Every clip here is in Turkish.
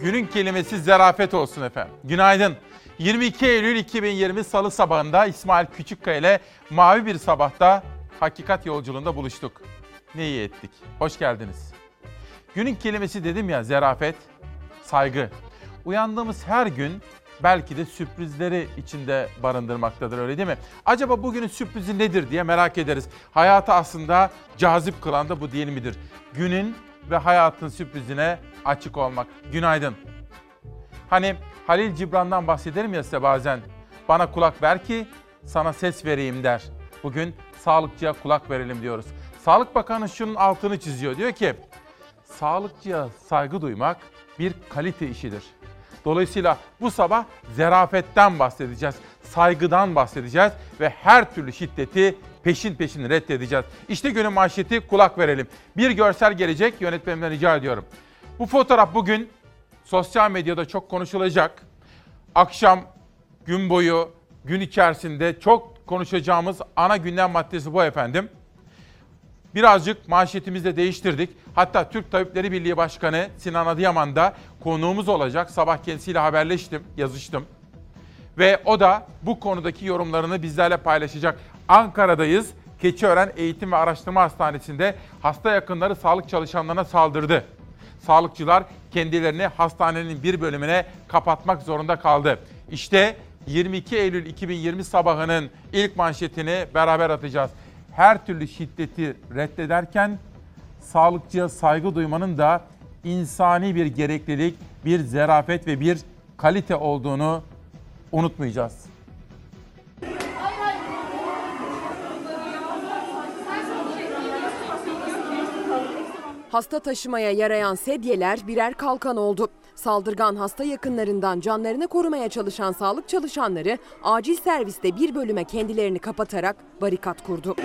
Günün kelimesi zerafet olsun efendim. Günaydın. 22 Eylül 2020 Salı sabahında İsmail Küçükkaya ile Mavi Bir Sabah'ta Hakikat Yolculuğunda buluştuk. Ne iyi ettik. Hoş geldiniz. Günün kelimesi dedim ya zerafet, saygı. Uyandığımız her gün belki de sürprizleri içinde barındırmaktadır öyle değil mi? Acaba bugünün sürprizi nedir diye merak ederiz. Hayatı aslında cazip kılan da bu değil midir? Günün ve hayatın sürprizine açık olmak. Günaydın. Hani Halil Cibran'dan bahsederim ya size bazen. Bana kulak ver ki sana ses vereyim der. Bugün sağlıkçıya kulak verelim diyoruz. Sağlık Bakanı şunun altını çiziyor. Diyor ki sağlıkçıya saygı duymak bir kalite işidir. Dolayısıyla bu sabah zerafetten bahsedeceğiz, saygıdan bahsedeceğiz ve her türlü şiddeti peşin peşin reddedeceğiz. İşte günün manşeti kulak verelim. Bir görsel gelecek yönetmenimden rica ediyorum. Bu fotoğraf bugün sosyal medyada çok konuşulacak. Akşam, gün boyu, gün içerisinde çok konuşacağımız ana gündem maddesi bu efendim. Birazcık manşetimizi de değiştirdik. Hatta Türk Tabipleri Birliği Başkanı Sinan Adıyaman da konuğumuz olacak. Sabah kendisiyle haberleştim, yazıştım. Ve o da bu konudaki yorumlarını bizlerle paylaşacak. Ankara'dayız. Keçiören Eğitim ve Araştırma Hastanesi'nde hasta yakınları sağlık çalışanlarına saldırdı. Sağlıkçılar kendilerini hastanenin bir bölümüne kapatmak zorunda kaldı. İşte 22 Eylül 2020 sabahının ilk manşetini beraber atacağız. Her türlü şiddeti reddederken sağlıkçıya saygı duymanın da insani bir gereklilik, bir zerafet ve bir kalite olduğunu unutmayacağız. Hasta taşımaya yarayan sedyeler birer kalkan oldu. Saldırgan hasta yakınlarından canlarını korumaya çalışan sağlık çalışanları acil serviste bir bölüme kendilerini kapatarak barikat kurdu.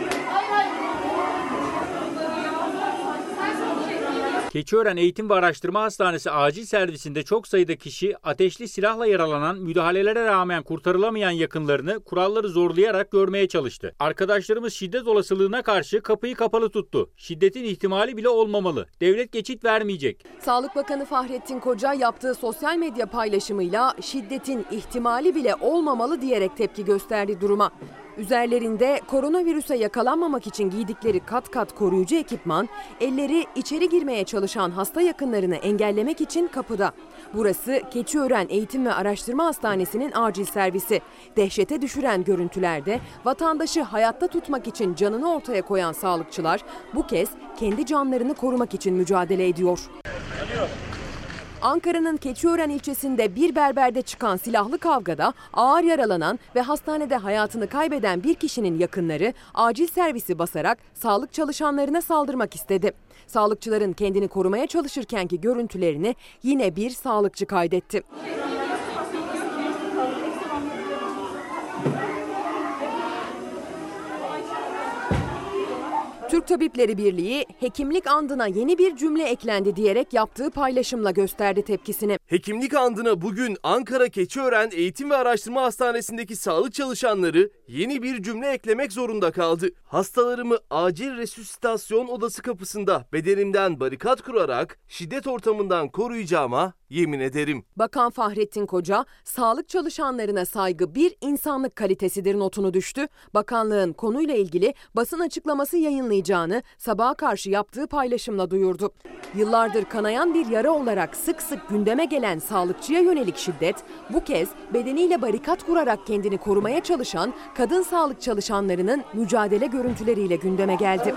Keçiören Eğitim ve Araştırma Hastanesi acil servisinde çok sayıda kişi ateşli silahla yaralanan, müdahalelere rağmen kurtarılamayan yakınlarını kuralları zorlayarak görmeye çalıştı. Arkadaşlarımız şiddet olasılığına karşı kapıyı kapalı tuttu. Şiddetin ihtimali bile olmamalı. Devlet geçit vermeyecek. Sağlık Bakanı Fahrettin Koca yaptığı sosyal medya paylaşımıyla şiddetin ihtimali bile olmamalı diyerek tepki gösterdi duruma. Üzerlerinde koronavirüse yakalanmamak için giydikleri kat kat koruyucu ekipman, elleri içeri girmeye çalışan hasta yakınlarını engellemek için kapıda. Burası Keçiören Eğitim ve Araştırma Hastanesi'nin acil servisi. Dehşete düşüren görüntülerde vatandaşı hayatta tutmak için canını ortaya koyan sağlıkçılar bu kez kendi canlarını korumak için mücadele ediyor. Ankara'nın Keçiören ilçesinde bir berberde çıkan silahlı kavgada ağır yaralanan ve hastanede hayatını kaybeden bir kişinin yakınları acil servisi basarak sağlık çalışanlarına saldırmak istedi. Sağlıkçıların kendini korumaya çalışırkenki görüntülerini yine bir sağlıkçı kaydetti. Türk Tabipleri Birliği hekimlik andına yeni bir cümle eklendi diyerek yaptığı paylaşımla gösterdi tepkisini. Hekimlik andına bugün Ankara Keçiören Eğitim ve Araştırma Hastanesi'ndeki sağlık çalışanları yeni bir cümle eklemek zorunda kaldı. Hastalarımı acil resüsitasyon odası kapısında bedenimden barikat kurarak şiddet ortamından koruyacağıma yemin ederim. Bakan Fahrettin Koca, sağlık çalışanlarına saygı bir insanlık kalitesidir notunu düştü. Bakanlığın konuyla ilgili basın açıklaması yayınlayacağını sabaha karşı yaptığı paylaşımla duyurdu. Yıllardır kanayan bir yara olarak sık sık gündeme gelen sağlıkçıya yönelik şiddet, bu kez bedeniyle barikat kurarak kendini korumaya çalışan kadın sağlık çalışanlarının mücadele görüntüleriyle gündeme geldi.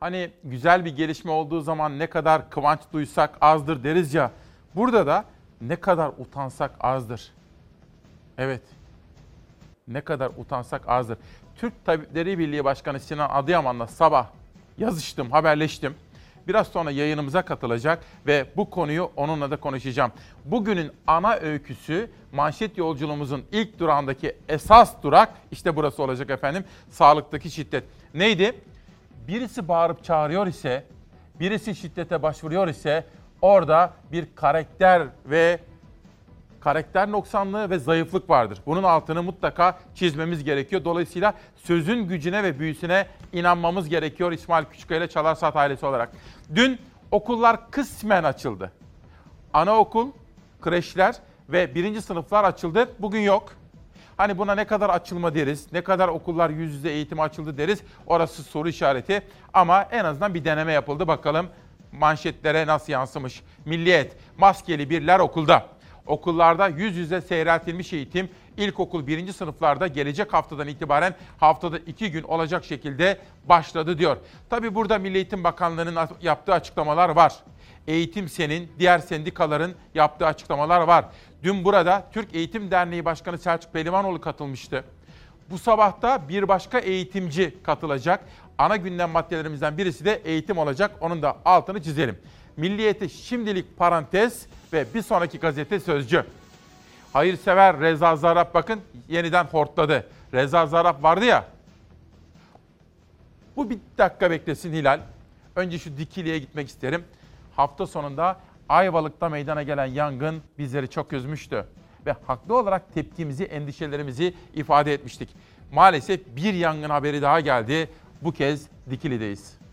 Hani güzel bir gelişme olduğu zaman ne kadar kıvanç duysak azdır deriz ya. Burada da ne kadar utansak azdır. Evet. Ne kadar utansak azdır. Türk Tabipleri Birliği Başkanı Sinan Adıyaman'la sabah yazıştım, haberleştim. Biraz sonra yayınımıza katılacak ve bu konuyu onunla da konuşacağım. Bugünün ana öyküsü manşet yolculuğumuzun ilk durağındaki esas durak işte burası olacak efendim. Sağlıktaki şiddet. Neydi? birisi bağırıp çağırıyor ise, birisi şiddete başvuruyor ise orada bir karakter ve karakter noksanlığı ve zayıflık vardır. Bunun altını mutlaka çizmemiz gerekiyor. Dolayısıyla sözün gücüne ve büyüsüne inanmamız gerekiyor İsmail Küçükkaya ile Çalar Saat ailesi olarak. Dün Okullar kısmen açıldı. Anaokul, kreşler ve birinci sınıflar açıldı. Bugün yok. Hani buna ne kadar açılma deriz, ne kadar okullar yüz yüze eğitime açıldı deriz. Orası soru işareti. Ama en azından bir deneme yapıldı. Bakalım manşetlere nasıl yansımış. Milliyet, maskeli birler okulda. Okullarda yüz yüze seyreltilmiş eğitim ilkokul birinci sınıflarda gelecek haftadan itibaren haftada iki gün olacak şekilde başladı diyor. Tabi burada Milli Eğitim Bakanlığı'nın yaptığı açıklamalar var. Eğitim Sen'in, diğer sendikaların yaptığı açıklamalar var. Dün burada Türk Eğitim Derneği Başkanı Selçuk Pehlivanoğlu katılmıştı. Bu sabahta bir başka eğitimci katılacak. Ana gündem maddelerimizden birisi de eğitim olacak. Onun da altını çizelim. Milliyeti şimdilik parantez ve bir sonraki gazete Sözcü. Hayırsever Reza Zarrab bakın yeniden hortladı. Reza Zarrab vardı ya. Bu bir dakika beklesin Hilal. Önce şu Dikili'ye gitmek isterim. Hafta sonunda Ayvalık'ta meydana gelen yangın bizleri çok üzmüştü. Ve haklı olarak tepkimizi, endişelerimizi ifade etmiştik. Maalesef bir yangın haberi daha geldi. Bu kez Dikili'deyiz.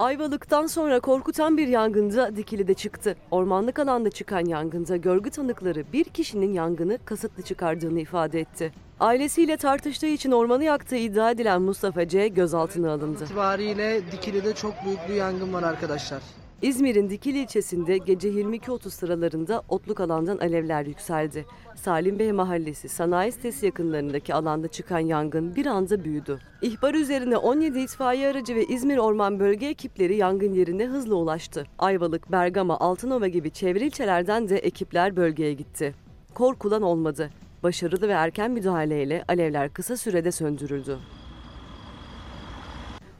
Ayvalık'tan sonra korkutan bir yangında Dikili'de çıktı. Ormanlık alanda çıkan yangında görgü tanıkları bir kişinin yangını kasıtlı çıkardığını ifade etti. Ailesiyle tartıştığı için ormanı yaktığı iddia edilen Mustafa C. gözaltına alındı. itibariyle Dikili'de çok büyük bir yangın var arkadaşlar. İzmir'in Dikili ilçesinde gece 22.30 sıralarında otluk alandan alevler yükseldi. Salim Bey Mahallesi sanayi sitesi yakınlarındaki alanda çıkan yangın bir anda büyüdü. İhbar üzerine 17 itfaiye aracı ve İzmir Orman Bölge ekipleri yangın yerine hızla ulaştı. Ayvalık, Bergama, Altınova gibi çevre ilçelerden de ekipler bölgeye gitti. Korkulan olmadı. Başarılı ve erken müdahaleyle alevler kısa sürede söndürüldü.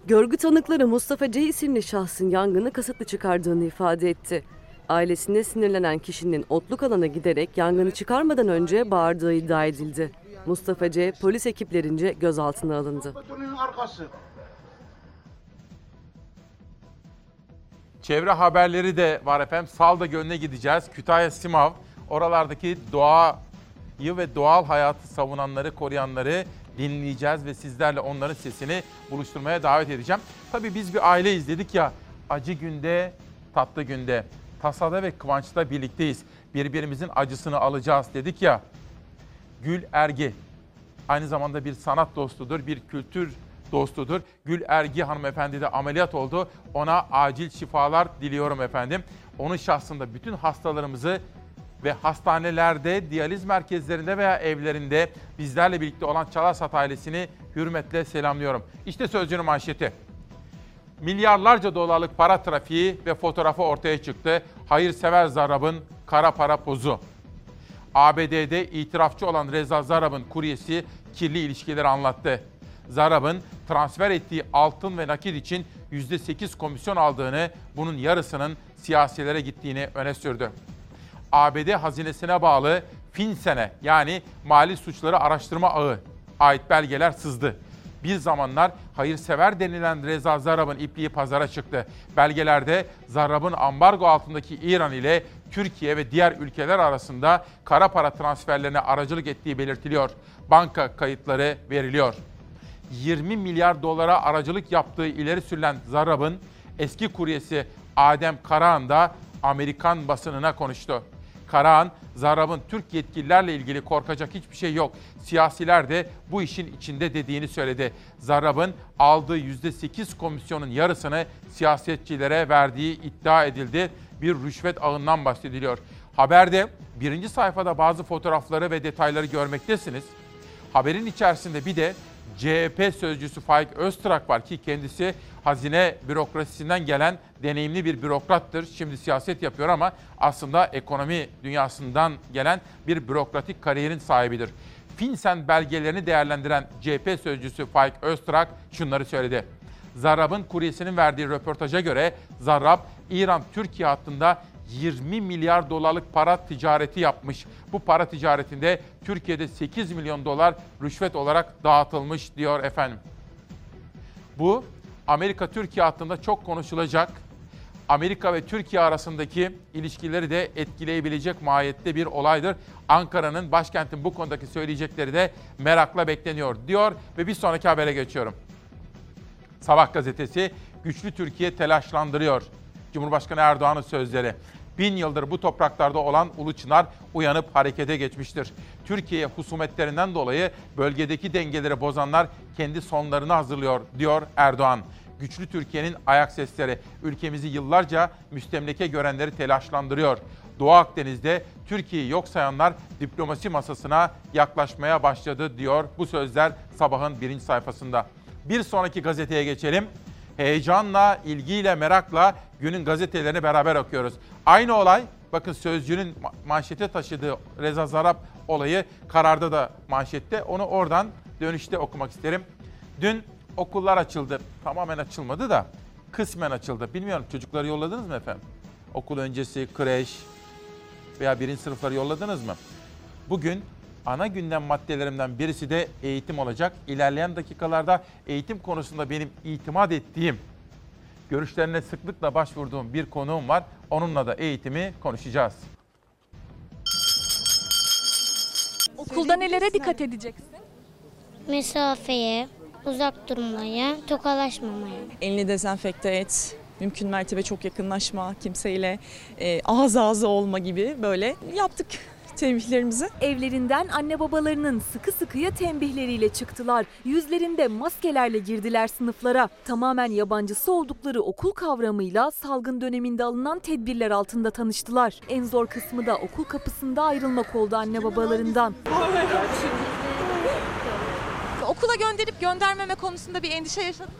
Görgü tanıkları Mustafa C. isimli şahsın yangını kasıtlı çıkardığını ifade etti. Ailesine sinirlenen kişinin otluk alana giderek yangını çıkarmadan önce bağırdığı iddia edildi. Mustafa C. polis ekiplerince gözaltına alındı. Çevre haberleri de var efendim. Salda Gölü'ne gideceğiz. Kütahya Simav. Oralardaki doğayı ve doğal hayatı savunanları, koruyanları dinleyeceğiz ve sizlerle onların sesini buluşturmaya davet edeceğim. Tabii biz bir aile izledik ya acı günde, tatlı günde, tasada ve kıvançta birlikteyiz. Birbirimizin acısını alacağız dedik ya. Gül Ergi aynı zamanda bir sanat dostudur, bir kültür dostudur. Gül Ergi hanımefendi de ameliyat oldu. Ona acil şifalar diliyorum efendim. Onun şahsında bütün hastalarımızı ve hastanelerde, diyaliz merkezlerinde veya evlerinde bizlerle birlikte olan Çalasat ailesini hürmetle selamlıyorum. İşte sözcünün manşeti. Milyarlarca dolarlık para trafiği ve fotoğrafı ortaya çıktı. Hayırsever Zarab'ın kara para pozu. ABD'de itirafçı olan Reza Zarab'ın kuryesi kirli ilişkileri anlattı. Zarab'ın transfer ettiği altın ve nakit için %8 komisyon aldığını, bunun yarısının siyasilere gittiğini öne sürdü. ABD hazinesine bağlı FinSen'e yani Mali Suçları Araştırma Ağı ait belgeler sızdı. Bir zamanlar hayırsever denilen Reza Zarrab'ın ipliği pazara çıktı. Belgelerde Zarrab'ın ambargo altındaki İran ile Türkiye ve diğer ülkeler arasında kara para transferlerine aracılık ettiği belirtiliyor. Banka kayıtları veriliyor. 20 milyar dolara aracılık yaptığı ileri sürülen Zarrab'ın eski kuryesi Adem Karahan da Amerikan basınına konuştu. Karahan, Zarrab'ın Türk yetkililerle ilgili korkacak hiçbir şey yok. Siyasiler de bu işin içinde dediğini söyledi. Zarrab'ın aldığı %8 komisyonun yarısını siyasetçilere verdiği iddia edildi. Bir rüşvet ağından bahsediliyor. Haberde birinci sayfada bazı fotoğrafları ve detayları görmektesiniz. Haberin içerisinde bir de CHP sözcüsü Faik Öztrak var ki kendisi hazine bürokrasisinden gelen deneyimli bir bürokrattır. Şimdi siyaset yapıyor ama aslında ekonomi dünyasından gelen bir bürokratik kariyerin sahibidir. FinCEN belgelerini değerlendiren CHP sözcüsü Faik Öztrak şunları söyledi. Zarrab'ın kuryesinin verdiği röportaja göre Zarrab, İran-Türkiye hattında 20 milyar dolarlık para ticareti yapmış. Bu para ticaretinde Türkiye'de 8 milyon dolar rüşvet olarak dağıtılmış diyor efendim. Bu Amerika-Türkiye hattında çok konuşulacak. Amerika ve Türkiye arasındaki ilişkileri de etkileyebilecek mahiyette bir olaydır. Ankara'nın başkentin bu konudaki söyleyecekleri de merakla bekleniyor diyor ve bir sonraki habere geçiyorum. Sabah gazetesi güçlü Türkiye telaşlandırıyor. Cumhurbaşkanı Erdoğan'ın sözleri. Bin yıldır bu topraklarda olan Ulu Çınar uyanıp harekete geçmiştir. Türkiye husumetlerinden dolayı bölgedeki dengeleri bozanlar kendi sonlarını hazırlıyor diyor Erdoğan. Güçlü Türkiye'nin ayak sesleri ülkemizi yıllarca müstemleke görenleri telaşlandırıyor. Doğu Akdeniz'de Türkiye'yi yok sayanlar diplomasi masasına yaklaşmaya başladı diyor bu sözler sabahın birinci sayfasında. Bir sonraki gazeteye geçelim. Heyecanla, ilgiyle, merakla günün gazetelerini beraber okuyoruz. Aynı olay bakın Sözcü'nün ma- manşete taşıdığı Reza Zarap olayı kararda da manşette. Onu oradan dönüşte okumak isterim. Dün okullar açıldı. Tamamen açılmadı da kısmen açıldı. Bilmiyorum çocukları yolladınız mı efendim? Okul öncesi, kreş veya birinci sınıfları yolladınız mı? Bugün ana gündem maddelerimden birisi de eğitim olacak. İlerleyen dakikalarda eğitim konusunda benim itimat ettiğim, görüşlerine sıklıkla başvurduğum bir konuğum var. Onunla da eğitimi konuşacağız. Okulda nelere dikkat edeceksin? mesafeye, uzak durmaya, tokalaşmamaya. Elini dezenfekte et. Mümkün mertebe çok yakınlaşma, kimseyle e, ağız ağza olma gibi böyle yaptık tembihlerimizi. Evlerinden anne babalarının sıkı sıkıya tembihleriyle çıktılar. Yüzlerinde maskelerle girdiler sınıflara. Tamamen yabancısı oldukları okul kavramıyla salgın döneminde alınan tedbirler altında tanıştılar. En zor kısmı da okul kapısında ayrılmak oldu anne babalarından. Okula gönderip göndermeme konusunda bir endişe yaşadın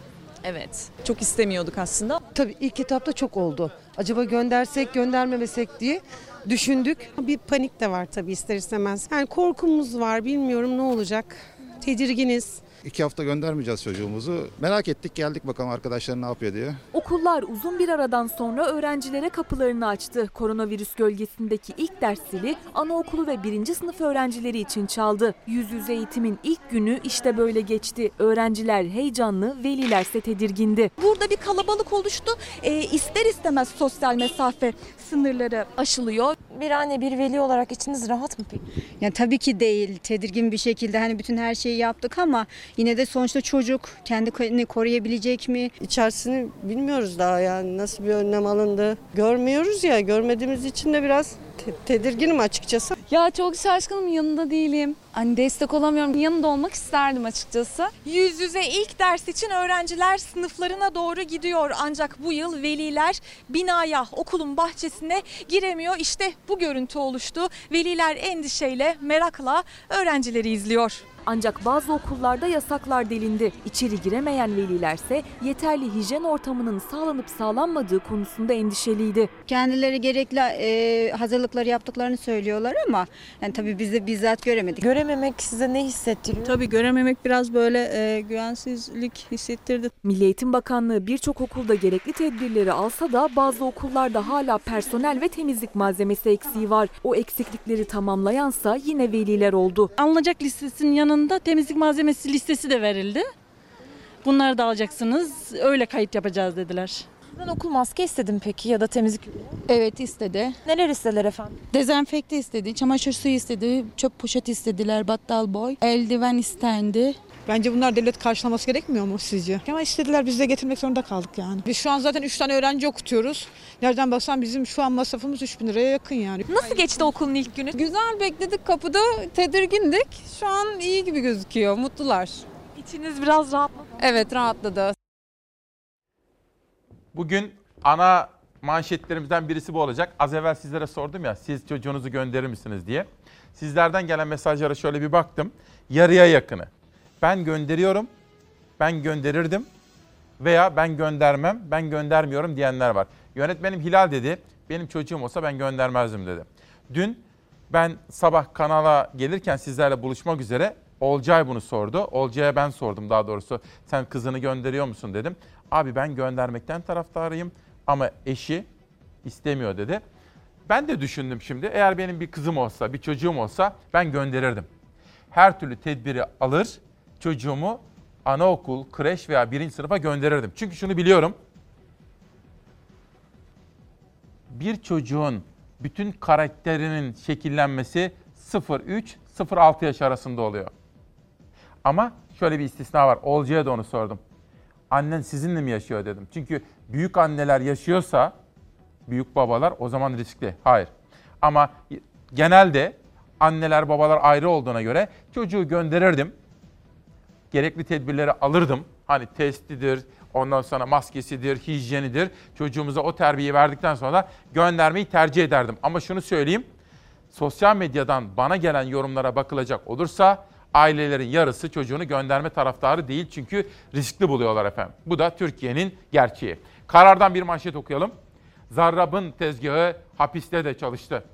Evet. Çok istemiyorduk aslında. Tabii ilk etapta çok oldu. Acaba göndersek göndermemesek diye düşündük. Bir panik de var tabii ister istemez. Yani korkumuz var bilmiyorum ne olacak. Tedirginiz. İki hafta göndermeyeceğiz çocuğumuzu. Merak ettik geldik bakalım arkadaşlar ne yapıyor diye. Okullar uzun bir aradan sonra öğrencilere kapılarını açtı. Koronavirüs gölgesindeki ilk ders zili anaokulu ve birinci sınıf öğrencileri için çaldı. Yüz yüze eğitimin ilk günü işte böyle geçti. Öğrenciler heyecanlı, velilerse tedirgindi. Burada bir kalabalık oluştu. E, ister istemez sosyal mesafe sınırları aşılıyor. Bir anne bir veli olarak içiniz rahat mı peki? Yani tabii ki değil. Tedirgin bir şekilde hani bütün her şeyi yaptık ama yine de sonuçta çocuk kendini koruyabilecek mi? İçerisini bilmiyoruz daha yani nasıl bir önlem alındı. Görmüyoruz ya görmediğimiz için de biraz te- tedirginim açıkçası. Ya çok şaşkınım yanında değilim. Hani destek olamıyorum. Yanında olmak isterdim açıkçası. Yüz yüze ilk ders için öğrenciler sınıflarına doğru gidiyor. Ancak bu yıl veliler binaya, okulun bahçesine giremiyor. İşte bu görüntü oluştu. Veliler endişeyle, merakla öğrencileri izliyor. Ancak bazı okullarda yasaklar delindi. İçeri giremeyen velilerse yeterli hijyen ortamının sağlanıp sağlanmadığı konusunda endişeliydi. Kendileri gerekli e, hazırlıkları yaptıklarını söylüyorlar ama yani tabii biz de bizzat göremedik. Görememek size ne hissettiriyor? Tabii görememek biraz böyle e, güvensizlik hissettirdi. Milli Eğitim Bakanlığı birçok okulda gerekli tedbirleri alsa da bazı okullarda hala personel ve temizlik malzemesi eksiği var. O eksiklikleri tamamlayansa yine veliler oldu. Alınacak listesinin yanında temizlik malzemesi listesi de verildi. Bunları da alacaksınız. Öyle kayıt yapacağız dediler. Ben okul maske istedim peki ya da temizlik Evet istedi. Neler istediler efendim? Dezenfekte istedi, çamaşır suyu istedi, çöp poşet istediler, battal boy, eldiven istendi. Bence bunlar devlet karşılaması gerekmiyor mu sizce? Ama istediler biz de getirmek zorunda kaldık yani. Biz şu an zaten 3 tane öğrenci okutuyoruz. Nereden baksan bizim şu an masrafımız 3 bin liraya yakın yani. Nasıl geçti okulun ilk günü? Güzel bekledik kapıda tedirgindik. Şu an iyi gibi gözüküyor mutlular. İçiniz biraz rahatladı. Evet rahatladı. Bugün ana manşetlerimizden birisi bu olacak. Az evvel sizlere sordum ya siz çocuğunuzu gönderir misiniz diye. Sizlerden gelen mesajlara şöyle bir baktım. Yarıya yakını. Ben gönderiyorum, ben gönderirdim veya ben göndermem, ben göndermiyorum diyenler var. Yönetmenim Hilal dedi, benim çocuğum olsa ben göndermezdim dedi. Dün ben sabah kanala gelirken sizlerle buluşmak üzere Olcay bunu sordu. Olcay'a ben sordum daha doğrusu. Sen kızını gönderiyor musun dedim. Abi ben göndermekten taraftarıyım ama eşi istemiyor dedi. Ben de düşündüm şimdi eğer benim bir kızım olsa, bir çocuğum olsa ben gönderirdim. Her türlü tedbiri alır, çocuğumu anaokul, kreş veya birinci sınıfa gönderirdim. Çünkü şunu biliyorum. Bir çocuğun bütün karakterinin şekillenmesi 0-3-0-6 yaş arasında oluyor. Ama şöyle bir istisna var. Olcay'a da onu sordum. Annen sizinle mi yaşıyor dedim. Çünkü büyük anneler yaşıyorsa büyük babalar o zaman riskli. Hayır. Ama genelde anneler babalar ayrı olduğuna göre çocuğu gönderirdim. Gerekli tedbirleri alırdım. Hani testidir, ondan sonra maskesidir, hijyenidir. Çocuğumuza o terbiyeyi verdikten sonra göndermeyi tercih ederdim. Ama şunu söyleyeyim. Sosyal medyadan bana gelen yorumlara bakılacak olursa ailelerin yarısı çocuğunu gönderme taraftarı değil. Çünkü riskli buluyorlar efendim. Bu da Türkiye'nin gerçeği. Karardan bir manşet okuyalım. Zarrab'ın tezgahı hapiste de çalıştı.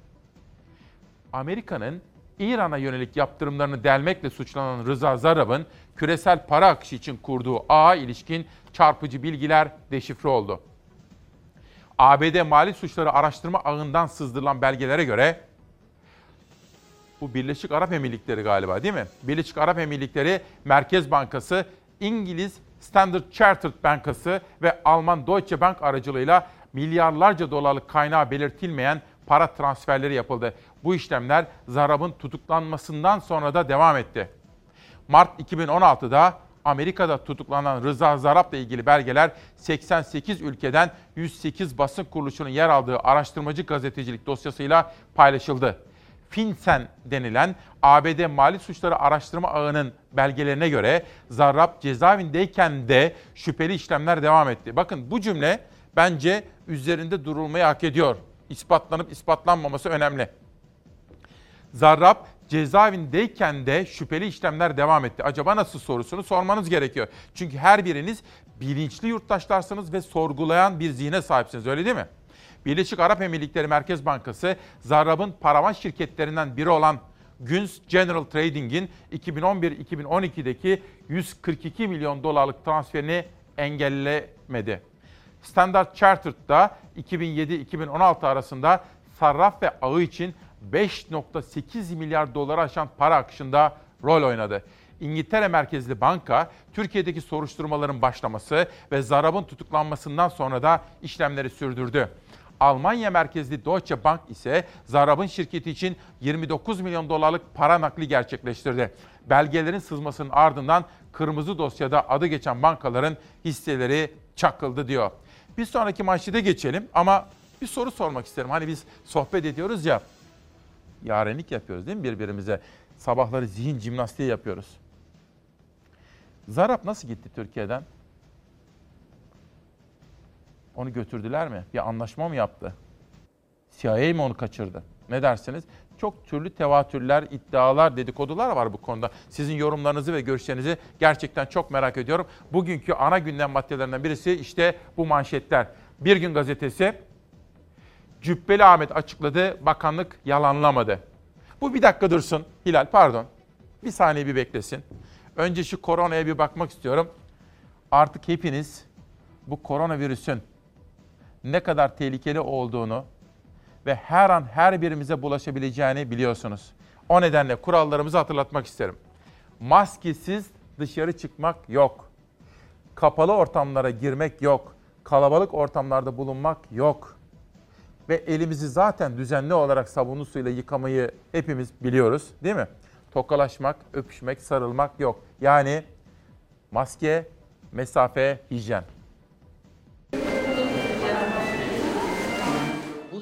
Amerika'nın İran'a yönelik yaptırımlarını delmekle suçlanan Rıza Zarrab'ın küresel para akışı için kurduğu ağa ilişkin çarpıcı bilgiler deşifre oldu. ABD Mali Suçları Araştırma Ağı'ndan sızdırılan belgelere göre bu Birleşik Arap Emirlikleri galiba değil mi? Birleşik Arap Emirlikleri Merkez Bankası, İngiliz Standard Chartered Bankası ve Alman Deutsche Bank aracılığıyla milyarlarca dolarlık kaynağı belirtilmeyen para transferleri yapıldı. Bu işlemler Zarab'ın tutuklanmasından sonra da devam etti. Mart 2016'da Amerika'da tutuklanan Rıza Zarap'la ilgili belgeler 88 ülkeden 108 basın kuruluşunun yer aldığı araştırmacı gazetecilik dosyasıyla paylaşıldı. FinCEN denilen ABD Mali Suçları Araştırma Ağı'nın belgelerine göre Zarrab cezaevindeyken de şüpheli işlemler devam etti. Bakın bu cümle bence üzerinde durulmayı hak ediyor. İspatlanıp ispatlanmaması önemli. Zarrab cezaevindeyken de şüpheli işlemler devam etti. Acaba nasıl sorusunu sormanız gerekiyor. Çünkü her biriniz bilinçli yurttaşlarsınız ve sorgulayan bir zihne sahipsiniz öyle değil mi? Birleşik Arap Emirlikleri Merkez Bankası Zarrab'ın paravan şirketlerinden biri olan Güns General Trading'in 2011-2012'deki 142 milyon dolarlık transferini engellemedi. Standard Chartered'da 2007-2016 arasında sarraf ve ağı için 5.8 milyar doları aşan para akışında rol oynadı. İngiltere merkezli banka Türkiye'deki soruşturmaların başlaması ve Zarab'ın tutuklanmasından sonra da işlemleri sürdürdü. Almanya merkezli Deutsche Bank ise Zarab'ın şirketi için 29 milyon dolarlık para nakli gerçekleştirdi. Belgelerin sızmasının ardından kırmızı dosyada adı geçen bankaların hisseleri çakıldı diyor. Bir sonraki manşete geçelim ama bir soru sormak isterim. Hani biz sohbet ediyoruz ya, yarenlik yapıyoruz değil mi birbirimize? Sabahları zihin jimnastiği yapıyoruz. Zarap nasıl gitti Türkiye'den? Onu götürdüler mi? Bir anlaşma mı yaptı? CIA mi onu kaçırdı? Ne dersiniz? Çok türlü tevatürler, iddialar, dedikodular var bu konuda. Sizin yorumlarınızı ve görüşlerinizi gerçekten çok merak ediyorum. Bugünkü ana gündem maddelerinden birisi işte bu manşetler. Bir gün gazetesi Cübbeli Ahmet açıkladı, bakanlık yalanlamadı. Bu bir dakika dursun. Hilal pardon. Bir saniye bir beklesin. Önce şu koronaya bir bakmak istiyorum. Artık hepiniz bu koronavirüsün ne kadar tehlikeli olduğunu ve her an her birimize bulaşabileceğini biliyorsunuz. O nedenle kurallarımızı hatırlatmak isterim. Maskesiz dışarı çıkmak yok. Kapalı ortamlara girmek yok. Kalabalık ortamlarda bulunmak yok. Ve elimizi zaten düzenli olarak sabunlu suyla yıkamayı hepimiz biliyoruz, değil mi? Tokalaşmak, öpüşmek, sarılmak yok. Yani maske, mesafe, hijyen.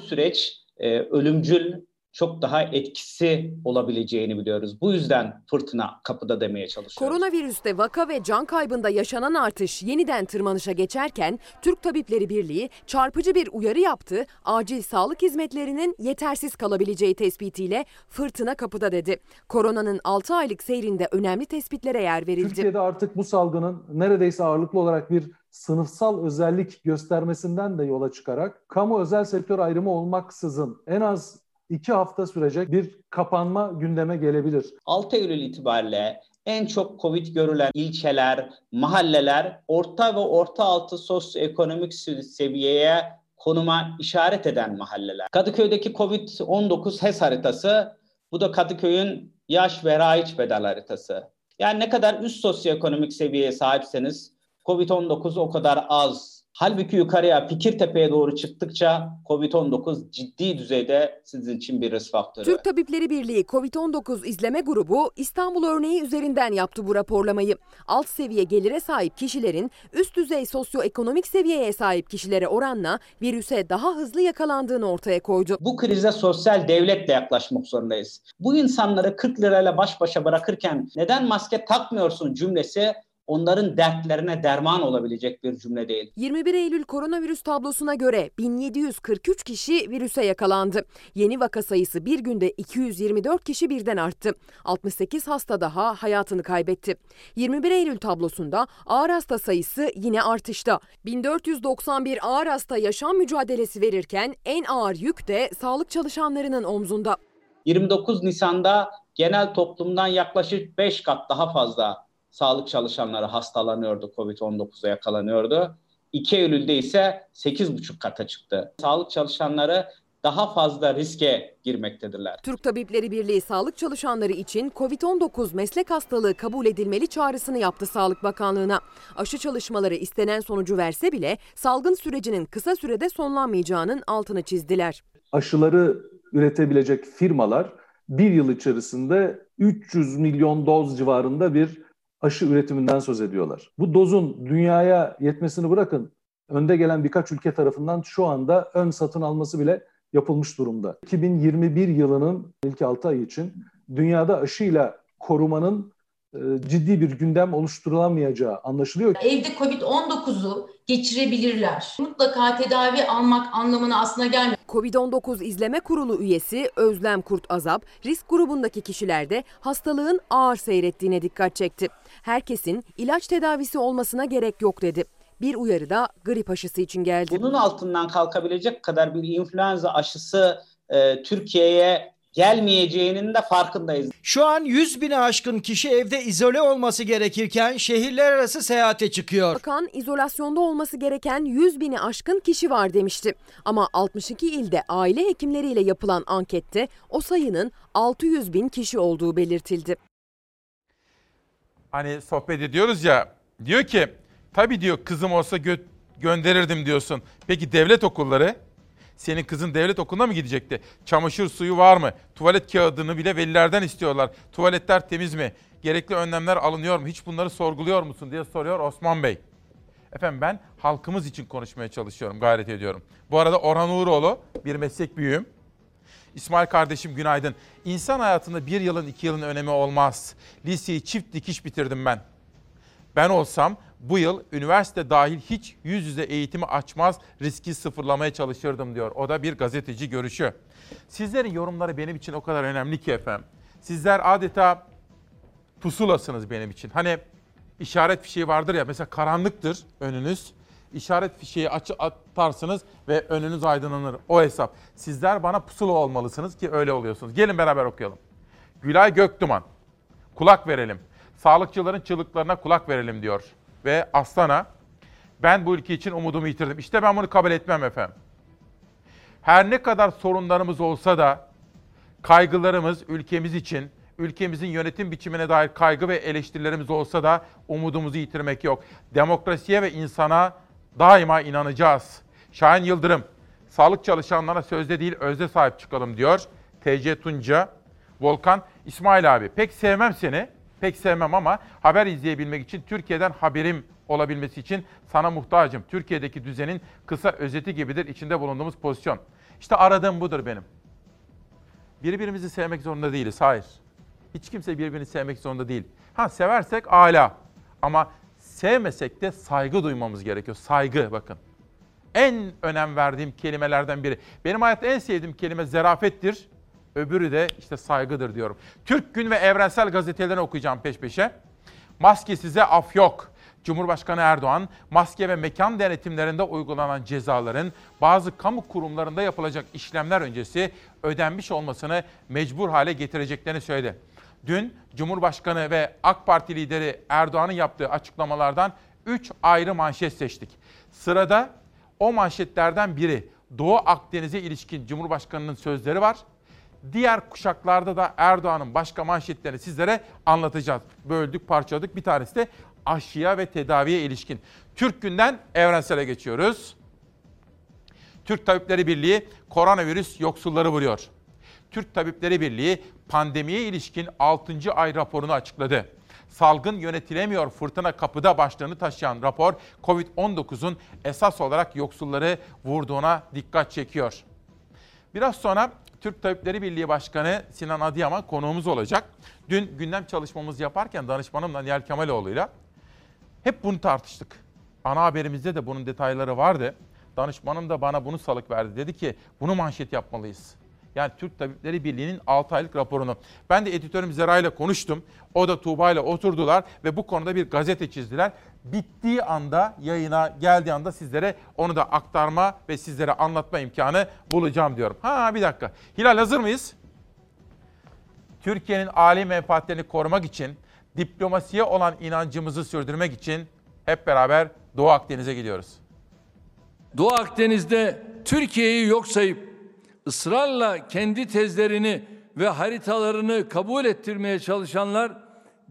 Süreç e, ölümcül çok daha etkisi olabileceğini biliyoruz. Bu yüzden fırtına kapıda demeye çalışıyoruz. Koronavirüste vaka ve can kaybında yaşanan artış yeniden tırmanışa geçerken Türk Tabipleri Birliği çarpıcı bir uyarı yaptı. Acil sağlık hizmetlerinin yetersiz kalabileceği tespitiyle fırtına kapıda dedi. Koronanın 6 aylık seyrinde önemli tespitlere yer verildi. Türkiye'de artık bu salgının neredeyse ağırlıklı olarak bir sınıfsal özellik göstermesinden de yola çıkarak kamu özel sektör ayrımı olmaksızın en az iki hafta sürecek bir kapanma gündeme gelebilir. 6 Eylül itibariyle en çok Covid görülen ilçeler, mahalleler orta ve orta altı sosyoekonomik seviyeye konuma işaret eden mahalleler. Kadıköy'deki Covid-19 HES haritası, bu da Kadıköy'ün yaş ve raiç bedel haritası. Yani ne kadar üst sosyoekonomik seviyeye sahipseniz Covid-19 o kadar az Halbuki yukarıya Fikirtepe'ye doğru çıktıkça COVID-19 ciddi düzeyde sizin için bir risk faktörü. Türk Tabipleri Birliği COVID-19 izleme grubu İstanbul örneği üzerinden yaptı bu raporlamayı. Alt seviye gelire sahip kişilerin üst düzey sosyoekonomik seviyeye sahip kişilere oranla virüse daha hızlı yakalandığını ortaya koydu. Bu krize sosyal devletle yaklaşmak zorundayız. Bu insanları 40 lirayla baş başa bırakırken neden maske takmıyorsun cümlesi onların dertlerine derman olabilecek bir cümle değil. 21 Eylül koronavirüs tablosuna göre 1743 kişi virüse yakalandı. Yeni vaka sayısı bir günde 224 kişi birden arttı. 68 hasta daha hayatını kaybetti. 21 Eylül tablosunda ağır hasta sayısı yine artışta. 1491 ağır hasta yaşam mücadelesi verirken en ağır yük de sağlık çalışanlarının omzunda. 29 Nisan'da genel toplumdan yaklaşık 5 kat daha fazla sağlık çalışanları hastalanıyordu, Covid-19'a yakalanıyordu. 2 Eylül'de ise 8,5 kata çıktı. Sağlık çalışanları daha fazla riske girmektedirler. Türk Tabipleri Birliği sağlık çalışanları için COVID-19 meslek hastalığı kabul edilmeli çağrısını yaptı Sağlık Bakanlığı'na. Aşı çalışmaları istenen sonucu verse bile salgın sürecinin kısa sürede sonlanmayacağının altını çizdiler. Aşıları üretebilecek firmalar bir yıl içerisinde 300 milyon doz civarında bir aşı üretiminden söz ediyorlar. Bu dozun dünyaya yetmesini bırakın, önde gelen birkaç ülke tarafından şu anda ön satın alması bile yapılmış durumda. 2021 yılının ilk 6 ay için dünyada aşıyla korumanın e, ciddi bir gündem oluşturulamayacağı anlaşılıyor. Evde Covid-19'u geçirebilirler. Mutlaka tedavi almak anlamına aslında gelmiyor. Covid-19 İzleme Kurulu üyesi Özlem Kurt Azap, risk grubundaki kişilerde hastalığın ağır seyrettiğine dikkat çekti. Herkesin ilaç tedavisi olmasına gerek yok dedi. Bir uyarı da grip aşısı için geldi. Bunun altından kalkabilecek kadar bir influenza aşısı e, Türkiye'ye gelmeyeceğinin de farkındayız. Şu an 100 bine aşkın kişi evde izole olması gerekirken şehirler arası seyahate çıkıyor. Bakan izolasyonda olması gereken 100 bini aşkın kişi var demişti. Ama 62 ilde aile hekimleriyle yapılan ankette o sayının 600 bin kişi olduğu belirtildi. Hani sohbet ediyoruz ya diyor ki tabii diyor kızım olsa gö- gönderirdim diyorsun. Peki devlet okulları? Senin kızın devlet okuluna mı gidecekti? Çamaşır suyu var mı? Tuvalet kağıdını bile velilerden istiyorlar. Tuvaletler temiz mi? Gerekli önlemler alınıyor mu? Hiç bunları sorguluyor musun diye soruyor Osman Bey. Efendim ben halkımız için konuşmaya çalışıyorum, gayret ediyorum. Bu arada Orhan Uğuroğlu bir meslek büyüğüm. İsmail kardeşim günaydın. İnsan hayatında bir yılın iki yılın önemi olmaz. Liseyi çift dikiş bitirdim ben. Ben olsam bu yıl üniversite dahil hiç yüz yüze eğitimi açmaz, riski sıfırlamaya çalışırdım diyor. O da bir gazeteci görüşü. Sizlerin yorumları benim için o kadar önemli ki efendim. Sizler adeta pusulasınız benim için. Hani işaret fişeği vardır ya mesela karanlıktır önünüz. İşaret fişeği aç atarsınız ve önünüz aydınlanır. O hesap. Sizler bana pusula olmalısınız ki öyle oluyorsunuz. Gelin beraber okuyalım. Gülay Göktuman. Kulak verelim. Sağlıkçıların çığlıklarına kulak verelim diyor. Ve Aslan'a ben bu ülke için umudumu yitirdim. İşte ben bunu kabul etmem efendim. Her ne kadar sorunlarımız olsa da kaygılarımız ülkemiz için, ülkemizin yönetim biçimine dair kaygı ve eleştirilerimiz olsa da umudumuzu yitirmek yok. Demokrasiye ve insana daima inanacağız. Şahin Yıldırım, sağlık çalışanlarına sözde değil özde sahip çıkalım diyor. TC Tunca, Volkan, İsmail abi pek sevmem seni, pek sevmem ama haber izleyebilmek için Türkiye'den haberim olabilmesi için sana muhtacım. Türkiye'deki düzenin kısa özeti gibidir içinde bulunduğumuz pozisyon. İşte aradığım budur benim. Birbirimizi sevmek zorunda değiliz, hayır. Hiç kimse birbirini sevmek zorunda değil. Ha seversek ala ama sevmesek de saygı duymamız gerekiyor. Saygı bakın. En önem verdiğim kelimelerden biri. Benim hayatta en sevdiğim kelime zerafettir. Öbürü de işte saygıdır diyorum. Türk Gün ve Evrensel Gazetelerini okuyacağım peş peşe. Maske size af yok. Cumhurbaşkanı Erdoğan, maske ve mekan denetimlerinde uygulanan cezaların bazı kamu kurumlarında yapılacak işlemler öncesi ödenmiş olmasını mecbur hale getireceklerini söyledi. Dün Cumhurbaşkanı ve AK Parti lideri Erdoğan'ın yaptığı açıklamalardan 3 ayrı manşet seçtik. Sırada o manşetlerden biri Doğu Akdeniz'e ilişkin Cumhurbaşkanı'nın sözleri var. Diğer kuşaklarda da Erdoğan'ın başka manşetlerini sizlere anlatacağız. Böldük, parçaladık. Bir tanesi de aşıya ve tedaviye ilişkin. Türk günden evrensele geçiyoruz. Türk Tabipleri Birliği koronavirüs yoksulları vuruyor. Türk Tabipleri Birliği pandemiye ilişkin 6. ay raporunu açıkladı. Salgın yönetilemiyor fırtına kapıda başlığını taşıyan rapor COVID-19'un esas olarak yoksulları vurduğuna dikkat çekiyor. Biraz sonra Türk Tabipleri Birliği Başkanı Sinan Adıyaman konuğumuz olacak. Dün gündem çalışmamızı yaparken danışmanımla Nihal Kemaloğlu'yla hep bunu tartıştık. Ana haberimizde de bunun detayları vardı. Danışmanım da bana bunu salık verdi. Dedi ki bunu manşet yapmalıyız. Yani Türk Tabipleri Birliği'nin 6 aylık raporunu. Ben de editörüm Zera ile konuştum. O da Tuğba ile oturdular ve bu konuda bir gazete çizdiler. Bittiği anda, yayına geldiği anda sizlere onu da aktarma ve sizlere anlatma imkanı bulacağım diyorum. Ha bir dakika. Hilal hazır mıyız? Türkiye'nin âli menfaatlerini korumak için, diplomasiye olan inancımızı sürdürmek için hep beraber Doğu Akdeniz'e gidiyoruz. Doğu Akdeniz'de Türkiye'yi yok sayıp ısrarla kendi tezlerini ve haritalarını kabul ettirmeye çalışanlar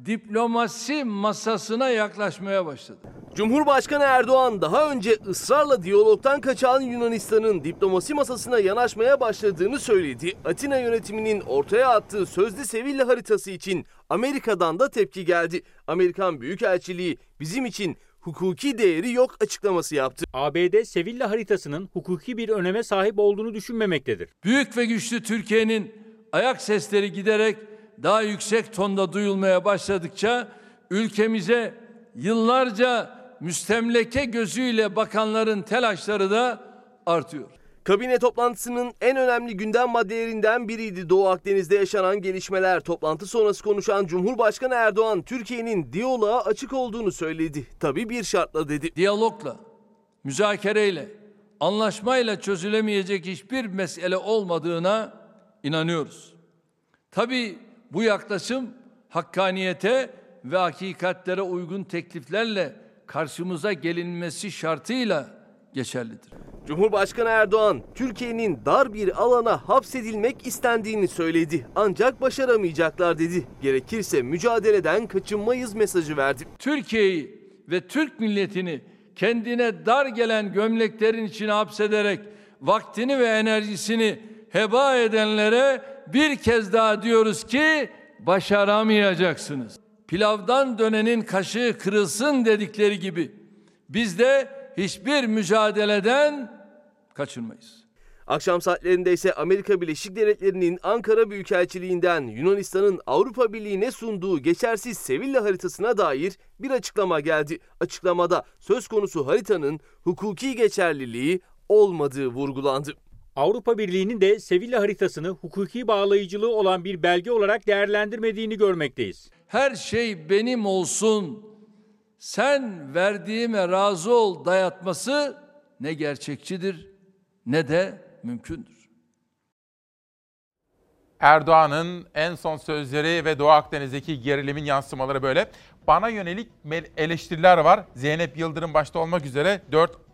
diplomasi masasına yaklaşmaya başladı. Cumhurbaşkanı Erdoğan daha önce ısrarla diyalogtan kaçan Yunanistan'ın diplomasi masasına yanaşmaya başladığını söyledi. Atina yönetiminin ortaya attığı sözlü Sevilla haritası için Amerika'dan da tepki geldi. Amerikan Büyükelçiliği bizim için hukuki değeri yok açıklaması yaptı. ABD Sevilla haritasının hukuki bir öneme sahip olduğunu düşünmemektedir. Büyük ve güçlü Türkiye'nin ayak sesleri giderek daha yüksek tonda duyulmaya başladıkça ülkemize yıllarca müstemleke gözüyle bakanların telaşları da artıyor. Kabine toplantısının en önemli gündem maddelerinden biriydi Doğu Akdeniz'de yaşanan gelişmeler. Toplantı sonrası konuşan Cumhurbaşkanı Erdoğan Türkiye'nin diyaloğa açık olduğunu söyledi. Tabii bir şartla dedi. Diyalogla, müzakereyle, anlaşmayla çözülemeyecek hiçbir mesele olmadığına inanıyoruz. Tabii bu yaklaşım hakkaniyete ve hakikatlere uygun tekliflerle karşımıza gelinmesi şartıyla geçerlidir. Cumhurbaşkanı Erdoğan, Türkiye'nin dar bir alana hapsedilmek istendiğini söyledi. Ancak başaramayacaklar dedi. Gerekirse mücadeleden kaçınmayız mesajı verdi. Türkiye'yi ve Türk milletini kendine dar gelen gömleklerin içine hapsederek vaktini ve enerjisini heba edenlere bir kez daha diyoruz ki başaramayacaksınız. Pilavdan dönenin kaşığı kırılsın dedikleri gibi biz de hiçbir mücadeleden kaçınmayız. Akşam saatlerinde ise Amerika Birleşik Devletleri'nin Ankara Büyükelçiliğinden Yunanistan'ın Avrupa Birliği'ne sunduğu geçersiz Sevilla haritasına dair bir açıklama geldi. Açıklamada söz konusu haritanın hukuki geçerliliği olmadığı vurgulandı. Avrupa Birliği'nin de Sevilla haritasını hukuki bağlayıcılığı olan bir belge olarak değerlendirmediğini görmekteyiz. Her şey benim olsun, sen verdiğime razı ol dayatması ne gerçekçidir ne de mümkündür. Erdoğan'ın en son sözleri ve Doğu Akdeniz'deki gerilimin yansımaları böyle. Bana yönelik eleştiriler var. Zeynep Yıldırım başta olmak üzere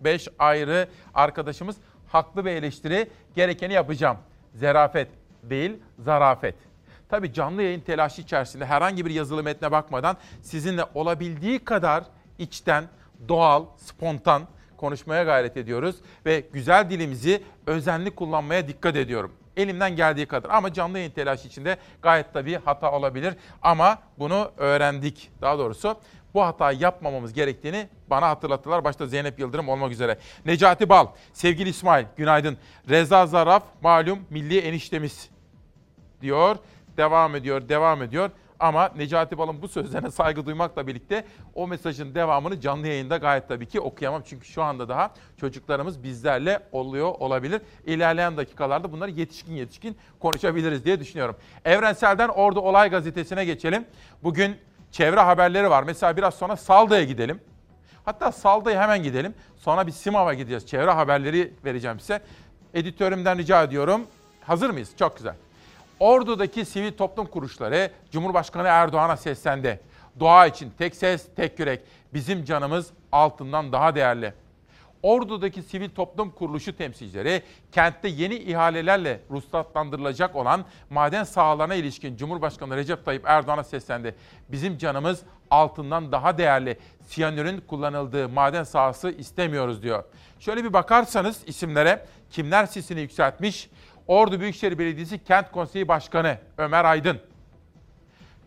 4-5 ayrı arkadaşımız haklı bir eleştiri gerekeni yapacağım. Zerafet değil, zarafet. Tabii canlı yayın telaşı içerisinde herhangi bir yazılı metne bakmadan sizinle olabildiği kadar içten, doğal, spontan konuşmaya gayret ediyoruz ve güzel dilimizi özenli kullanmaya dikkat ediyorum. Elimden geldiği kadar ama canlı yayın telaşı içinde gayet tabii hata olabilir ama bunu öğrendik. Daha doğrusu bu hatayı yapmamamız gerektiğini bana hatırlattılar. Başta Zeynep Yıldırım olmak üzere. Necati Bal, sevgili İsmail günaydın. Reza Zaraf malum milli eniştemiz diyor. Devam ediyor, devam ediyor. Ama Necati Bal'ın bu sözlerine saygı duymakla birlikte o mesajın devamını canlı yayında gayet tabii ki okuyamam. Çünkü şu anda daha çocuklarımız bizlerle oluyor olabilir. İlerleyen dakikalarda bunları yetişkin yetişkin konuşabiliriz diye düşünüyorum. Evrensel'den Ordu Olay Gazetesi'ne geçelim. Bugün çevre haberleri var. Mesela biraz sonra Salda'ya gidelim. Hatta Salda'ya hemen gidelim. Sonra bir Simav'a gideceğiz. Çevre haberleri vereceğim size. Editörümden rica ediyorum. Hazır mıyız? Çok güzel. Ordu'daki sivil toplum kuruluşları Cumhurbaşkanı Erdoğan'a seslendi. Doğa için tek ses, tek yürek. Bizim canımız altından daha değerli. Ordu'daki sivil toplum kuruluşu temsilcileri kentte yeni ihalelerle ruhsatlandırılacak olan maden sahalarına ilişkin Cumhurbaşkanı Recep Tayyip Erdoğan'a seslendi. Bizim canımız altından daha değerli siyanürün kullanıldığı maden sahası istemiyoruz diyor. Şöyle bir bakarsanız isimlere kimler sesini yükseltmiş? Ordu Büyükşehir Belediyesi Kent Konseyi Başkanı Ömer Aydın,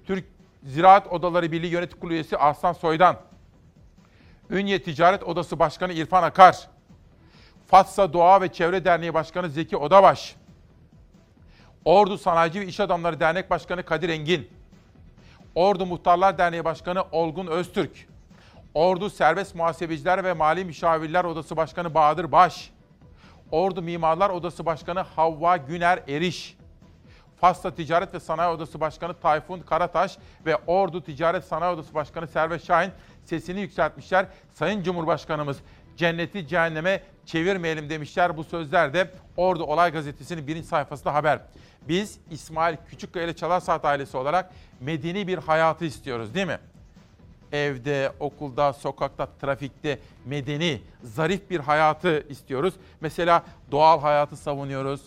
Türk Ziraat Odaları Birliği Yönetim Kurulu üyesi Aslan Soydan, Ünye Ticaret Odası Başkanı İrfan Akar, Fatsa Doğa ve Çevre Derneği Başkanı Zeki Odabaş, Ordu Sanayici ve İş Adamları Dernek Başkanı Kadir Engin, Ordu Muhtarlar Derneği Başkanı Olgun Öztürk, Ordu Serbest Muhasebeciler ve Mali Müşavirler Odası Başkanı Bahadır Baş, Ordu Mimarlar Odası Başkanı Havva Güner Eriş, Fasla Ticaret ve Sanayi Odası Başkanı Tayfun Karataş ve Ordu Ticaret Sanayi Odası Başkanı Servet Şahin sesini yükseltmişler. Sayın Cumhurbaşkanımız cenneti cehenneme çevirmeyelim demişler. Bu sözler de Ordu Olay Gazetesi'nin birinci sayfasında haber. Biz İsmail Küçükkaya ile Çalar ailesi olarak medeni bir hayatı istiyoruz değil mi? Evde, okulda, sokakta, trafikte medeni, zarif bir hayatı istiyoruz. Mesela doğal hayatı savunuyoruz.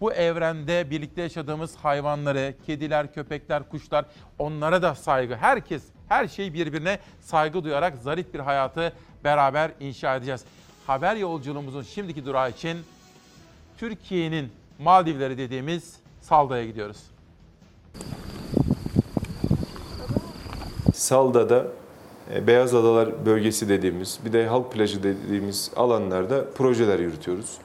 Bu evrende birlikte yaşadığımız hayvanları, kediler, köpekler, kuşlar onlara da saygı. Herkes, her şey birbirine saygı duyarak zarif bir hayatı beraber inşa edeceğiz. Haber yolculuğumuzun şimdiki durağı için Türkiye'nin Maldivleri dediğimiz Salda'ya gidiyoruz. Salda'da Beyaz Adalar bölgesi dediğimiz, bir de halk plajı dediğimiz alanlarda projeler yürütüyoruz.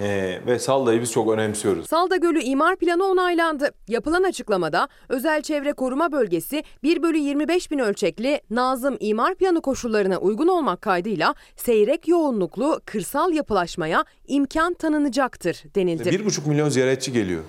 Ee, ve Salda'yı biz çok önemsiyoruz. Salda Gölü imar planı onaylandı. Yapılan açıklamada özel çevre koruma bölgesi 1 bölü 25 bin ölçekli Nazım imar planı koşullarına uygun olmak kaydıyla seyrek yoğunluklu kırsal yapılaşmaya imkan tanınacaktır denildi. 1,5 milyon ziyaretçi geliyor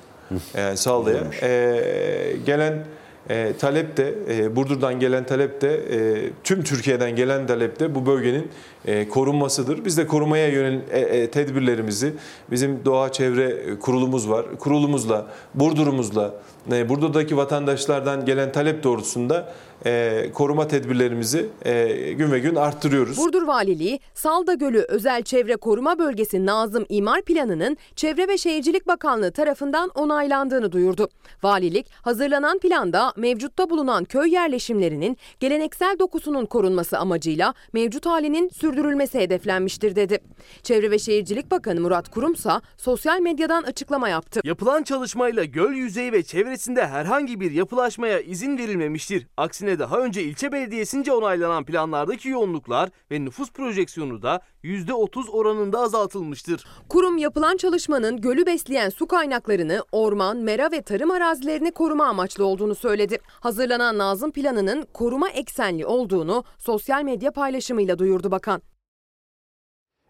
yani Salda'ya. Ee, gelen e, talep de, e, Burdur'dan gelen talep de, e, tüm Türkiye'den gelen talep de bu bölgenin e, korunmasıdır. Biz de korumaya yönelik e, e, tedbirlerimizi, bizim doğa çevre kurulumuz var. Kurulumuzla, Burdur'umuzla, e, Burdur'daki vatandaşlardan gelen talep doğrultusunda e, koruma tedbirlerimizi e, gün ve gün arttırıyoruz. Burdur Valiliği, Salda Gölü Özel Çevre Koruma Bölgesi Nazım İmar Planı'nın Çevre ve Şehircilik Bakanlığı tarafından onaylandığını duyurdu. Valilik, hazırlanan planda mevcutta bulunan köy yerleşimlerinin geleneksel dokusunun korunması amacıyla mevcut halinin sürdürülmesi hedeflenmiştir dedi. Çevre ve Şehircilik Bakanı Murat Kurumsa sosyal medyadan açıklama yaptı. Yapılan çalışmayla göl yüzeyi ve çevresinde herhangi bir yapılaşmaya izin verilmemiştir. Aksine daha önce ilçe belediyesince onaylanan planlardaki yoğunluklar ve nüfus projeksiyonu da %30 oranında azaltılmıştır. Kurum yapılan çalışmanın gölü besleyen su kaynaklarını, orman, mera ve tarım arazilerini koruma amaçlı olduğunu söyledi. Hazırlanan Nazım Planı'nın koruma eksenli olduğunu sosyal medya paylaşımıyla duyurdu bakan.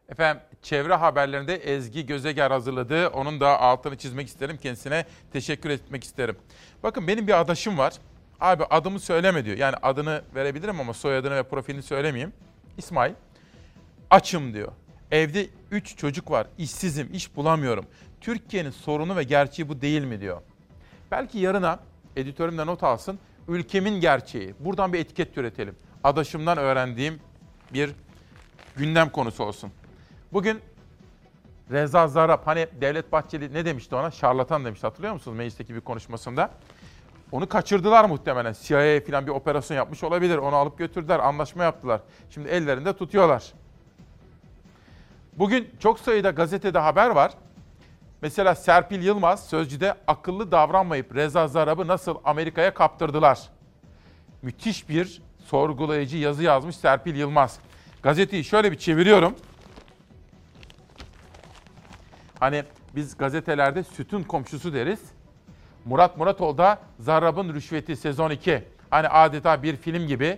Efendim çevre haberlerinde Ezgi Gözeger hazırladı. Onun da altını çizmek isterim. Kendisine teşekkür etmek isterim. Bakın benim bir adaşım var. Abi adımı söyleme diyor. Yani adını verebilirim ama soyadını ve profilini söylemeyeyim. İsmail. Açım diyor. Evde 3 çocuk var. İşsizim, iş bulamıyorum. Türkiye'nin sorunu ve gerçeği bu değil mi diyor. Belki yarına editörüm de not alsın. Ülkemin gerçeği. Buradan bir etiket üretelim. Adaşımdan öğrendiğim bir gündem konusu olsun. Bugün Reza Zarrab hani Devlet Bahçeli ne demişti ona? Şarlatan demişti hatırlıyor musunuz meclisteki bir konuşmasında? Onu kaçırdılar muhtemelen. CIA falan bir operasyon yapmış olabilir. Onu alıp götürdüler, anlaşma yaptılar. Şimdi ellerinde tutuyorlar. Bugün çok sayıda gazetede haber var. Mesela Serpil Yılmaz Sözcü'de akıllı davranmayıp Reza Zarrab'ı nasıl Amerika'ya kaptırdılar? Müthiş bir sorgulayıcı yazı yazmış Serpil Yılmaz. Gazeteyi şöyle bir çeviriyorum. Hani biz gazetelerde sütun komşusu deriz. Murat Muratoğlu da Zarrab'ın Rüşveti sezon 2. Hani adeta bir film gibi.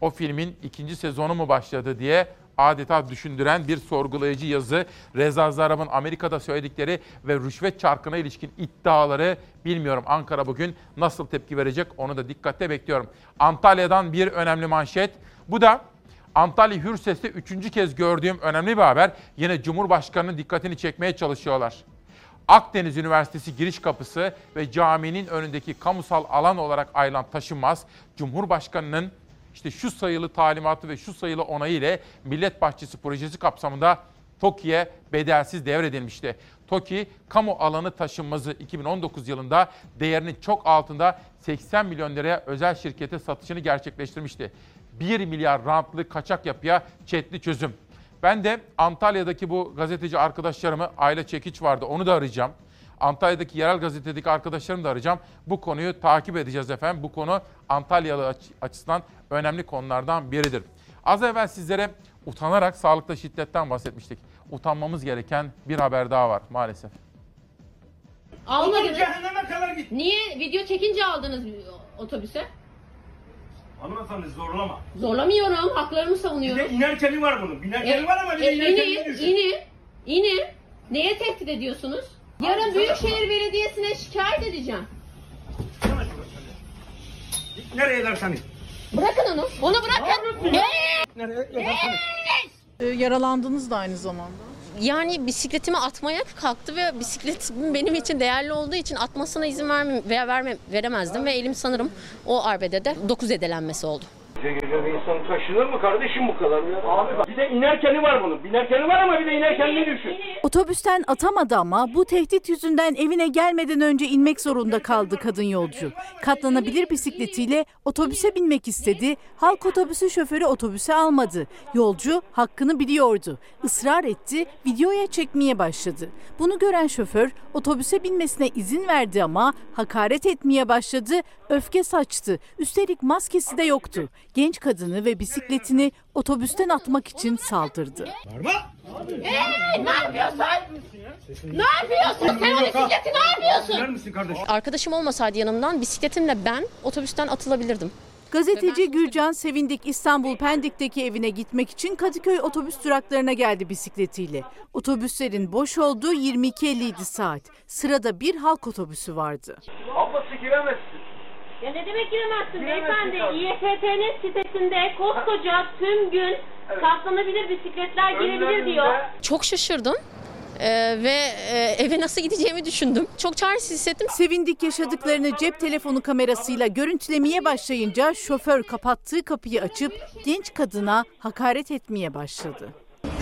O filmin ikinci sezonu mu başladı diye adeta düşündüren bir sorgulayıcı yazı. Reza Zarrab'ın Amerika'da söyledikleri ve rüşvet çarkına ilişkin iddiaları bilmiyorum. Ankara bugün nasıl tepki verecek onu da dikkatle bekliyorum. Antalya'dan bir önemli manşet. Bu da Antalya Hürses'te üçüncü kez gördüğüm önemli bir haber. Yine Cumhurbaşkanı'nın dikkatini çekmeye çalışıyorlar. Akdeniz Üniversitesi giriş kapısı ve caminin önündeki kamusal alan olarak ayrılan taşınmaz, Cumhurbaşkanı'nın İşte şu sayılı talimatı ve şu sayılı onayı ile Millet Bahçesi projesi kapsamında TOKİ'ye bedelsiz devredilmişti. TOKİ, kamu alanı taşınmazı 2019 yılında değerinin çok altında 80 milyon liraya özel şirkete satışını gerçekleştirmişti. 1 milyar rantlı kaçak yapıya çetli çözüm. Ben de Antalya'daki bu gazeteci arkadaşlarımı, Aile Çekiç vardı onu da arayacağım. Antalya'daki yerel gazetedeki arkadaşlarımı da arayacağım. Bu konuyu takip edeceğiz efendim. Bu konu Antalyalı aç- açısından önemli konulardan biridir. Az evvel sizlere utanarak sağlıkta şiddetten bahsetmiştik. Utanmamız gereken bir haber daha var maalesef. Almadınız. Niye video çekince aldınız otobüse? Hanımefendi zorlama. Zorlamıyorum. Haklarımı savunuyorum. Bir de inerkeni var bunun. Binerkeni var ama bir de e, inerkenini inin, düşün. inin, inin. Neye tehdit ediyorsunuz? Yarın Büyükşehir Belediyesi'ne şikayet edeceğim. Nereye dersen. Bırakın onu. Onu bırakın. Nereye edersen it. Yaralandınız da aynı zamanda. Yani bisikletimi atmaya kalktı ve bisikletim benim için değerli olduğu için atmasına izin vermem, veya vermem, veremezdim ve elim sanırım o arbedede 9 edelenmesi oldu. Bir insan taşınır mı kardeşim bu kadar ya? Abi bir de inerkeni var bunun. Binerkeni var ama bir de inerkenini düşün. Otobüsten atamadı ama bu tehdit yüzünden evine gelmeden önce inmek zorunda kaldı kadın yolcu. Katlanabilir bisikletiyle otobüse binmek istedi. Halk otobüsü şoförü otobüse almadı. Yolcu hakkını biliyordu. Israr etti, videoya çekmeye başladı. Bunu gören şoför otobüse binmesine izin verdi ama hakaret etmeye başladı, öfke saçtı. Üstelik maskesi de yoktu. Genç kadını ve bisikletini otobüsten atmak için saldırdı. Hey, ne yapıyorsun? Ne yapıyorsun? Sen o bisikleti ne yapıyorsun? Arkadaşım olmasaydı yanımdan bisikletimle ben otobüsten atılabilirdim. Gazeteci Gülcan Sevindik İstanbul Pendik'teki evine gitmek için Kadıköy otobüs duraklarına geldi bisikletiyle. Otobüslerin boş olduğu 22.50 saat. Sırada bir halk otobüsü vardı. Ablası giremezsin. Ya ne demek giremezsin Giremezsin beyefendi? tabii. İETT'nin sitesinde koskoca tüm gün katlanabilir bisikletler girebilir Önlerinde- diyor. Çok şaşırdım. Ee, ve e, eve nasıl gideceğimi düşündüm. Çok çaresiz hissettim. Sevindik yaşadıklarını cep telefonu kamerasıyla görüntülemeye başlayınca şoför kapattığı kapıyı açıp genç kadına hakaret etmeye başladı.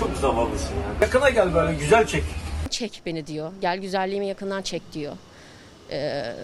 Çok zavallısın ya. Yakına gel böyle güzel çek. Çek beni diyor. Gel güzelliğimi yakından çek diyor. Ee,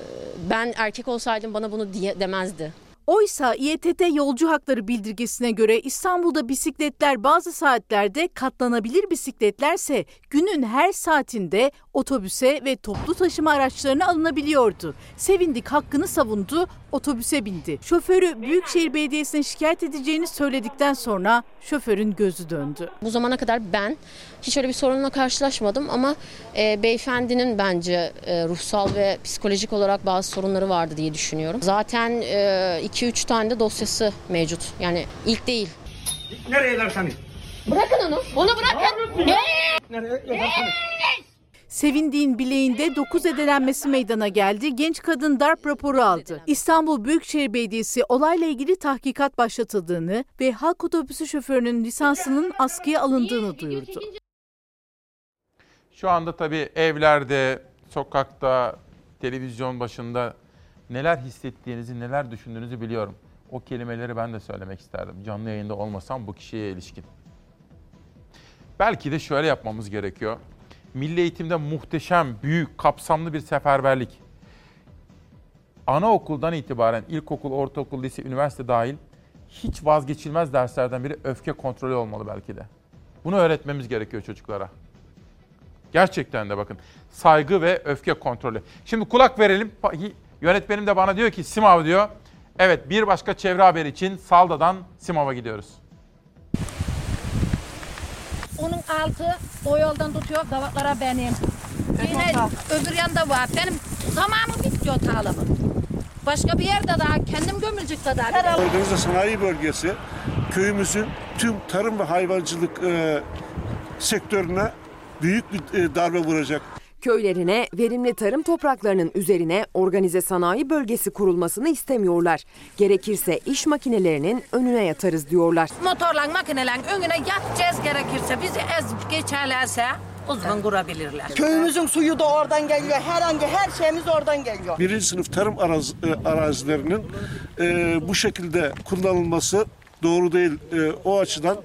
ben erkek olsaydım bana bunu diye, demezdi. Oysa İETT yolcu hakları bildirgesine göre İstanbul'da bisikletler bazı saatlerde katlanabilir bisikletlerse günün her saatinde otobüse ve toplu taşıma araçlarına alınabiliyordu. Sevindik hakkını savundu, otobüse bindi. Şoförü Büyükşehir Belediyesi'ne şikayet edeceğini söyledikten sonra şoförün gözü döndü. Bu zamana kadar ben hiç öyle bir sorunla karşılaşmadım ama e, beyefendinin bence e, ruhsal ve psikolojik olarak bazı sorunları vardı diye düşünüyorum. Zaten 2-3 tane de dosyası mevcut. Yani ilk değil. Nereye dersen it. Bırakın onu. Onu bırakın. Nereye edersen it. Sevindiğin bileğinde 9 edelenmesi meydana geldi. Genç kadın darp raporu aldı. İstanbul Büyükşehir Belediyesi olayla ilgili tahkikat başlatıldığını ve halk otobüsü şoförünün lisansının askıya alındığını duyurdu. Şu anda tabii evlerde, sokakta, televizyon başında neler hissettiğinizi, neler düşündüğünüzü biliyorum. O kelimeleri ben de söylemek isterdim. Canlı yayında olmasam bu kişiye ilişkin. Belki de şöyle yapmamız gerekiyor. Milli eğitimde muhteşem, büyük, kapsamlı bir seferberlik. Anaokuldan itibaren ilkokul, ortaokul, lise, üniversite dahil hiç vazgeçilmez derslerden biri öfke kontrolü olmalı belki de. Bunu öğretmemiz gerekiyor çocuklara. Gerçekten de bakın saygı ve öfke kontrolü. Şimdi kulak verelim. Yönetmenim de bana diyor ki Simav diyor. Evet bir başka çevre haberi için Salda'dan Simav'a gidiyoruz. Onun altı o yoldan tutuyor davatlara benim. Yine öbür yanda var. Benim tamamı bitiyor tarlamın. Başka bir yerde daha kendim gömülecekte daha. Organize sanayi bölgesi köyümüzün tüm tarım ve hayvancılık e, sektörüne büyük bir e, darbe vuracak. Köylerine verimli tarım topraklarının üzerine organize sanayi bölgesi kurulmasını istemiyorlar. Gerekirse iş makinelerinin önüne yatarız diyorlar. Motorla makinelerin önüne yatacağız gerekirse bizi ezip geçerlerse o zaman kurabilirler. Köyümüzün suyu da oradan geliyor. Herhangi her şeyimiz oradan geliyor. Birinci sınıf tarım araz- e, arazilerinin e, bu şekilde kullanılması doğru değil. E, o açıdan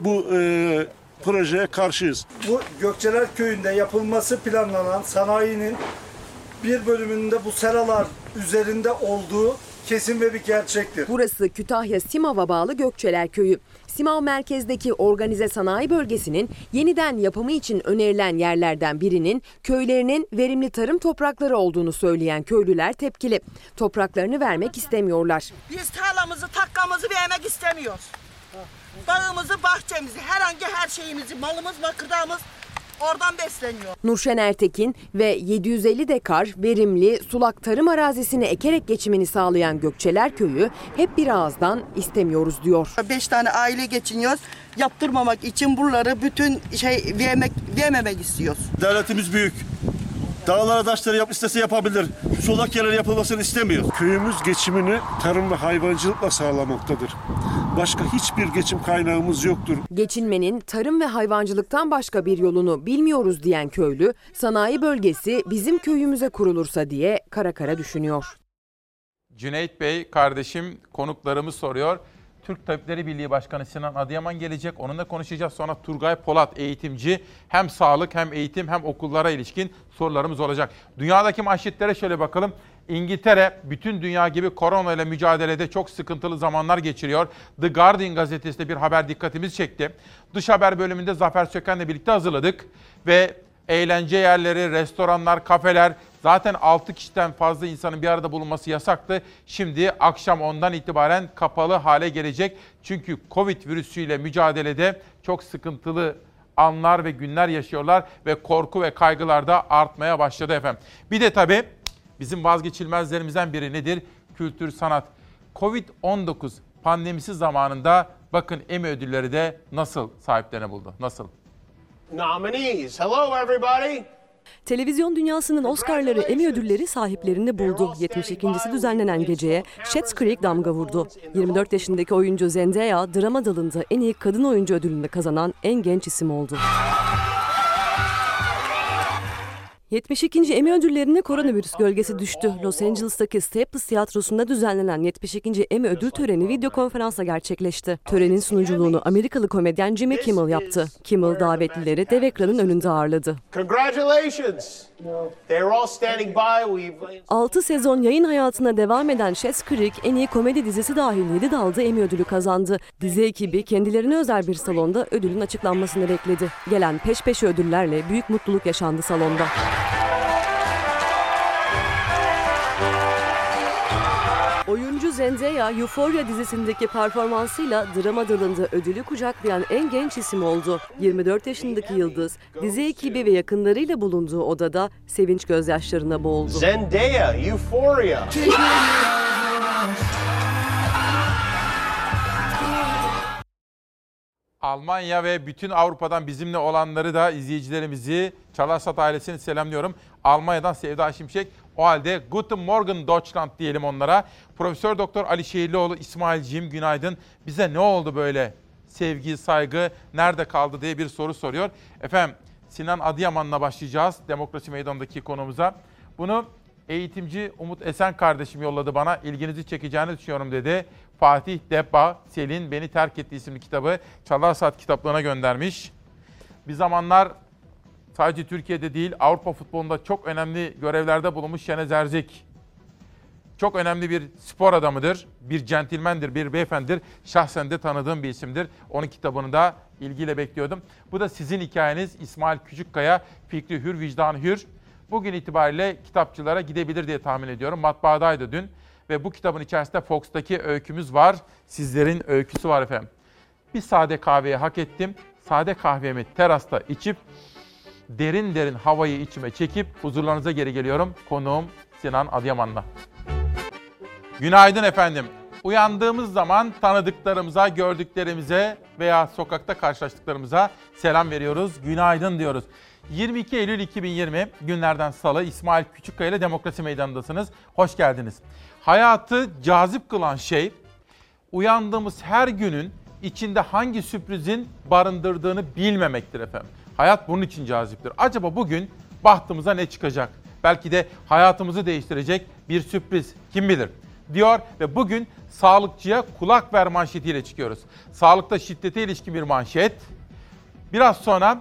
bu e, projeye karşıyız. Bu Gökçeler Köyü'nde yapılması planlanan sanayinin bir bölümünde bu seralar üzerinde olduğu kesin ve bir gerçektir. Burası Kütahya Simav'a bağlı Gökçeler Köyü. Simav merkezdeki organize sanayi bölgesinin yeniden yapımı için önerilen yerlerden birinin köylerinin verimli tarım toprakları olduğunu söyleyen köylüler tepkili. Topraklarını vermek istemiyorlar. Biz tarlamızı, takkamızı vermek istemiyoruz. Bağımızı, bahçemizi, herhangi her şeyimizi, malımız, bakırdağımız oradan besleniyor. Nurşen Ertekin ve 750 dekar verimli sulak tarım arazisini ekerek geçimini sağlayan Gökçeler Köyü hep bir ağızdan istemiyoruz diyor. Beş tane aile geçiniyoruz. Yaptırmamak için buraları bütün şey vermek, vermemek istiyoruz. Devletimiz büyük. Dağlara taşları yap istese yapabilir. Sulak yerler yapılmasını istemiyor. Köyümüz geçimini tarım ve hayvancılıkla sağlamaktadır. Başka hiçbir geçim kaynağımız yoktur. Geçinmenin tarım ve hayvancılıktan başka bir yolunu bilmiyoruz diyen köylü, sanayi bölgesi bizim köyümüze kurulursa diye kara kara düşünüyor. Cüneyt Bey kardeşim konuklarımız soruyor. Türk Tabipleri Birliği Başkanı Sinan Adıyaman gelecek. Onunla konuşacağız. Sonra Turgay Polat eğitimci. Hem sağlık hem eğitim hem okullara ilişkin sorularımız olacak. Dünyadaki manşetlere şöyle bakalım. İngiltere bütün dünya gibi korona ile mücadelede çok sıkıntılı zamanlar geçiriyor. The Guardian gazetesinde bir haber dikkatimizi çekti. Dış haber bölümünde Zafer Söken'le birlikte hazırladık ve eğlence yerleri, restoranlar, kafeler zaten 6 kişiden fazla insanın bir arada bulunması yasaktı. Şimdi akşam ondan itibaren kapalı hale gelecek. Çünkü Covid virüsüyle mücadelede çok sıkıntılı anlar ve günler yaşıyorlar ve korku ve kaygılar da artmaya başladı efendim. Bir de tabii bizim vazgeçilmezlerimizden biri nedir? Kültür, sanat. Covid-19 pandemisi zamanında bakın Emmy ödülleri de nasıl sahiplerine buldu? Nasıl? Nominees. Hello, everybody. Televizyon dünyasının Oscar'ları Emmy ödülleri sahiplerini buldu. 72.si düzenlenen geceye Schitt's Creek damga vurdu. 24 yaşındaki oyuncu Zendaya drama dalında en iyi kadın oyuncu ödülünü kazanan en genç isim oldu. 72. Emmy ödüllerine koronavirüs gölgesi düştü. Los Angeles'taki Staples Tiyatrosu'nda düzenlenen 72. Emmy ödül töreni video konferansla gerçekleşti. Törenin sunuculuğunu Amerikalı komedyen Jimmy Kimmel yaptı. Kimmel davetlileri dev ekranın önünde ağırladı. Congratulations. They're all standing by. We've 6 sezon yayın hayatına devam eden Schitt's Creek en iyi komedi dizisi dahil 7 dalda Emmy ödülü kazandı. Dizi ekibi kendilerine özel bir salonda ödülün açıklanmasını bekledi. Gelen peş peşe ödüllerle büyük mutluluk yaşandı salonda. Oyuncu Zendaya, Euphoria dizisindeki performansıyla drama dalında ödülü kucaklayan en genç isim oldu. 24 yaşındaki yıldız, dizi ekibi ve yakınlarıyla bulunduğu odada sevinç gözyaşlarına boğuldu. Zendaya, Euphoria. Almanya ve bütün Avrupa'dan bizimle olanları da izleyicilerimizi Çalarsat ailesini selamlıyorum. Almanya'dan Sevda Şimşek. O halde Guten Morgen Deutschland diyelim onlara. Profesör Doktor Ali Şehirlioğlu, İsmailciğim günaydın. Bize ne oldu böyle? Sevgi, saygı nerede kaldı diye bir soru soruyor. Efendim Sinan Adıyaman'la başlayacağız Demokrasi Meydanı'ndaki konumuza. Bunu eğitimci Umut Esen kardeşim yolladı bana. İlginizi çekeceğini düşünüyorum dedi. Fatih Debba, Selin Beni Terk Etti isimli kitabı Çalar Saat kitaplığına göndermiş. Bir zamanlar sadece Türkiye'de değil Avrupa futbolunda çok önemli görevlerde bulunmuş Şenez Erzik. Çok önemli bir spor adamıdır, bir centilmendir, bir beyefendidir. Şahsen de tanıdığım bir isimdir. Onun kitabını da ilgiyle bekliyordum. Bu da sizin hikayeniz İsmail Küçükkaya, Fikri Hür, Vicdan Hür. Bugün itibariyle kitapçılara gidebilir diye tahmin ediyorum. Matbaadaydı dün ve bu kitabın içerisinde Fox'taki öykümüz var. Sizlerin öyküsü var efendim. Bir sade kahveyi hak ettim. Sade kahvemi terasta içip derin derin havayı içime çekip huzurlarınıza geri geliyorum. Konuğum Sinan Adıyaman'la. Günaydın efendim. Uyandığımız zaman tanıdıklarımıza, gördüklerimize veya sokakta karşılaştıklarımıza selam veriyoruz. Günaydın diyoruz. 22 Eylül 2020 günlerden salı İsmail Küçükkaya ile Demokrasi Meydanı'ndasınız. Hoş geldiniz. Hayatı cazip kılan şey uyandığımız her günün içinde hangi sürprizin barındırdığını bilmemektir efendim. Hayat bunun için caziptir. Acaba bugün bahtımıza ne çıkacak? Belki de hayatımızı değiştirecek bir sürpriz. Kim bilir? diyor ve bugün sağlıkçıya kulak ver manşetiyle çıkıyoruz. Sağlıkta şiddete ilişkin bir manşet. Biraz sonra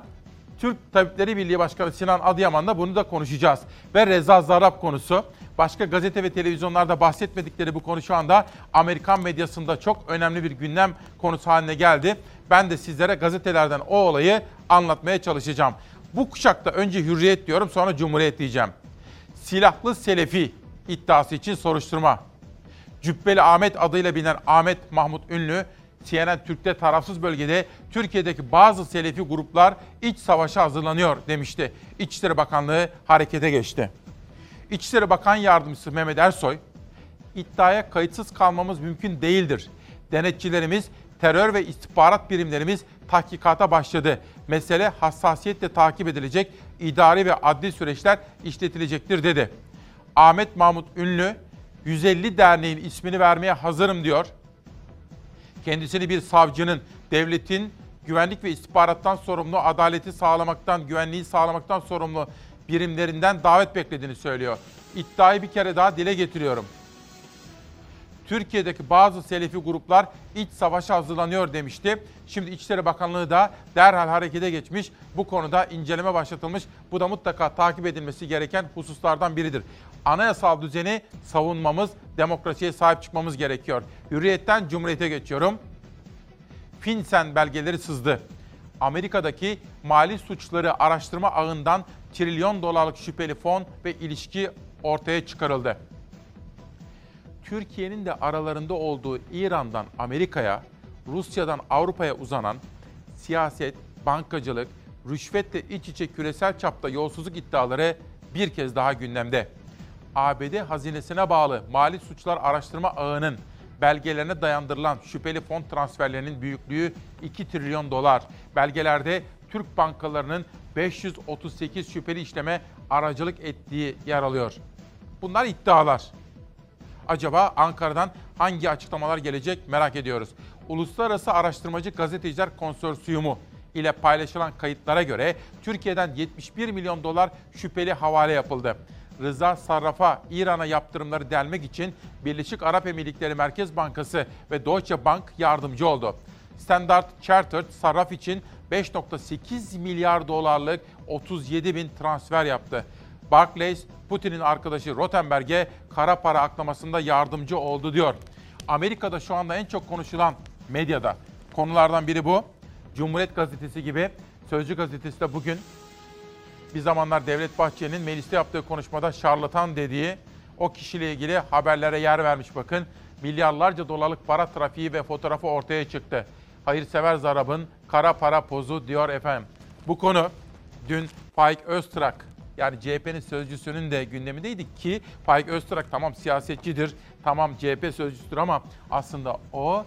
Türk Tabipleri Birliği Başkanı Sinan Adıyaman'la bunu da konuşacağız. Ve Reza Zarrab konusu. Başka gazete ve televizyonlarda bahsetmedikleri bu konu şu anda Amerikan medyasında çok önemli bir gündem konusu haline geldi. Ben de sizlere gazetelerden o olayı anlatmaya çalışacağım. Bu kuşakta önce hürriyet diyorum sonra cumhuriyet diyeceğim. Silahlı Selefi iddiası için soruşturma. Cübbeli Ahmet adıyla bilinen Ahmet Mahmut Ünlü, CNN Türk'te tarafsız bölgede Türkiye'deki bazı Selefi gruplar iç savaşa hazırlanıyor demişti. İçişleri Bakanlığı harekete geçti. İçişleri Bakan Yardımcısı Mehmet Ersoy, iddiaya kayıtsız kalmamız mümkün değildir. Denetçilerimiz, terör ve istihbarat birimlerimiz tahkikata başladı. Mesele hassasiyetle takip edilecek, idari ve adli süreçler işletilecektir dedi. Ahmet Mahmut Ünlü, 150 derneğin ismini vermeye hazırım diyor. Kendisini bir savcının, devletin güvenlik ve istihbarattan sorumlu, adaleti sağlamaktan, güvenliği sağlamaktan sorumlu birimlerinden davet beklediğini söylüyor. İddiayı bir kere daha dile getiriyorum. Türkiye'deki bazı Selefi gruplar iç savaşa hazırlanıyor demişti. Şimdi İçişleri Bakanlığı da derhal harekete geçmiş. Bu konuda inceleme başlatılmış. Bu da mutlaka takip edilmesi gereken hususlardan biridir. Anayasal düzeni savunmamız, demokrasiye sahip çıkmamız gerekiyor. Hürriyetten Cumhuriyet'e geçiyorum. FinCEN belgeleri sızdı. Amerika'daki mali suçları araştırma ağından trilyon dolarlık şüpheli fon ve ilişki ortaya çıkarıldı. Türkiye'nin de aralarında olduğu İran'dan Amerika'ya, Rusya'dan Avrupa'ya uzanan siyaset, bankacılık, rüşvetle iç içe küresel çapta yolsuzluk iddiaları bir kez daha gündemde. ABD hazinesine bağlı Mali Suçlar Araştırma Ağı'nın belgelerine dayandırılan şüpheli fon transferlerinin büyüklüğü 2 trilyon dolar. Belgelerde Türk bankalarının 538 şüpheli işleme aracılık ettiği yer alıyor. Bunlar iddialar. Acaba Ankara'dan hangi açıklamalar gelecek merak ediyoruz. Uluslararası Araştırmacı Gazeteciler Konsorsiyumu ile paylaşılan kayıtlara göre Türkiye'den 71 milyon dolar şüpheli havale yapıldı. Rıza Sarraf'a İran'a yaptırımları delmek için Birleşik Arap Emirlikleri Merkez Bankası ve Deutsche Bank yardımcı oldu. Standard Chartered Sarraf için 5.8 milyar dolarlık 37 bin transfer yaptı. Barclays, Putin'in arkadaşı Rottenberg'e kara para aklamasında yardımcı oldu diyor. Amerika'da şu anda en çok konuşulan medyada konulardan biri bu. Cumhuriyet Gazetesi gibi Sözcü Gazetesi de bugün bir zamanlar Devlet Bahçeli'nin mecliste yaptığı konuşmada şarlatan dediği o kişiyle ilgili haberlere yer vermiş bakın. Milyarlarca dolarlık para trafiği ve fotoğrafı ortaya çıktı. Hayırsever Zarab'ın kara para pozu diyor efendim. Bu konu dün Faik Öztrak yani CHP'nin sözcüsünün de gündemindeydi ki Faik Öztrak tamam siyasetçidir, tamam CHP sözcüsüdür ama aslında o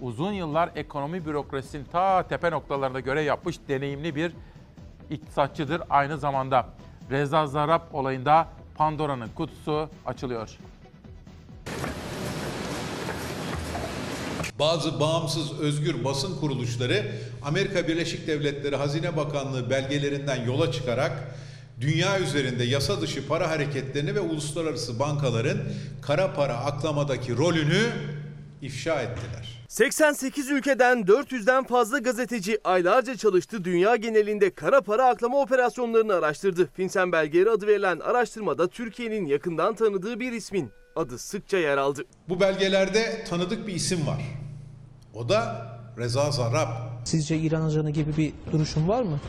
uzun yıllar ekonomi bürokrasisinin ta tepe noktalarında görev yapmış deneyimli bir iktisatçıdır aynı zamanda. Reza Zarrab olayında Pandora'nın kutusu açılıyor. Bazı bağımsız özgür basın kuruluşları Amerika Birleşik Devletleri Hazine Bakanlığı belgelerinden yola çıkarak dünya üzerinde yasa dışı para hareketlerini ve uluslararası bankaların kara para aklamadaki rolünü ifşa ettiler. 88 ülkeden 400'den fazla gazeteci aylarca çalıştı. Dünya genelinde kara para aklama operasyonlarını araştırdı. FinCEN belgeleri adı verilen araştırmada Türkiye'nin yakından tanıdığı bir ismin adı sıkça yer aldı. Bu belgelerde tanıdık bir isim var. O da Reza Zarrab. Sizce İran ajanı gibi bir duruşum var mı?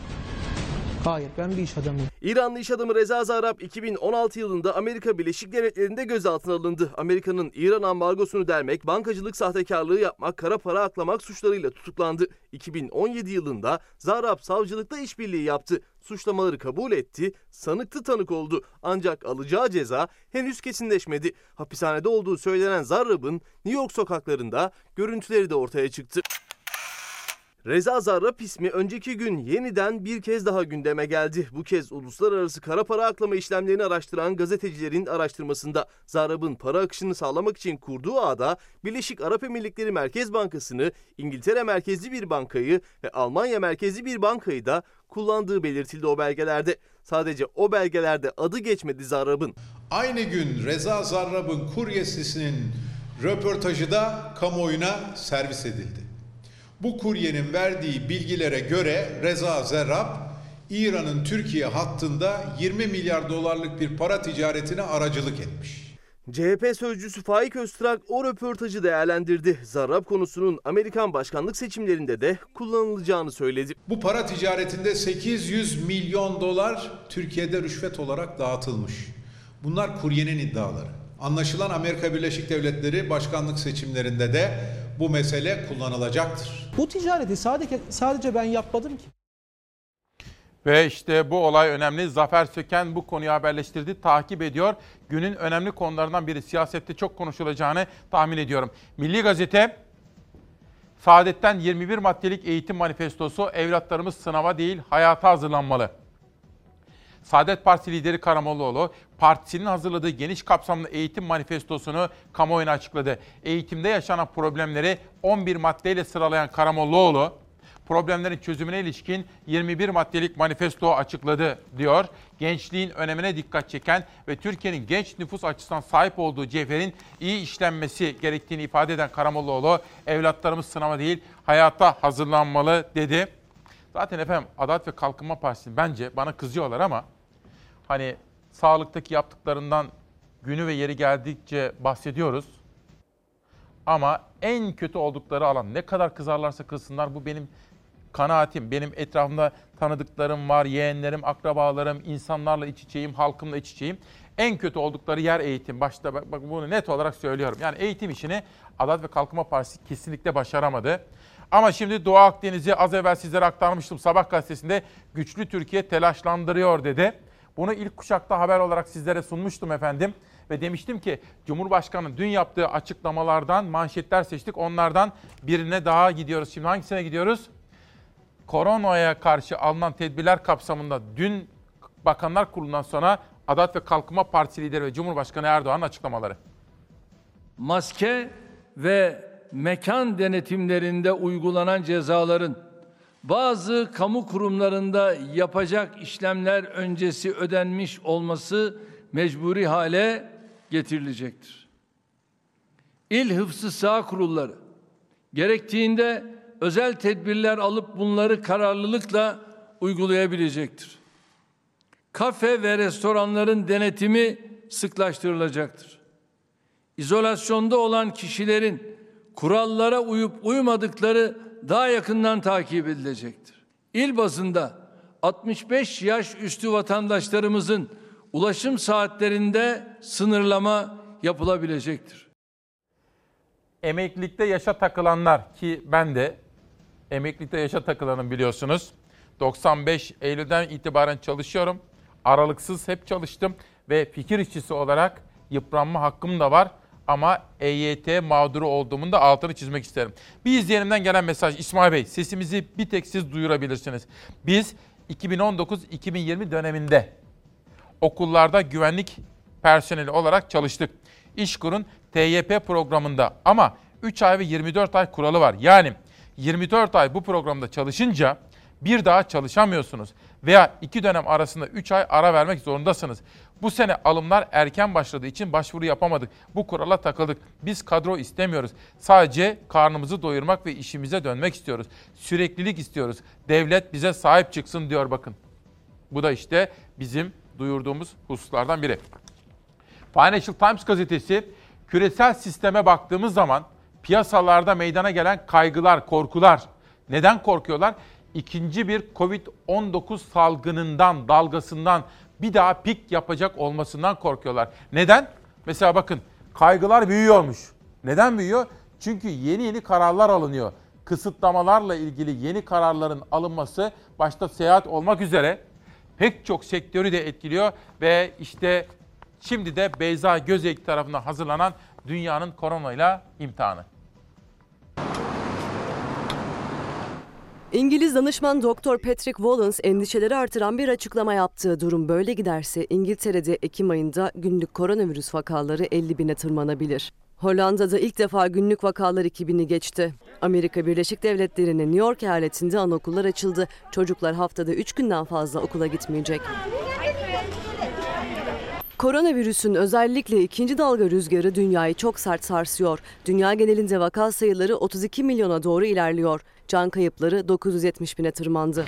Hayır ben bir iş adamıyım. İranlı iş adamı Reza Zarrab 2016 yılında Amerika Birleşik Devletleri'nde gözaltına alındı. Amerika'nın İran ambargosunu delmek, bankacılık sahtekarlığı yapmak, kara para aklamak suçlarıyla tutuklandı. 2017 yılında Zarrab savcılıkta işbirliği yaptı. Suçlamaları kabul etti, sanıktı tanık oldu. Ancak alacağı ceza henüz kesinleşmedi. Hapishanede olduğu söylenen Zarrab'ın New York sokaklarında görüntüleri de ortaya çıktı. Reza Zarrab ismi önceki gün yeniden bir kez daha gündeme geldi. Bu kez uluslararası kara para aklama işlemlerini araştıran gazetecilerin araştırmasında Zarrab'ın para akışını sağlamak için kurduğu ağda Birleşik Arap Emirlikleri Merkez Bankası'nı, İngiltere merkezli bir bankayı ve Almanya merkezli bir bankayı da kullandığı belirtildi o belgelerde. Sadece o belgelerde adı geçmedi Zarrab'ın. Aynı gün Reza Zarrab'ın kuryesinin röportajı da kamuoyuna servis edildi. Bu kuryenin verdiği bilgilere göre Reza Zarrab, İran'ın Türkiye hattında 20 milyar dolarlık bir para ticaretine aracılık etmiş. CHP sözcüsü Faik Öztürk o röportajı değerlendirdi. Zarrab konusunun Amerikan başkanlık seçimlerinde de kullanılacağını söyledi. Bu para ticaretinde 800 milyon dolar Türkiye'de rüşvet olarak dağıtılmış. Bunlar kuryenin iddiaları. Anlaşılan Amerika Birleşik Devletleri başkanlık seçimlerinde de bu mesele kullanılacaktır. Bu ticareti sadece sadece ben yapmadım ki. Ve işte bu olay önemli. Zafer Söken bu konuyu haberleştirdi, takip ediyor. Günün önemli konularından biri siyasette çok konuşulacağını tahmin ediyorum. Milli Gazete Saadet'ten 21 maddelik eğitim manifestosu evlatlarımız sınava değil hayata hazırlanmalı. Saadet Partisi lideri Karamollaoğlu, partisinin hazırladığı geniş kapsamlı eğitim manifestosunu kamuoyuna açıkladı. Eğitimde yaşanan problemleri 11 maddeyle sıralayan Karamollaoğlu, problemlerin çözümüne ilişkin 21 maddelik manifesto açıkladı diyor. Gençliğin önemine dikkat çeken ve Türkiye'nin genç nüfus açısından sahip olduğu cevherin iyi işlenmesi gerektiğini ifade eden Karamollaoğlu, evlatlarımız sınava değil hayata hazırlanmalı dedi. Zaten efendim Adalet ve Kalkınma Partisi bence bana kızıyorlar ama hani sağlıktaki yaptıklarından günü ve yeri geldikçe bahsediyoruz. Ama en kötü oldukları alan ne kadar kızarlarsa kızsınlar bu benim kanaatim. Benim etrafımda tanıdıklarım var, yeğenlerim, akrabalarım, insanlarla iç içeyim, halkımla iç içeyim. En kötü oldukları yer eğitim. Başta bak, bak bunu net olarak söylüyorum. Yani eğitim işini Adalet ve Kalkınma Partisi kesinlikle başaramadı. Ama şimdi Doğu Akdeniz'i az evvel sizlere aktarmıştım. Sabah gazetesinde güçlü Türkiye telaşlandırıyor dedi. Bunu ilk kuşakta haber olarak sizlere sunmuştum efendim. Ve demiştim ki Cumhurbaşkanı dün yaptığı açıklamalardan manşetler seçtik. Onlardan birine daha gidiyoruz. Şimdi hangisine gidiyoruz? Koronaya karşı alınan tedbirler kapsamında dün Bakanlar Kurulu'ndan sonra Adalet ve Kalkınma Partisi lideri ve Cumhurbaşkanı Erdoğan'ın açıklamaları. Maske ve mekan denetimlerinde uygulanan cezaların bazı kamu kurumlarında yapacak işlemler öncesi ödenmiş olması mecburi hale getirilecektir. İl Hıfzı Sağ Kurulları gerektiğinde özel tedbirler alıp bunları kararlılıkla uygulayabilecektir. Kafe ve restoranların denetimi sıklaştırılacaktır. İzolasyonda olan kişilerin kurallara uyup uymadıkları daha yakından takip edilecektir. İl bazında 65 yaş üstü vatandaşlarımızın ulaşım saatlerinde sınırlama yapılabilecektir. Emeklilikte yaşa takılanlar ki ben de emeklilikte yaşa takılanım biliyorsunuz. 95 Eylül'den itibaren çalışıyorum. Aralıksız hep çalıştım ve fikir işçisi olarak yıpranma hakkım da var. Ama EYT mağduru olduğumun da altını çizmek isterim. Bir izleyenimden gelen mesaj İsmail Bey sesimizi bir tek siz duyurabilirsiniz. Biz 2019-2020 döneminde okullarda güvenlik personeli olarak çalıştık. İşkur'un TYP programında ama 3 ay ve 24 ay kuralı var. Yani 24 ay bu programda çalışınca bir daha çalışamıyorsunuz veya iki dönem arasında 3 ay ara vermek zorundasınız. Bu sene alımlar erken başladığı için başvuru yapamadık. Bu kurala takıldık. Biz kadro istemiyoruz. Sadece karnımızı doyurmak ve işimize dönmek istiyoruz. Süreklilik istiyoruz. Devlet bize sahip çıksın diyor bakın. Bu da işte bizim duyurduğumuz hususlardan biri. Financial Times gazetesi küresel sisteme baktığımız zaman piyasalarda meydana gelen kaygılar, korkular. Neden korkuyorlar? İkinci bir Covid-19 salgınından, dalgasından bir daha pik yapacak olmasından korkuyorlar. Neden? Mesela bakın kaygılar büyüyormuş. Neden büyüyor? Çünkü yeni yeni kararlar alınıyor. Kısıtlamalarla ilgili yeni kararların alınması başta seyahat olmak üzere pek çok sektörü de etkiliyor ve işte şimdi de Beyza Gözeyik tarafından hazırlanan dünyanın koronayla imtihanı. İngiliz danışman Doktor Patrick Wallace endişeleri artıran bir açıklama yaptı. Durum böyle giderse İngiltere'de Ekim ayında günlük koronavirüs vakaları 50 bine tırmanabilir. Hollanda'da ilk defa günlük vakalar 2000'i geçti. Amerika Birleşik Devletleri'nin New York eyaletinde anaokullar açıldı. Çocuklar haftada 3 günden fazla okula gitmeyecek. Koronavirüsün özellikle ikinci dalga rüzgarı dünyayı çok sert sarsıyor. Dünya genelinde vaka sayıları 32 milyona doğru ilerliyor. Can kayıpları 970 bine tırmandı.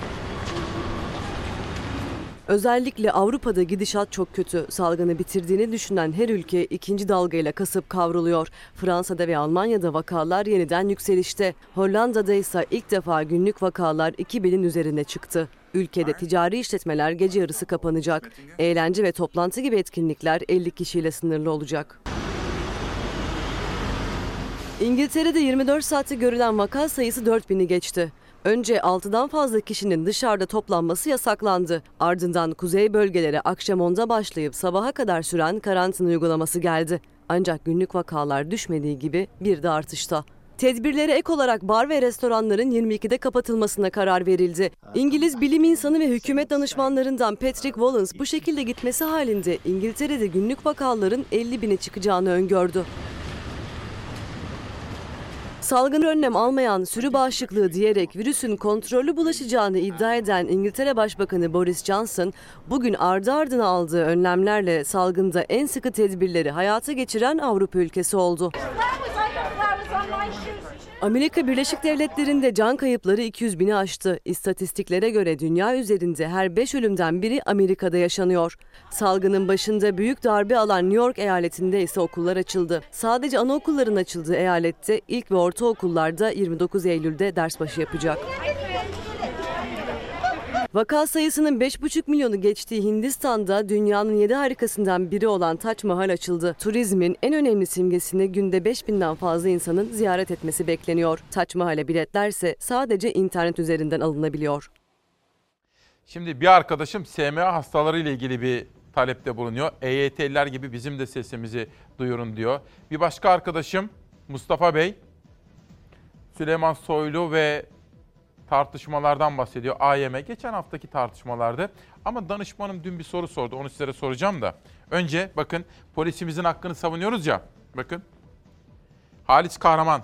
Özellikle Avrupa'da gidişat çok kötü. Salgını bitirdiğini düşünen her ülke ikinci dalgayla kasıp kavruluyor. Fransa'da ve Almanya'da vakalar yeniden yükselişte. Hollanda'da ise ilk defa günlük vakalar 2000'in üzerine çıktı. Ülkede ticari işletmeler gece yarısı kapanacak. Eğlence ve toplantı gibi etkinlikler 50 kişiyle sınırlı olacak. İngiltere'de 24 saatte görülen vaka sayısı 4000'i geçti. Önce 6'dan fazla kişinin dışarıda toplanması yasaklandı. Ardından kuzey bölgelere akşam 10'da başlayıp sabaha kadar süren karantina uygulaması geldi. Ancak günlük vakalar düşmediği gibi bir de artışta. Tedbirlere ek olarak bar ve restoranların 22'de kapatılmasına karar verildi. İngiliz bilim insanı ve hükümet danışmanlarından Patrick Wallace bu şekilde gitmesi halinde İngiltere'de günlük vakaların 50 bine çıkacağını öngördü. Salgın önlem almayan sürü bağışıklığı diyerek virüsün kontrollü bulaşacağını iddia eden İngiltere Başbakanı Boris Johnson, bugün ardı ardına aldığı önlemlerle salgında en sıkı tedbirleri hayata geçiren Avrupa ülkesi oldu. Amerika Birleşik Devletleri'nde can kayıpları 200 bini aştı. İstatistiklere göre dünya üzerinde her 5 ölümden biri Amerika'da yaşanıyor. Salgının başında büyük darbe alan New York eyaletinde ise okullar açıldı. Sadece anaokulların açıldığı eyalette ilk ve ortaokullarda 29 Eylül'de ders başı yapacak. Vaka sayısının 5,5 milyonu geçtiği Hindistan'da dünyanın 7 harikasından biri olan Taç Mahal açıldı. Turizmin en önemli simgesini günde 5000'den fazla insanın ziyaret etmesi bekleniyor. Taç Mahal'e biletlerse sadece internet üzerinden alınabiliyor. Şimdi bir arkadaşım SMA hastaları ile ilgili bir talepte bulunuyor. EYT'liler gibi bizim de sesimizi duyurun diyor. Bir başka arkadaşım Mustafa Bey, Süleyman Soylu ve tartışmalardan bahsediyor. AYM geçen haftaki tartışmalardı. Ama danışmanım dün bir soru sordu. Onu sizlere soracağım da. Önce bakın polisimizin hakkını savunuyoruz ya. Bakın. Halis Kahraman.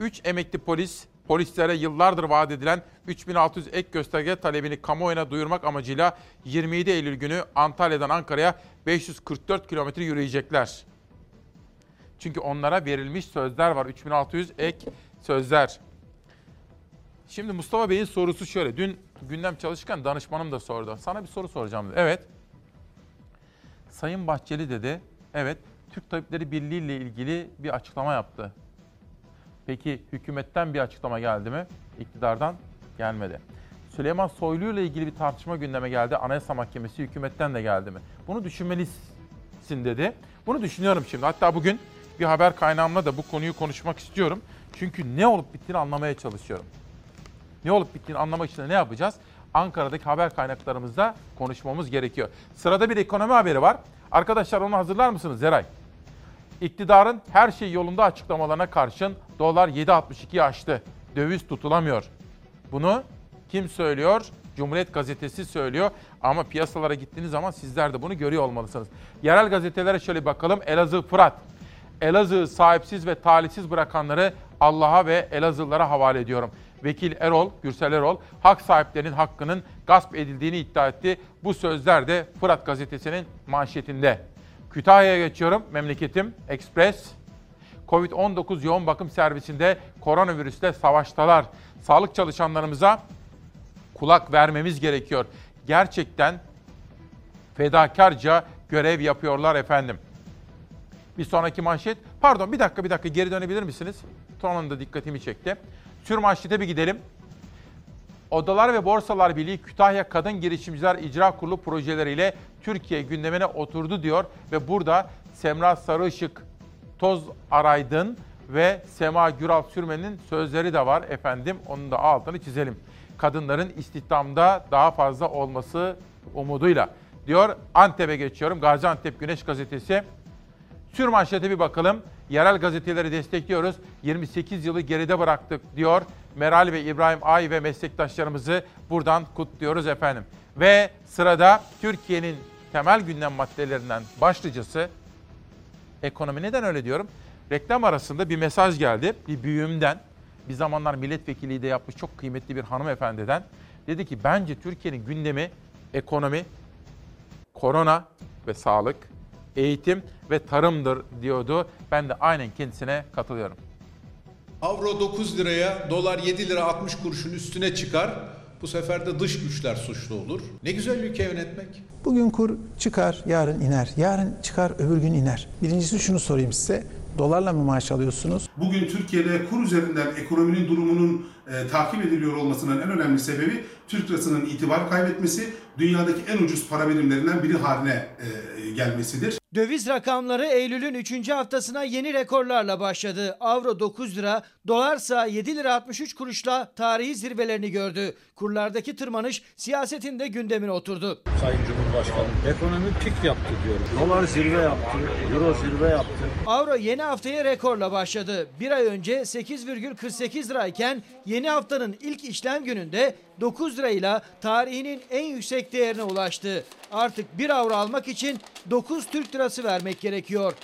3 emekli polis polislere yıllardır vaat edilen 3600 ek gösterge talebini kamuoyuna duyurmak amacıyla 27 Eylül günü Antalya'dan Ankara'ya 544 kilometre yürüyecekler. Çünkü onlara verilmiş sözler var. 3600 ek sözler. Şimdi Mustafa Bey'in sorusu şöyle. Dün gündem çalışırken danışmanım da sordu. Sana bir soru soracağım dedi. Evet. Sayın Bahçeli dedi. Evet. Türk Tabipleri Birliği ile ilgili bir açıklama yaptı. Peki hükümetten bir açıklama geldi mi? İktidardan gelmedi. Süleyman Soylu ile ilgili bir tartışma gündeme geldi. Anayasa Mahkemesi hükümetten de geldi mi? Bunu düşünmelisin dedi. Bunu düşünüyorum şimdi. Hatta bugün bir haber kaynağımla da bu konuyu konuşmak istiyorum. Çünkü ne olup bittiğini anlamaya çalışıyorum. Ne olup bittiğini anlamak için de ne yapacağız? Ankara'daki haber kaynaklarımızda konuşmamız gerekiyor. Sırada bir ekonomi haberi var. Arkadaşlar onu hazırlar mısınız Zeray? İktidarın her şey yolunda açıklamalarına karşın dolar 7.62'yi aştı. Döviz tutulamıyor. Bunu kim söylüyor? Cumhuriyet Gazetesi söylüyor ama piyasalara gittiğiniz zaman sizler de bunu görüyor olmalısınız. Yerel gazetelere şöyle bakalım. Elazığ Fırat. Elazığ sahipsiz ve talihsiz bırakanları Allah'a ve Elazığlılara havale ediyorum. Vekil Erol, Gürsel Erol, hak sahiplerinin hakkının gasp edildiğini iddia etti. Bu sözler de Fırat gazetesinin manşetinde. Kütahya'ya geçiyorum. Memleketim Express. Covid-19 yoğun bakım servisinde koronavirüsle savaştalar. Sağlık çalışanlarımıza kulak vermemiz gerekiyor. Gerçekten fedakarca görev yapıyorlar efendim. Bir sonraki manşet. Pardon bir dakika bir dakika geri dönebilir misiniz? Tonun da dikkatimi çekti. Sür manşete bir gidelim. Odalar ve Borsalar Birliği Kütahya Kadın Girişimciler İcra Kurulu projeleriyle Türkiye gündemine oturdu diyor ve burada Semra Sarıışık, Toz Araydın ve Sema Güral Sürmen'in sözleri de var efendim. Onun da altını çizelim. Kadınların istihdamda daha fazla olması umuduyla diyor. Antep'e geçiyorum. Gaziantep Güneş Gazetesi Sür manşete bir bakalım. Yerel gazeteleri destekliyoruz. 28 yılı geride bıraktık diyor. Meral ve İbrahim Ay ve meslektaşlarımızı buradan kutluyoruz efendim. Ve sırada Türkiye'nin temel gündem maddelerinden başlıcası ekonomi. Neden öyle diyorum? Reklam arasında bir mesaj geldi. Bir büyüğümden, bir zamanlar milletvekiliği de yapmış çok kıymetli bir hanımefendiden. Dedi ki bence Türkiye'nin gündemi ekonomi, korona ve sağlık, eğitim ve tarımdır diyordu. Ben de aynen kendisine katılıyorum. Avro 9 liraya, dolar 7 lira 60 kuruşun üstüne çıkar. Bu sefer de dış güçler suçlu olur. Ne güzel ülke yönetmek. Bugün kur çıkar, yarın iner. Yarın çıkar, öbür gün iner. Birincisi şunu sorayım size. Dolarla mı maaş alıyorsunuz? Bugün Türkiye'de kur üzerinden ekonominin durumunun e, takip ediliyor olmasının en önemli sebebi Türk lirasının itibar kaybetmesi, dünyadaki en ucuz para birimlerinden biri haline e, gelmesidir. Döviz rakamları Eylül'ün 3. haftasına yeni rekorlarla başladı. Avro 9 lira, dolarsa 7 lira 63 kuruşla tarihi zirvelerini gördü. Kurlardaki tırmanış siyasetin de gündemine oturdu. Sayın Cumhurbaşkanım ekonomi pik yaptı diyorum. Dolar zirve yaptı, euro zirve yaptı. Avro yeni haftaya rekorla başladı. Bir ay önce 8,48 lirayken yeni haftanın ilk işlem gününde 9 lirayla tarihinin en yüksek değerine ulaştı. Artık 1 avro almak için 9 Türk lirası vermek gerekiyor.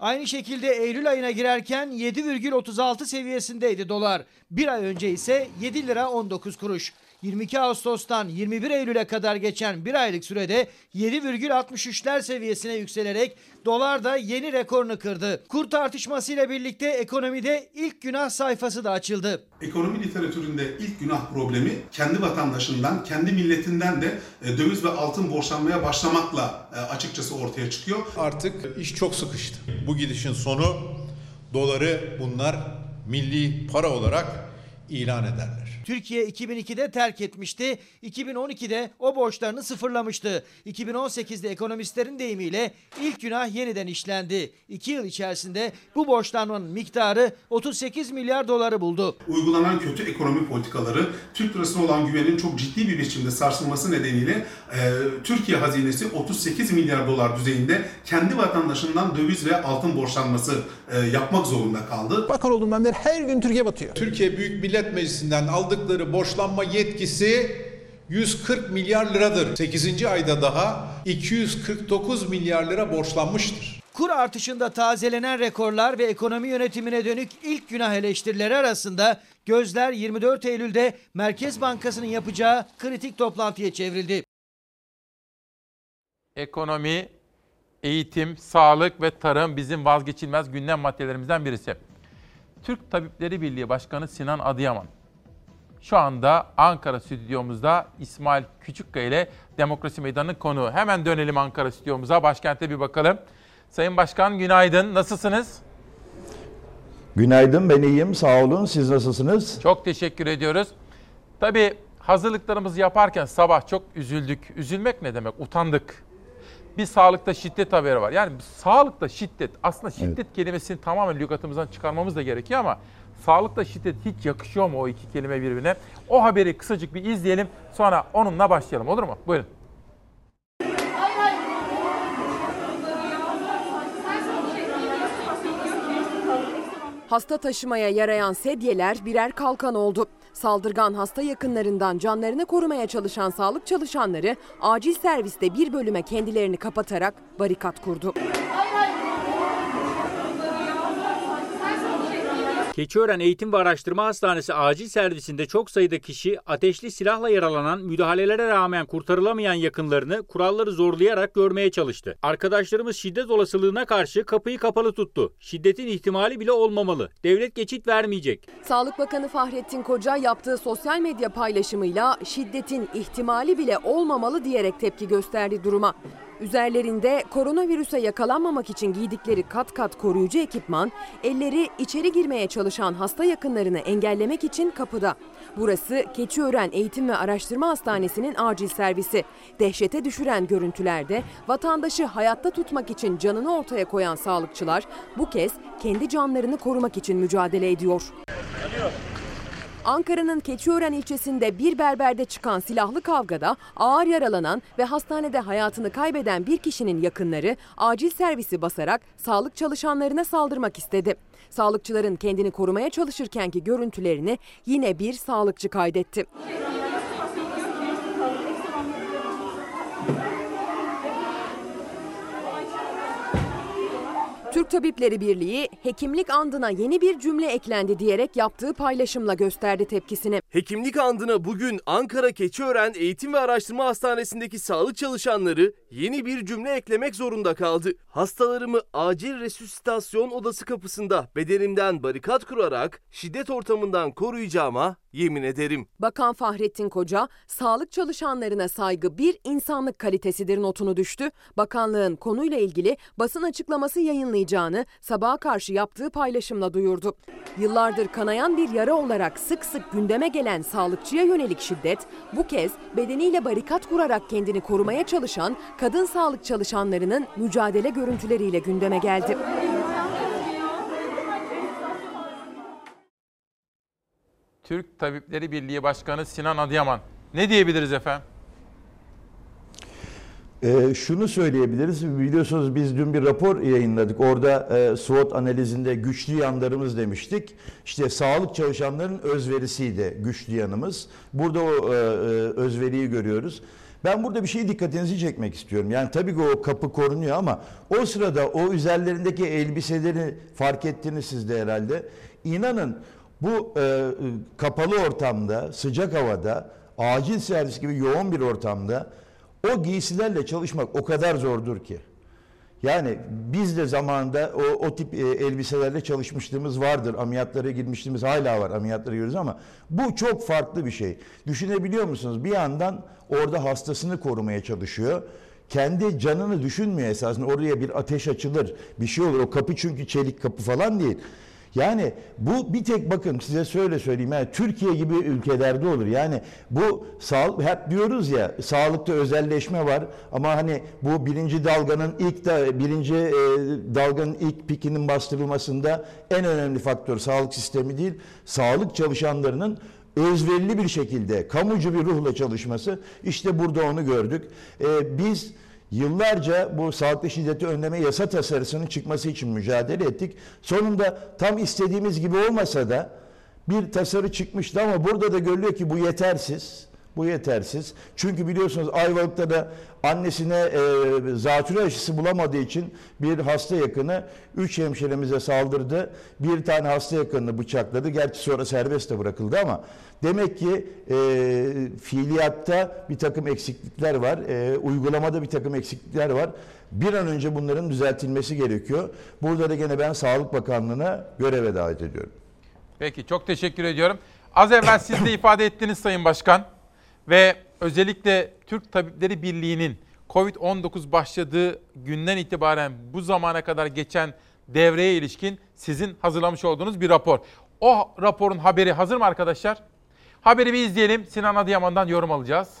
Aynı şekilde Eylül ayına girerken 7,36 seviyesindeydi dolar. Bir ay önce ise 7 lira 19 kuruş. 22 Ağustos'tan 21 Eylül'e kadar geçen bir aylık sürede 7,63'ler seviyesine yükselerek dolar da yeni rekorunu kırdı. Kur tartışmasıyla birlikte ekonomide ilk günah sayfası da açıldı. Ekonomi literatüründe ilk günah problemi kendi vatandaşından, kendi milletinden de e, döviz ve altın borçlanmaya başlamakla e, açıkçası ortaya çıkıyor. Artık iş çok sıkıştı. Bu gidişin sonu doları bunlar milli para olarak ilan ederler. Türkiye 2002'de terk etmişti. 2012'de o borçlarını sıfırlamıştı. 2018'de ekonomistlerin deyimiyle ilk günah yeniden işlendi. 2 yıl içerisinde bu borçlanmanın miktarı 38 milyar doları buldu. Uygulanan kötü ekonomi politikaları Türk lirasına olan güvenin çok ciddi bir biçimde sarsılması nedeniyle e, Türkiye hazinesi 38 milyar dolar düzeyinde kendi vatandaşından döviz ve altın borçlanması e, yapmak zorunda kaldı. Bakan olduğumdan beri her gün Türkiye batıyor. Türkiye Büyük Millet Meclisi'nden aldıkları borçlanma yetkisi 140 milyar liradır. 8. ayda daha 249 milyar lira borçlanmıştır. Kur artışında tazelenen rekorlar ve ekonomi yönetimine dönük ilk günah eleştirileri arasında gözler 24 Eylül'de Merkez Bankası'nın yapacağı kritik toplantıya çevrildi. Ekonomi, eğitim, sağlık ve tarım bizim vazgeçilmez gündem maddelerimizden birisi. Türk Tabipleri Birliği Başkanı Sinan Adıyaman şu anda Ankara stüdyomuzda İsmail Küçükkaya ile Demokrasi Meydanı'nın konuğu. Hemen dönelim Ankara stüdyomuza, başkente bir bakalım. Sayın Başkan günaydın, nasılsınız? Günaydın, ben iyiyim. Sağ olun. Siz nasılsınız? Çok teşekkür ediyoruz. Tabii hazırlıklarımızı yaparken sabah çok üzüldük. Üzülmek ne demek? Utandık. Bir sağlıkta şiddet haberi var. Yani sağlıkta şiddet, aslında şiddet evet. kelimesini tamamen lügatımızdan çıkarmamız da gerekiyor ama sağlıkla şiddet hiç yakışıyor mu o iki kelime birbirine? O haberi kısacık bir izleyelim sonra onunla başlayalım olur mu? Buyurun. Hasta taşımaya yarayan sedyeler birer kalkan oldu. Saldırgan hasta yakınlarından canlarını korumaya çalışan sağlık çalışanları acil serviste bir bölüme kendilerini kapatarak barikat kurdu. Keçiören Eğitim ve Araştırma Hastanesi acil servisinde çok sayıda kişi ateşli silahla yaralanan, müdahalelere rağmen kurtarılamayan yakınlarını kuralları zorlayarak görmeye çalıştı. Arkadaşlarımız şiddet olasılığına karşı kapıyı kapalı tuttu. Şiddetin ihtimali bile olmamalı. Devlet geçit vermeyecek. Sağlık Bakanı Fahrettin Koca yaptığı sosyal medya paylaşımıyla şiddetin ihtimali bile olmamalı diyerek tepki gösterdi duruma. Üzerlerinde koronavirüse yakalanmamak için giydikleri kat kat koruyucu ekipman, elleri içeri girmeye çalışan hasta yakınlarını engellemek için kapıda. Burası Keçiören Eğitim ve Araştırma Hastanesi'nin acil servisi. Dehşete düşüren görüntülerde vatandaşı hayatta tutmak için canını ortaya koyan sağlıkçılar bu kez kendi canlarını korumak için mücadele ediyor. Ankara'nın Keçiören ilçesinde bir berberde çıkan silahlı kavgada ağır yaralanan ve hastanede hayatını kaybeden bir kişinin yakınları acil servisi basarak sağlık çalışanlarına saldırmak istedi. Sağlıkçıların kendini korumaya çalışırkenki görüntülerini yine bir sağlıkçı kaydetti. Türk Tabipleri Birliği hekimlik andına yeni bir cümle eklendi diyerek yaptığı paylaşımla gösterdi tepkisini. Hekimlik andına bugün Ankara Keçiören Eğitim ve Araştırma Hastanesi'ndeki sağlık çalışanları yeni bir cümle eklemek zorunda kaldı. Hastalarımı acil resüsitasyon odası kapısında bedenimden barikat kurarak şiddet ortamından koruyacağıma yemin ederim. Bakan Fahrettin Koca, sağlık çalışanlarına saygı bir insanlık kalitesidir notunu düştü. Bakanlığın konuyla ilgili basın açıklaması yayınlayacağını sabaha karşı yaptığı paylaşımla duyurdu. Yıllardır kanayan bir yara olarak sık sık gündeme gelen sağlıkçıya yönelik şiddet, bu kez bedeniyle barikat kurarak kendini korumaya çalışan kadın sağlık çalışanlarının mücadele görüntüleriyle gündeme geldi. Türk Tabipleri Birliği Başkanı Sinan Adıyaman. Ne diyebiliriz efendim? Ee, şunu söyleyebiliriz. Biliyorsunuz biz dün bir rapor yayınladık. Orada e, SWOT analizinde güçlü yanlarımız demiştik. İşte sağlık çalışanlarının özverisiydi güçlü yanımız. Burada o e, e, özveriyi görüyoruz. Ben burada bir şeyi dikkatinizi çekmek istiyorum. Yani tabii ki o kapı korunuyor ama o sırada o üzerlerindeki elbiseleri fark ettiniz siz de herhalde. İnanın bu e, kapalı ortamda, sıcak havada, acil servis gibi yoğun bir ortamda o giysilerle çalışmak o kadar zordur ki. Yani biz de zamanında o, o tip e, elbiselerle çalışmışlığımız vardır. Ameliyatlara girmişliğimiz hala var. Ameliyatlara giriyoruz ama bu çok farklı bir şey. Düşünebiliyor musunuz? Bir yandan orada hastasını korumaya çalışıyor. Kendi canını düşünmüyor esasında. Oraya bir ateş açılır, bir şey olur. O kapı çünkü çelik kapı falan değil. Yani bu bir tek bakın size söyle söyleyeyim. Yani Türkiye gibi ülkelerde olur. Yani bu sağlık hep diyoruz ya sağlıkta özelleşme var ama hani bu birinci dalganın ilk da birinci e, dalganın ilk pikinin bastırılmasında en önemli faktör sağlık sistemi değil. Sağlık çalışanlarının özverili bir şekilde kamucu bir ruhla çalışması işte burada onu gördük. E, biz Yıllarca bu sağlıklı şiddeti önleme yasa tasarısının çıkması için mücadele ettik. Sonunda tam istediğimiz gibi olmasa da bir tasarı çıkmıştı ama burada da görülüyor ki bu yetersiz. Bu yetersiz. Çünkü biliyorsunuz Ayvalık'ta da annesine e, zatürre aşısı bulamadığı için bir hasta yakını üç hemşiremize saldırdı. Bir tane hasta yakınını bıçakladı. Gerçi sonra serbest de bırakıldı ama demek ki e, fiiliyatta bir takım eksiklikler var. E, uygulamada bir takım eksiklikler var. Bir an önce bunların düzeltilmesi gerekiyor. Burada da gene ben Sağlık Bakanlığı'na göreve davet ediyorum. Peki çok teşekkür ediyorum. Az evvel siz de ifade ettiniz Sayın Başkan ve özellikle Türk Tabipleri Birliği'nin Covid-19 başladığı günden itibaren bu zamana kadar geçen devreye ilişkin sizin hazırlamış olduğunuz bir rapor. O raporun haberi hazır mı arkadaşlar? Haberi bir izleyelim. Sinan Adıyaman'dan yorum alacağız.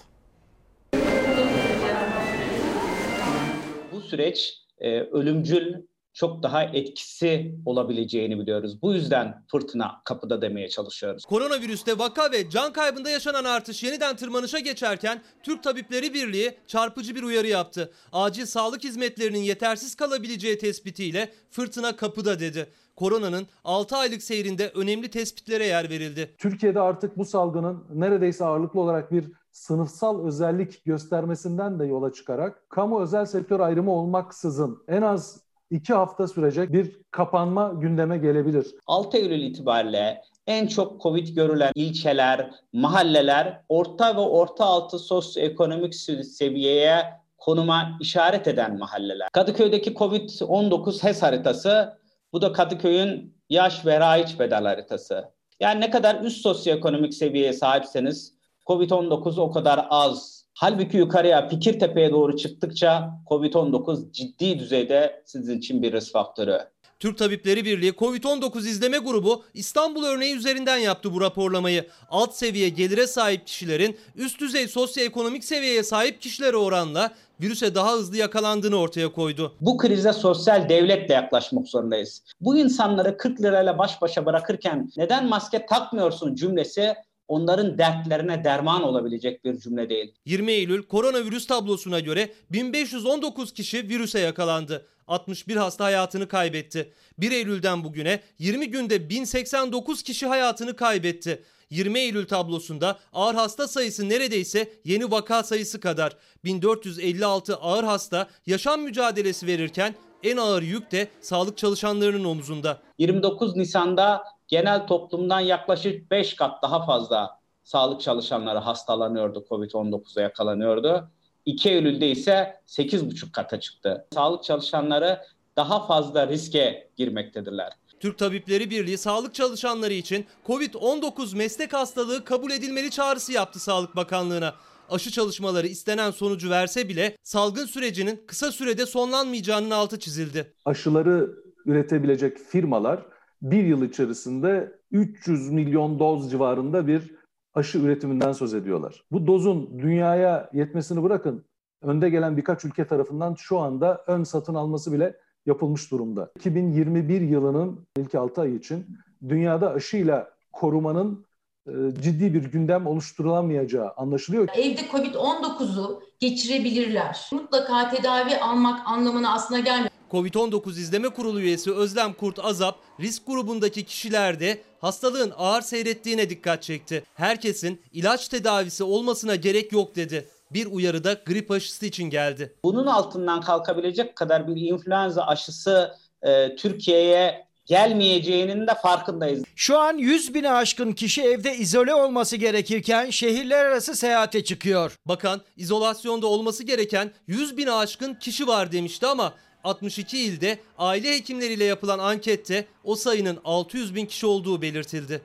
Bu süreç e, ölümcül çok daha etkisi olabileceğini biliyoruz. Bu yüzden fırtına kapıda demeye çalışıyoruz. Koronavirüste vaka ve can kaybında yaşanan artış yeniden tırmanışa geçerken Türk Tabipleri Birliği çarpıcı bir uyarı yaptı. Acil sağlık hizmetlerinin yetersiz kalabileceği tespitiyle fırtına kapıda dedi. Koronanın 6 aylık seyrinde önemli tespitlere yer verildi. Türkiye'de artık bu salgının neredeyse ağırlıklı olarak bir sınıfsal özellik göstermesinden de yola çıkarak kamu özel sektör ayrımı olmaksızın en az iki hafta sürecek bir kapanma gündeme gelebilir. 6 Eylül itibariyle en çok Covid görülen ilçeler, mahalleler orta ve orta altı sosyoekonomik seviyeye konuma işaret eden mahalleler. Kadıköy'deki Covid-19 HES haritası, bu da Kadıköy'ün yaş ve raiç bedel haritası. Yani ne kadar üst sosyoekonomik seviyeye sahipseniz Covid-19 o kadar az Halbuki yukarıya Fikirtepe'ye doğru çıktıkça COVID-19 ciddi düzeyde sizin için bir risk faktörü. Türk Tabipleri Birliği Covid-19 izleme grubu İstanbul örneği üzerinden yaptı bu raporlamayı. Alt seviye gelire sahip kişilerin üst düzey sosyoekonomik seviyeye sahip kişilere oranla virüse daha hızlı yakalandığını ortaya koydu. Bu krize sosyal devletle yaklaşmak zorundayız. Bu insanları 40 lirayla baş başa bırakırken neden maske takmıyorsun cümlesi onların dertlerine derman olabilecek bir cümle değil. 20 Eylül koronavirüs tablosuna göre 1519 kişi virüse yakalandı. 61 hasta hayatını kaybetti. 1 Eylül'den bugüne 20 günde 1089 kişi hayatını kaybetti. 20 Eylül tablosunda ağır hasta sayısı neredeyse yeni vaka sayısı kadar. 1456 ağır hasta yaşam mücadelesi verirken en ağır yük de sağlık çalışanlarının omuzunda. 29 Nisan'da genel toplumdan yaklaşık 5 kat daha fazla sağlık çalışanları hastalanıyordu, Covid-19'a yakalanıyordu. 2 Eylül'de ise 8,5 kata çıktı. Sağlık çalışanları daha fazla riske girmektedirler. Türk Tabipleri Birliği sağlık çalışanları için Covid-19 meslek hastalığı kabul edilmeli çağrısı yaptı Sağlık Bakanlığı'na. Aşı çalışmaları istenen sonucu verse bile salgın sürecinin kısa sürede sonlanmayacağının altı çizildi. Aşıları üretebilecek firmalar bir yıl içerisinde 300 milyon doz civarında bir aşı üretiminden söz ediyorlar. Bu dozun dünyaya yetmesini bırakın önde gelen birkaç ülke tarafından şu anda ön satın alması bile yapılmış durumda. 2021 yılının ilk 6 ay için dünyada aşıyla korumanın e, ciddi bir gündem oluşturulamayacağı anlaşılıyor. Evde Covid-19'u geçirebilirler. Mutlaka tedavi almak anlamına aslında gelmiyor. Covid-19 İzleme Kurulu üyesi Özlem Kurt Azap, risk grubundaki kişilerde hastalığın ağır seyrettiğine dikkat çekti. Herkesin ilaç tedavisi olmasına gerek yok dedi. Bir uyarı da grip aşısı için geldi. Bunun altından kalkabilecek kadar bir influenza aşısı e, Türkiye'ye gelmeyeceğinin de farkındayız. Şu an 100 bine aşkın kişi evde izole olması gerekirken şehirler arası seyahate çıkıyor. Bakan izolasyonda olması gereken 100 bine aşkın kişi var demişti ama 62 ilde aile hekimleriyle yapılan ankette o sayının 600 bin kişi olduğu belirtildi.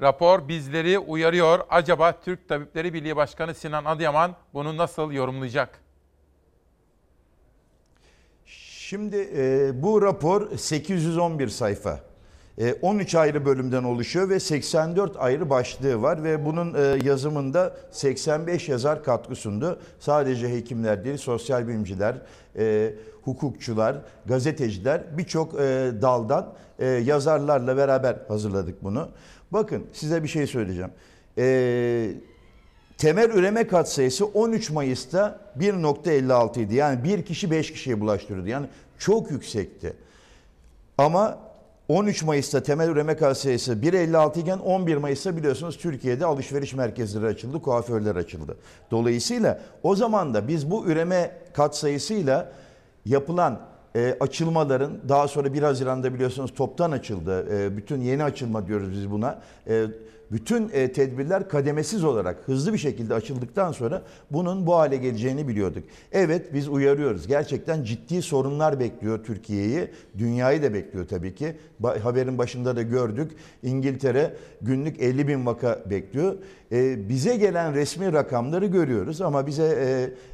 Rapor bizleri uyarıyor. Acaba Türk Tabipleri Birliği Başkanı Sinan Adıyaman bunu nasıl yorumlayacak? Şimdi e, bu rapor 811 sayfa. E, 13 ayrı bölümden oluşuyor ve 84 ayrı başlığı var ve bunun e, yazımında 85 yazar katkı sundu. Sadece hekimler değil, sosyal bilimciler, e, hukukçular, gazeteciler birçok e, daldan e, yazarlarla beraber hazırladık bunu. Bakın size bir şey söyleyeceğim. E, temel üreme katsayısı 13 Mayıs'ta 1.56 idi. Yani bir kişi 5 kişiye bulaştırıyordu. Yani çok yüksekti. Ama 13 Mayıs'ta temel üreme katsayısı 1.56 iken 11 Mayıs'ta biliyorsunuz Türkiye'de alışveriş merkezleri açıldı, kuaförler açıldı. Dolayısıyla o zaman da biz bu üreme katsayısıyla yapılan e, açılmaların daha sonra 1 Haziran'da biliyorsunuz toptan açıldı. E, bütün yeni açılma diyoruz biz buna. E, bütün e, tedbirler kademesiz olarak hızlı bir şekilde açıldıktan sonra bunun bu hale geleceğini biliyorduk. Evet biz uyarıyoruz. Gerçekten ciddi sorunlar bekliyor Türkiye'yi. Dünyayı da bekliyor tabii ki. Ba- haberin başında da gördük. İngiltere günlük 50 bin vaka bekliyor. E, bize gelen resmi rakamları görüyoruz ama bize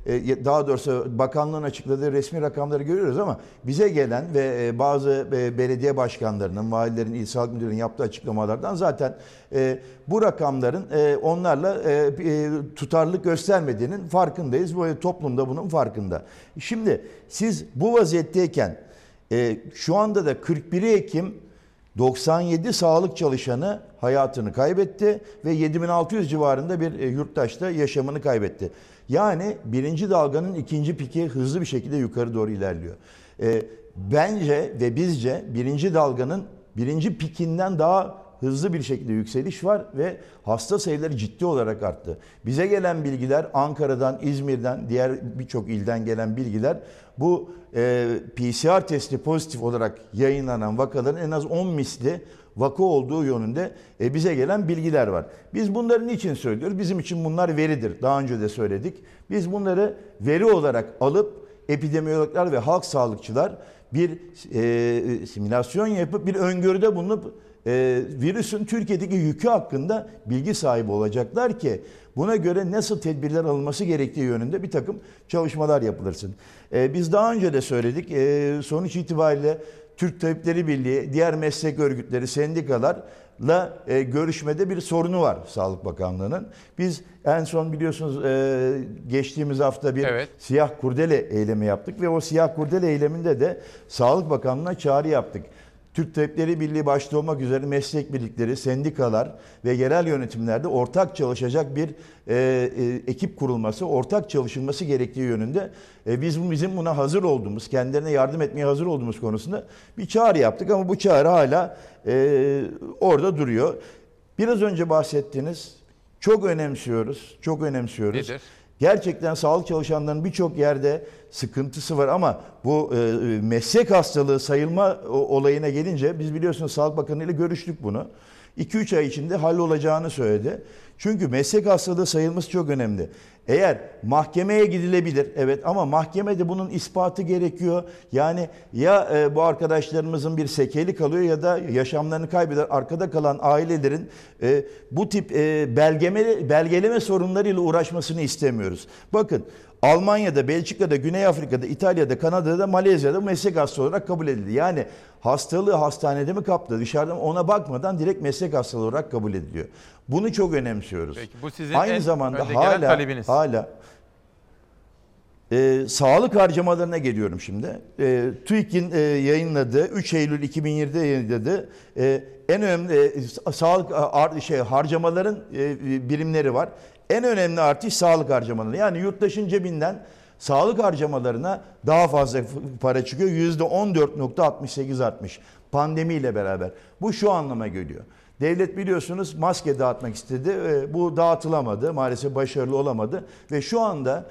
e, e, daha doğrusu bakanlığın açıkladığı resmi rakamları görüyoruz ama bize gelen ve e, bazı e, belediye başkanlarının, valilerin, il sağlık müdürünün yaptığı açıklamalardan zaten e, bu rakamların e, onlarla e, e, tutarlılık göstermediğinin farkındayız. Bu toplumda bunun farkında. Şimdi siz bu vaziyetteyken e, şu anda da 41 Ekim 97 sağlık çalışanı hayatını kaybetti ve 7600 civarında bir e, yurttaş da yaşamını kaybetti. Yani birinci dalganın ikinci piki hızlı bir şekilde yukarı doğru ilerliyor. E, bence ve bizce birinci dalganın birinci pikinden daha hızlı bir şekilde yükseliş var ve hasta sayıları ciddi olarak arttı. Bize gelen bilgiler Ankara'dan, İzmir'den, diğer birçok ilden gelen bilgiler bu e, PCR testi pozitif olarak yayınlanan vakaların en az 10 misli vaka olduğu yönünde e, bize gelen bilgiler var. Biz bunları niçin söylüyoruz? Bizim için bunlar veridir. Daha önce de söyledik. Biz bunları veri olarak alıp epidemiyologlar ve halk sağlıkçılar bir e, simülasyon yapıp bir öngörüde bulunup e, virüsün Türkiye'deki yükü hakkında bilgi sahibi olacaklar ki buna göre nasıl tedbirler alınması gerektiği yönünde bir takım çalışmalar yapılırsın. E, biz daha önce de söyledik. E, sonuç itibariyle Türk Tabipleri Birliği, diğer meslek örgütleri, sendikalarla e, görüşmede bir sorunu var Sağlık Bakanlığı'nın. Biz en son biliyorsunuz e, geçtiğimiz hafta bir Evet. siyah kurdele eylemi yaptık ve o siyah kurdele eyleminde de Sağlık Bakanlığı'na çağrı yaptık. Türk Tabipleri Birliği başta olmak üzere meslek birlikleri, sendikalar ve yerel yönetimlerde ortak çalışacak bir e, e, ekip kurulması, ortak çalışılması gerektiği yönünde e, biz bizim buna hazır olduğumuz, kendilerine yardım etmeye hazır olduğumuz konusunda bir çağrı yaptık ama bu çağrı hala e, orada duruyor. Biraz önce bahsettiğiniz çok önemsiyoruz, çok önemsiyoruz. Nedir? Gerçekten sağlık çalışanlarının birçok yerde sıkıntısı var ama bu e, meslek hastalığı sayılma olayına gelince biz biliyorsunuz Sağlık Bakanı ile görüştük bunu. 2-3 ay içinde hallolacağını söyledi. Çünkü meslek hastalığı sayılması çok önemli. Eğer mahkemeye gidilebilir evet ama mahkemede bunun ispatı gerekiyor. Yani ya e, bu arkadaşlarımızın bir sekeli kalıyor ya da yaşamlarını kaybeder. Arkada kalan ailelerin e, bu tip e, belgeme, belgeleme sorunlarıyla uğraşmasını istemiyoruz. Bakın Almanya'da, Belçika'da, Güney Afrika'da, İtalya'da, Kanada'da, Malezya'da meslek hastası olarak kabul edildi. Yani hastalığı hastanede mi kaptı, dışarıda mı ona bakmadan direkt meslek hastalığı olarak kabul ediliyor. Bunu çok önemsiyoruz. Peki, bu sizin Aynı en zamanda hala talebiniz. hala e, sağlık harcamalarına geliyorum şimdi. E, TÜİK'in e, yayınladığı 3 Eylül 2020'de yayınladığı e, en önemli e, sa- sağlık ar- şey harcamaların e, birimleri var. En önemli artış sağlık harcamaları. Yani yurttaşın cebinden sağlık harcamalarına daha fazla para çıkıyor. %14.68 artmış pandemiyle beraber. Bu şu anlama geliyor. Devlet biliyorsunuz maske dağıtmak istedi. E, Bu dağıtılamadı. Maalesef başarılı olamadı. Ve şu anda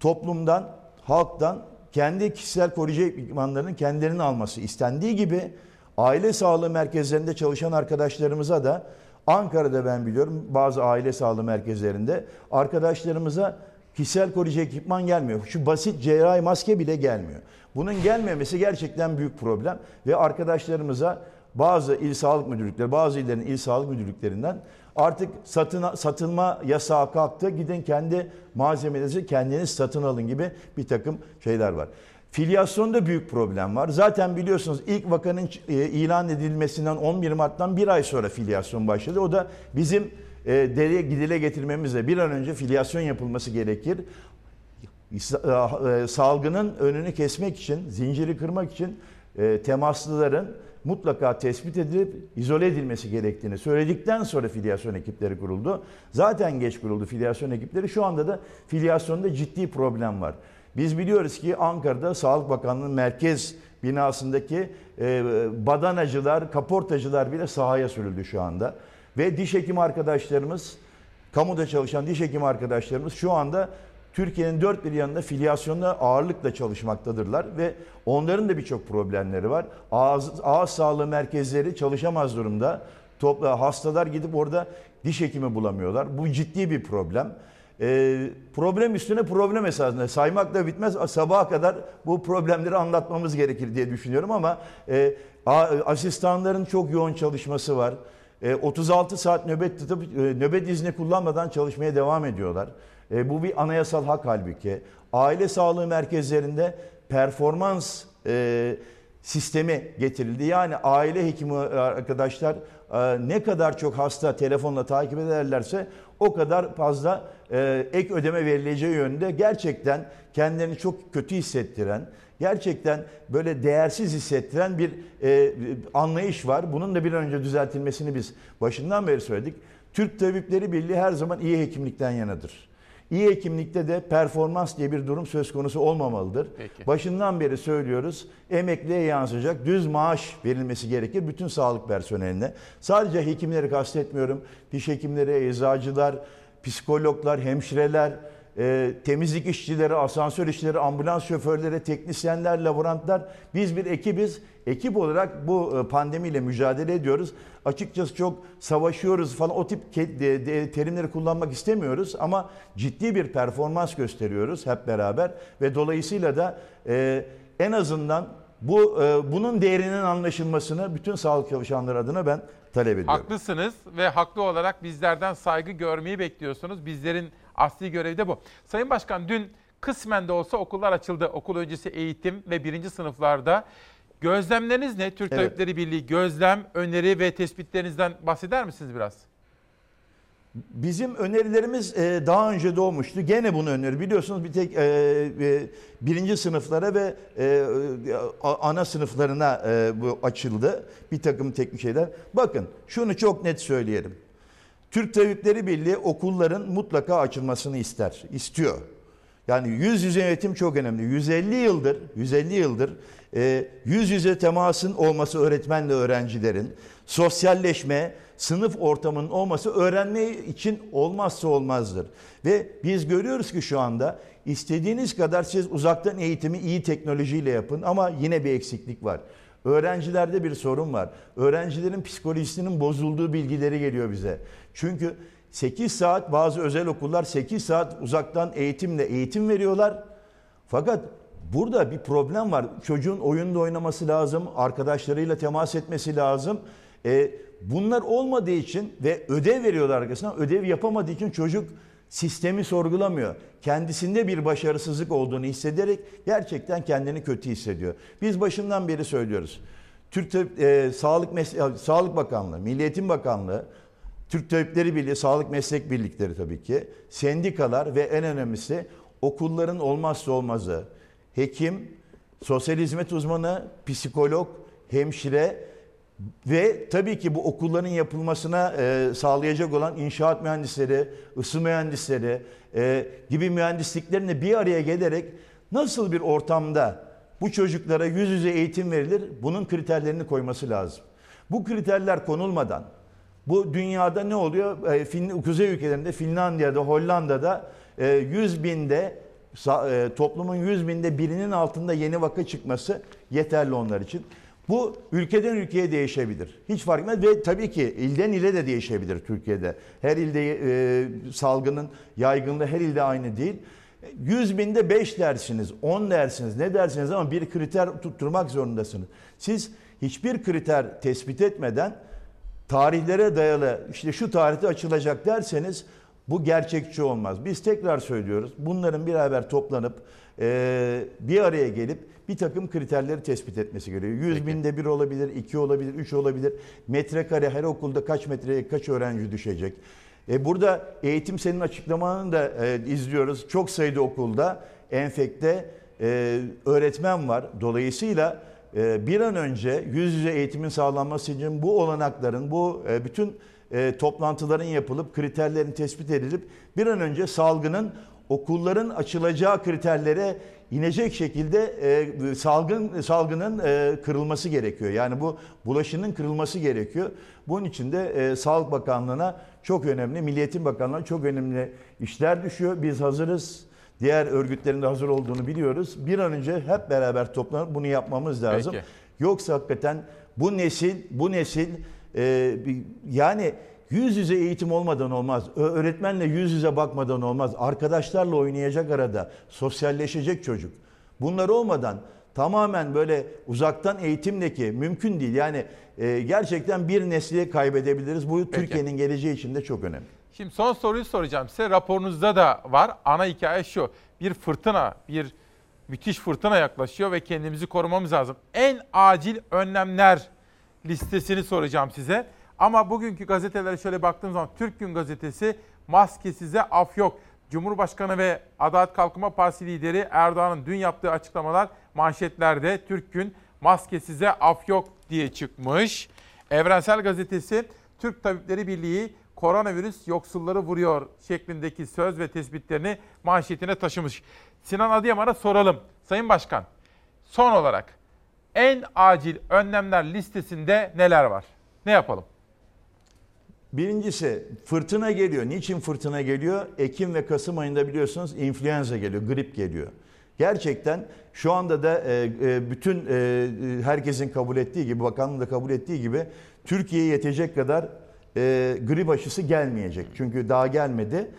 toplumdan, halktan kendi kişisel koruyucu ekipmanlarının kendilerinin alması istendiği gibi aile sağlığı merkezlerinde çalışan arkadaşlarımıza da Ankara'da ben biliyorum bazı aile sağlığı merkezlerinde arkadaşlarımıza kişisel koruyucu ekipman gelmiyor. Şu basit cerrahi maske bile gelmiyor. Bunun gelmemesi gerçekten büyük problem ve arkadaşlarımıza bazı il sağlık müdürlükleri, bazı illerin il sağlık müdürlüklerinden artık satın, satılma yasağı kalktı. Gidin kendi malzemelerinizi kendiniz satın alın gibi bir takım şeyler var. Filyasyonda büyük problem var. Zaten biliyorsunuz ilk vakanın e, ilan edilmesinden 11 Mart'tan bir ay sonra filyasyon başladı. O da bizim e, dere gidile getirmemizle bir an önce filyasyon yapılması gerekir. E, salgının önünü kesmek için, zinciri kırmak için temaslıların mutlaka tespit edilip izole edilmesi gerektiğini söyledikten sonra filyasyon ekipleri kuruldu. Zaten geç kuruldu filyasyon ekipleri. Şu anda da filyasyonda ciddi problem var. Biz biliyoruz ki Ankara'da Sağlık Bakanlığı'nın merkez binasındaki e, badanacılar, kaportacılar bile sahaya sürüldü şu anda. Ve diş hekimi arkadaşlarımız, kamuda çalışan diş hekimi arkadaşlarımız şu anda Türkiye'nin dört bir yanında filyasyonda ağırlıkla çalışmaktadırlar ve onların da birçok problemleri var. Ağız, ağız sağlığı merkezleri çalışamaz durumda. Topla hastalar gidip orada diş hekimi bulamıyorlar. Bu ciddi bir problem. Ee, problem üstüne problem esasında saymakla bitmez. Sabaha kadar bu problemleri anlatmamız gerekir diye düşünüyorum ama e, asistanların çok yoğun çalışması var. E, 36 saat nöbet tutup e, nöbet izni kullanmadan çalışmaya devam ediyorlar. E, bu bir anayasal hak halbuki. Aile sağlığı merkezlerinde performans e, sistemi getirildi. Yani aile hekimi arkadaşlar e, ne kadar çok hasta telefonla takip ederlerse o kadar fazla e, ek ödeme verileceği yönünde gerçekten kendilerini çok kötü hissettiren, gerçekten böyle değersiz hissettiren bir e, anlayış var. Bunun da bir an önce düzeltilmesini biz başından beri söyledik. Türk Tabipleri Birliği her zaman iyi hekimlikten yanadır. İyi hekimlikte de performans diye bir durum söz konusu olmamalıdır. Peki. Başından beri söylüyoruz. Emekliye yansıyacak düz maaş verilmesi gerekir bütün sağlık personeline. Sadece hekimleri kastetmiyorum. Diş hekimleri, eczacılar, psikologlar, hemşireler, e, temizlik işçileri, asansör işçileri, ambulans şoförleri, teknisyenler, laborantlar. Biz bir ekibiz. Ekip olarak bu e, pandemiyle mücadele ediyoruz. Açıkçası çok savaşıyoruz falan o tip terimleri kullanmak istemiyoruz ama ciddi bir performans gösteriyoruz hep beraber ve dolayısıyla da e, en azından bu e, bunun değerinin anlaşılmasını bütün sağlık çalışanları adına ben talep ediyorum. Haklısınız ve haklı olarak bizlerden saygı görmeyi bekliyorsunuz. Bizlerin asli görevi de bu. Sayın Başkan dün kısmen de olsa okullar açıldı. Okul öncesi eğitim ve birinci sınıflarda Gözlemleriniz ne? Türk Evet. Tabipleri Birliği gözlem, öneri ve tespitlerinizden bahseder misiniz biraz? Bizim önerilerimiz e, daha önce doğmuştu. Gene bunu öneri. Biliyorsunuz bir tek e, e, birinci sınıflara ve ana sınıflarına bu açıldı. Bir takım teknik şeyler. Bakın şunu çok net söyleyelim. Türk Tabipleri Birliği okulların mutlaka açılmasını ister, istiyor. Yani yüz yüze eğitim çok önemli. 150 yıldır, 150 yıldır e, yüz yüze temasın olması öğretmenle öğrencilerin, sosyalleşme, sınıf ortamının olması öğrenme için olmazsa olmazdır. Ve biz görüyoruz ki şu anda istediğiniz kadar siz uzaktan eğitimi iyi teknolojiyle yapın ama yine bir eksiklik var. Öğrencilerde bir sorun var. Öğrencilerin psikolojisinin bozulduğu bilgileri geliyor bize. Çünkü 8 saat bazı özel okullar 8 saat uzaktan eğitimle eğitim veriyorlar. Fakat burada bir problem var. Çocuğun oyunda oynaması lazım, arkadaşlarıyla temas etmesi lazım. E, bunlar olmadığı için ve ödev veriyorlar arkasına. Ödev yapamadığı için çocuk sistemi sorgulamıyor. Kendisinde bir başarısızlık olduğunu hissederek gerçekten kendini kötü hissediyor. Biz başından beri söylüyoruz. Türk Tabip- e, Sağlık Mes- Sağlık Bakanlığı, Milli Bakanlığı, Türk Tabipleri Birliği, Sağlık Meslek Birlikleri tabii ki, sendikalar ve en önemlisi okulların olmazsa olmazı hekim, sosyal hizmet uzmanı, psikolog, hemşire ve tabii ki bu okulların yapılmasına e, sağlayacak olan inşaat mühendisleri, ısı mühendisleri e, gibi mühendisliklerin de bir araya gelerek nasıl bir ortamda bu çocuklara yüz yüze eğitim verilir bunun kriterlerini koyması lazım. Bu kriterler konulmadan bu dünyada ne oluyor? E, Fin, kuzey ülkelerinde, Finlandiya'da, Hollanda'da e, 100 binde e, toplumun 100 binde birinin altında yeni vaka çıkması yeterli onlar için. Bu ülkeden ülkeye değişebilir. Hiç fark etmez ve tabii ki ilden ile de değişebilir Türkiye'de. Her ilde e, salgının yaygınlığı her ilde aynı değil. 100 binde 5 dersiniz, 10 dersiniz, ne dersiniz ama bir kriter tutturmak zorundasınız. Siz hiçbir kriter tespit etmeden tarihlere dayalı işte şu tarihte açılacak derseniz bu gerçekçi olmaz. Biz tekrar söylüyoruz. Bunların beraber toplanıp e, bir araya gelip bir takım kriterleri tespit etmesi gerekiyor. 100 binde bir olabilir, iki olabilir, üç olabilir. Metrekare her okulda kaç metreye kaç öğrenci düşecek? E, burada eğitim senin açıklamanı da e, izliyoruz. Çok sayıda okulda enfekte e, öğretmen var. Dolayısıyla e, bir an önce yüz yüze eğitimin sağlanması için bu olanakların, bu e, bütün e, toplantıların yapılıp kriterlerin tespit edilip bir an önce salgının okulların açılacağı kriterlere inecek şekilde e, salgın salgının e, kırılması gerekiyor. Yani bu bulaşının kırılması gerekiyor. Bunun için de e, Sağlık Bakanlığı'na çok önemli, Milli Eğitim Bakanlığı'na çok önemli işler düşüyor. Biz hazırız. Diğer örgütlerin de hazır olduğunu biliyoruz. Bir an önce hep beraber toplanıp bunu yapmamız lazım. Peki. Yoksa hakikaten bu nesil, bu nesil e, yani yüz yüze eğitim olmadan olmaz. Öğretmenle yüz yüze bakmadan olmaz. Arkadaşlarla oynayacak arada, sosyalleşecek çocuk. Bunlar olmadan tamamen böyle uzaktan eğitimdeki mümkün değil. Yani e, gerçekten bir nesli kaybedebiliriz. Bu Türkiye'nin geleceği için de çok önemli. Şimdi son soruyu soracağım size. Raporunuzda da var. Ana hikaye şu. Bir fırtına, bir müthiş fırtına yaklaşıyor ve kendimizi korumamız lazım. En acil önlemler listesini soracağım size. Ama bugünkü gazetelere şöyle baktığım zaman Türk Gün Gazetesi maske size af yok. Cumhurbaşkanı ve Adalet Kalkınma Partisi lideri Erdoğan'ın dün yaptığı açıklamalar manşetlerde Türk Gün maske size af yok diye çıkmış. Evrensel Gazetesi Türk Tabipleri Birliği koronavirüs yoksulları vuruyor şeklindeki söz ve tespitlerini manşetine taşımış. Sinan Adıyaman'a soralım. Sayın Başkan, son olarak en acil önlemler listesinde neler var? Ne yapalım? Birincisi fırtına geliyor. Niçin fırtına geliyor? Ekim ve Kasım ayında biliyorsunuz influenza geliyor, grip geliyor. Gerçekten şu anda da e, e, bütün e, herkesin kabul ettiği gibi, bakanlığın da kabul ettiği gibi Türkiye'ye yetecek kadar grip aşısı gelmeyecek. Çünkü daha gelmedi.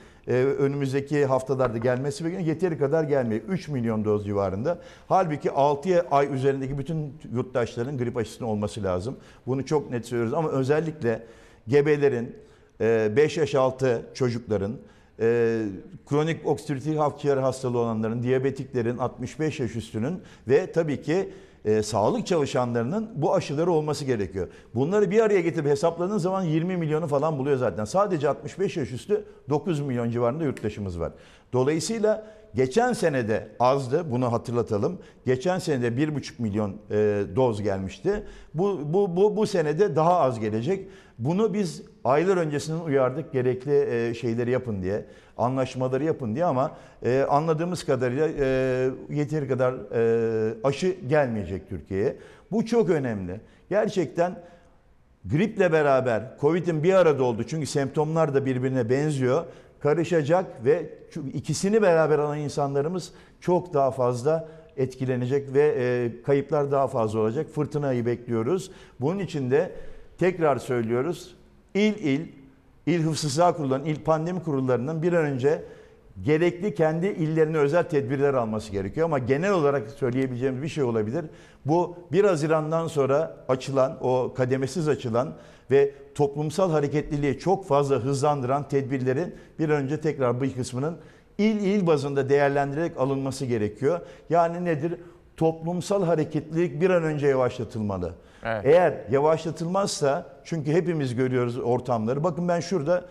Önümüzdeki haftalarda gelmesi bekleniyor. Yeteri kadar gelmiyor. 3 milyon doz civarında. Halbuki 6 ay üzerindeki bütün yurttaşların grip aşısının olması lazım. Bunu çok net söylüyoruz ama özellikle gebelerin, 5 yaş altı çocukların, e, kronik obstrüktif akciğer hastalığı olanların, diyabetiklerin, 65 yaş üstünün ve tabii ki e, sağlık çalışanlarının bu aşıları olması gerekiyor. Bunları bir araya getirip hesapladığın zaman 20 milyonu falan buluyor zaten. Sadece 65 yaş üstü 9 milyon civarında yurttaşımız var. Dolayısıyla geçen senede azdı bunu hatırlatalım. Geçen senede 1,5 milyon e, doz gelmişti. Bu, bu, bu, bu senede daha az gelecek. Bunu biz aylar öncesinden uyardık gerekli e, şeyleri yapın diye, anlaşmaları yapın diye ama e, anladığımız kadarıyla e, yeteri kadar e, aşı gelmeyecek Türkiye'ye. Bu çok önemli. Gerçekten griple beraber Covid'in bir arada oldu çünkü semptomlar da birbirine benziyor. Karışacak ve ikisini beraber alan insanlarımız çok daha fazla etkilenecek ve e, kayıplar daha fazla olacak. Fırtınayı bekliyoruz. Bunun için de tekrar söylüyoruz. İl il, il hıfzı kurullarının, il pandemi kurullarının bir an önce gerekli kendi illerine özel tedbirler alması gerekiyor. Ama genel olarak söyleyebileceğimiz bir şey olabilir. Bu 1 Haziran'dan sonra açılan, o kademesiz açılan ve toplumsal hareketliliği çok fazla hızlandıran tedbirlerin bir an önce tekrar bu kısmının il il bazında değerlendirerek alınması gerekiyor. Yani nedir? Toplumsal hareketlilik bir an önce yavaşlatılmalı. Evet. Eğer yavaşlatılmazsa çünkü hepimiz görüyoruz ortamları. Bakın ben şurada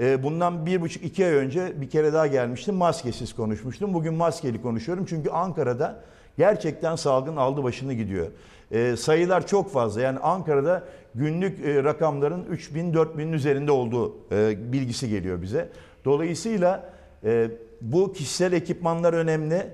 e, bundan bir buçuk iki ay önce bir kere daha gelmiştim. Maskesiz konuşmuştum. Bugün maskeli konuşuyorum. Çünkü Ankara'da gerçekten salgın aldı başını gidiyor. E, sayılar çok fazla. Yani Ankara'da günlük e, rakamların 3000 4000'in üzerinde olduğu e, bilgisi geliyor bize. Dolayısıyla e, bu kişisel ekipmanlar önemli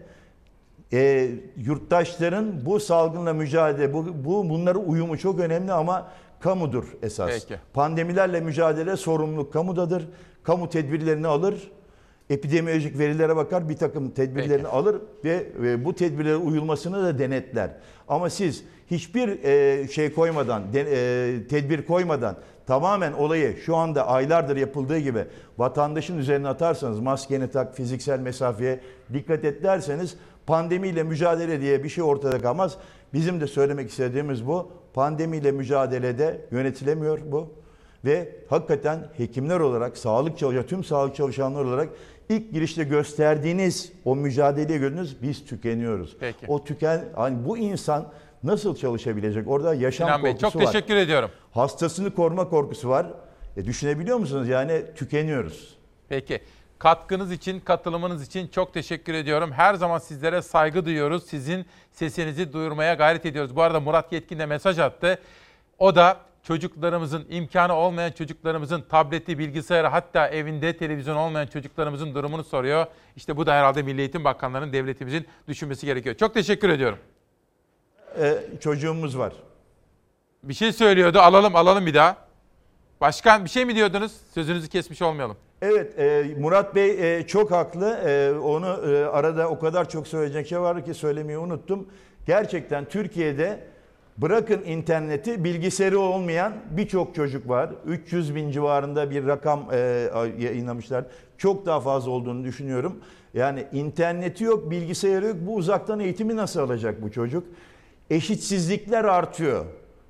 e, yurttaşların bu salgınla mücadele, bu, bu bunları uyumu çok önemli ama kamudur esas. Peki. Pandemilerle mücadele sorumluluk kamudadır. Kamu tedbirlerini alır, epidemiolojik verilere bakar, bir takım tedbirlerini alır ve, ve bu tedbirlere uyulmasını da denetler. Ama siz hiçbir e, şey koymadan, de, e, tedbir koymadan tamamen olayı şu anda aylardır yapıldığı gibi vatandaşın üzerine atarsanız maskeni tak, fiziksel mesafeye dikkat et derseniz pandemiyle mücadele diye bir şey ortada kalmaz. Bizim de söylemek istediğimiz bu. Pandemiyle mücadelede yönetilemiyor bu. Ve hakikaten hekimler olarak, sağlık çalışan, tüm sağlık çalışanları olarak ilk girişte gösterdiğiniz o mücadeleyi gördünüz biz tükeniyoruz. Peki. O tüken, hani bu insan nasıl çalışabilecek? Orada yaşam Sinan Bey korkusu çok var. teşekkür ediyorum. Hastasını koruma korkusu var. E düşünebiliyor musunuz? Yani tükeniyoruz. Peki. Katkınız için, katılımınız için çok teşekkür ediyorum. Her zaman sizlere saygı duyuyoruz. Sizin sesinizi duyurmaya gayret ediyoruz. Bu arada Murat Yetkin de mesaj attı. O da çocuklarımızın, imkanı olmayan çocuklarımızın tableti, bilgisayarı hatta evinde televizyon olmayan çocuklarımızın durumunu soruyor. İşte bu da herhalde Milli Eğitim Bakanları'nın, devletimizin düşünmesi gerekiyor. Çok teşekkür ediyorum. E, çocuğumuz var. Bir şey söylüyordu. Alalım, alalım bir daha. Başkan bir şey mi diyordunuz? Sözünüzü kesmiş olmayalım. Evet e, Murat Bey e, çok haklı. E, onu arada o kadar çok söyleyecek şey var ki söylemeyi unuttum. Gerçekten Türkiye'de bırakın interneti bilgisayarı olmayan birçok çocuk var. 300 bin civarında bir rakam e, yayınlamışlar. Çok daha fazla olduğunu düşünüyorum. Yani interneti yok, bilgisayarı yok. Bu uzaktan eğitimi nasıl alacak bu çocuk? Eşitsizlikler artıyor.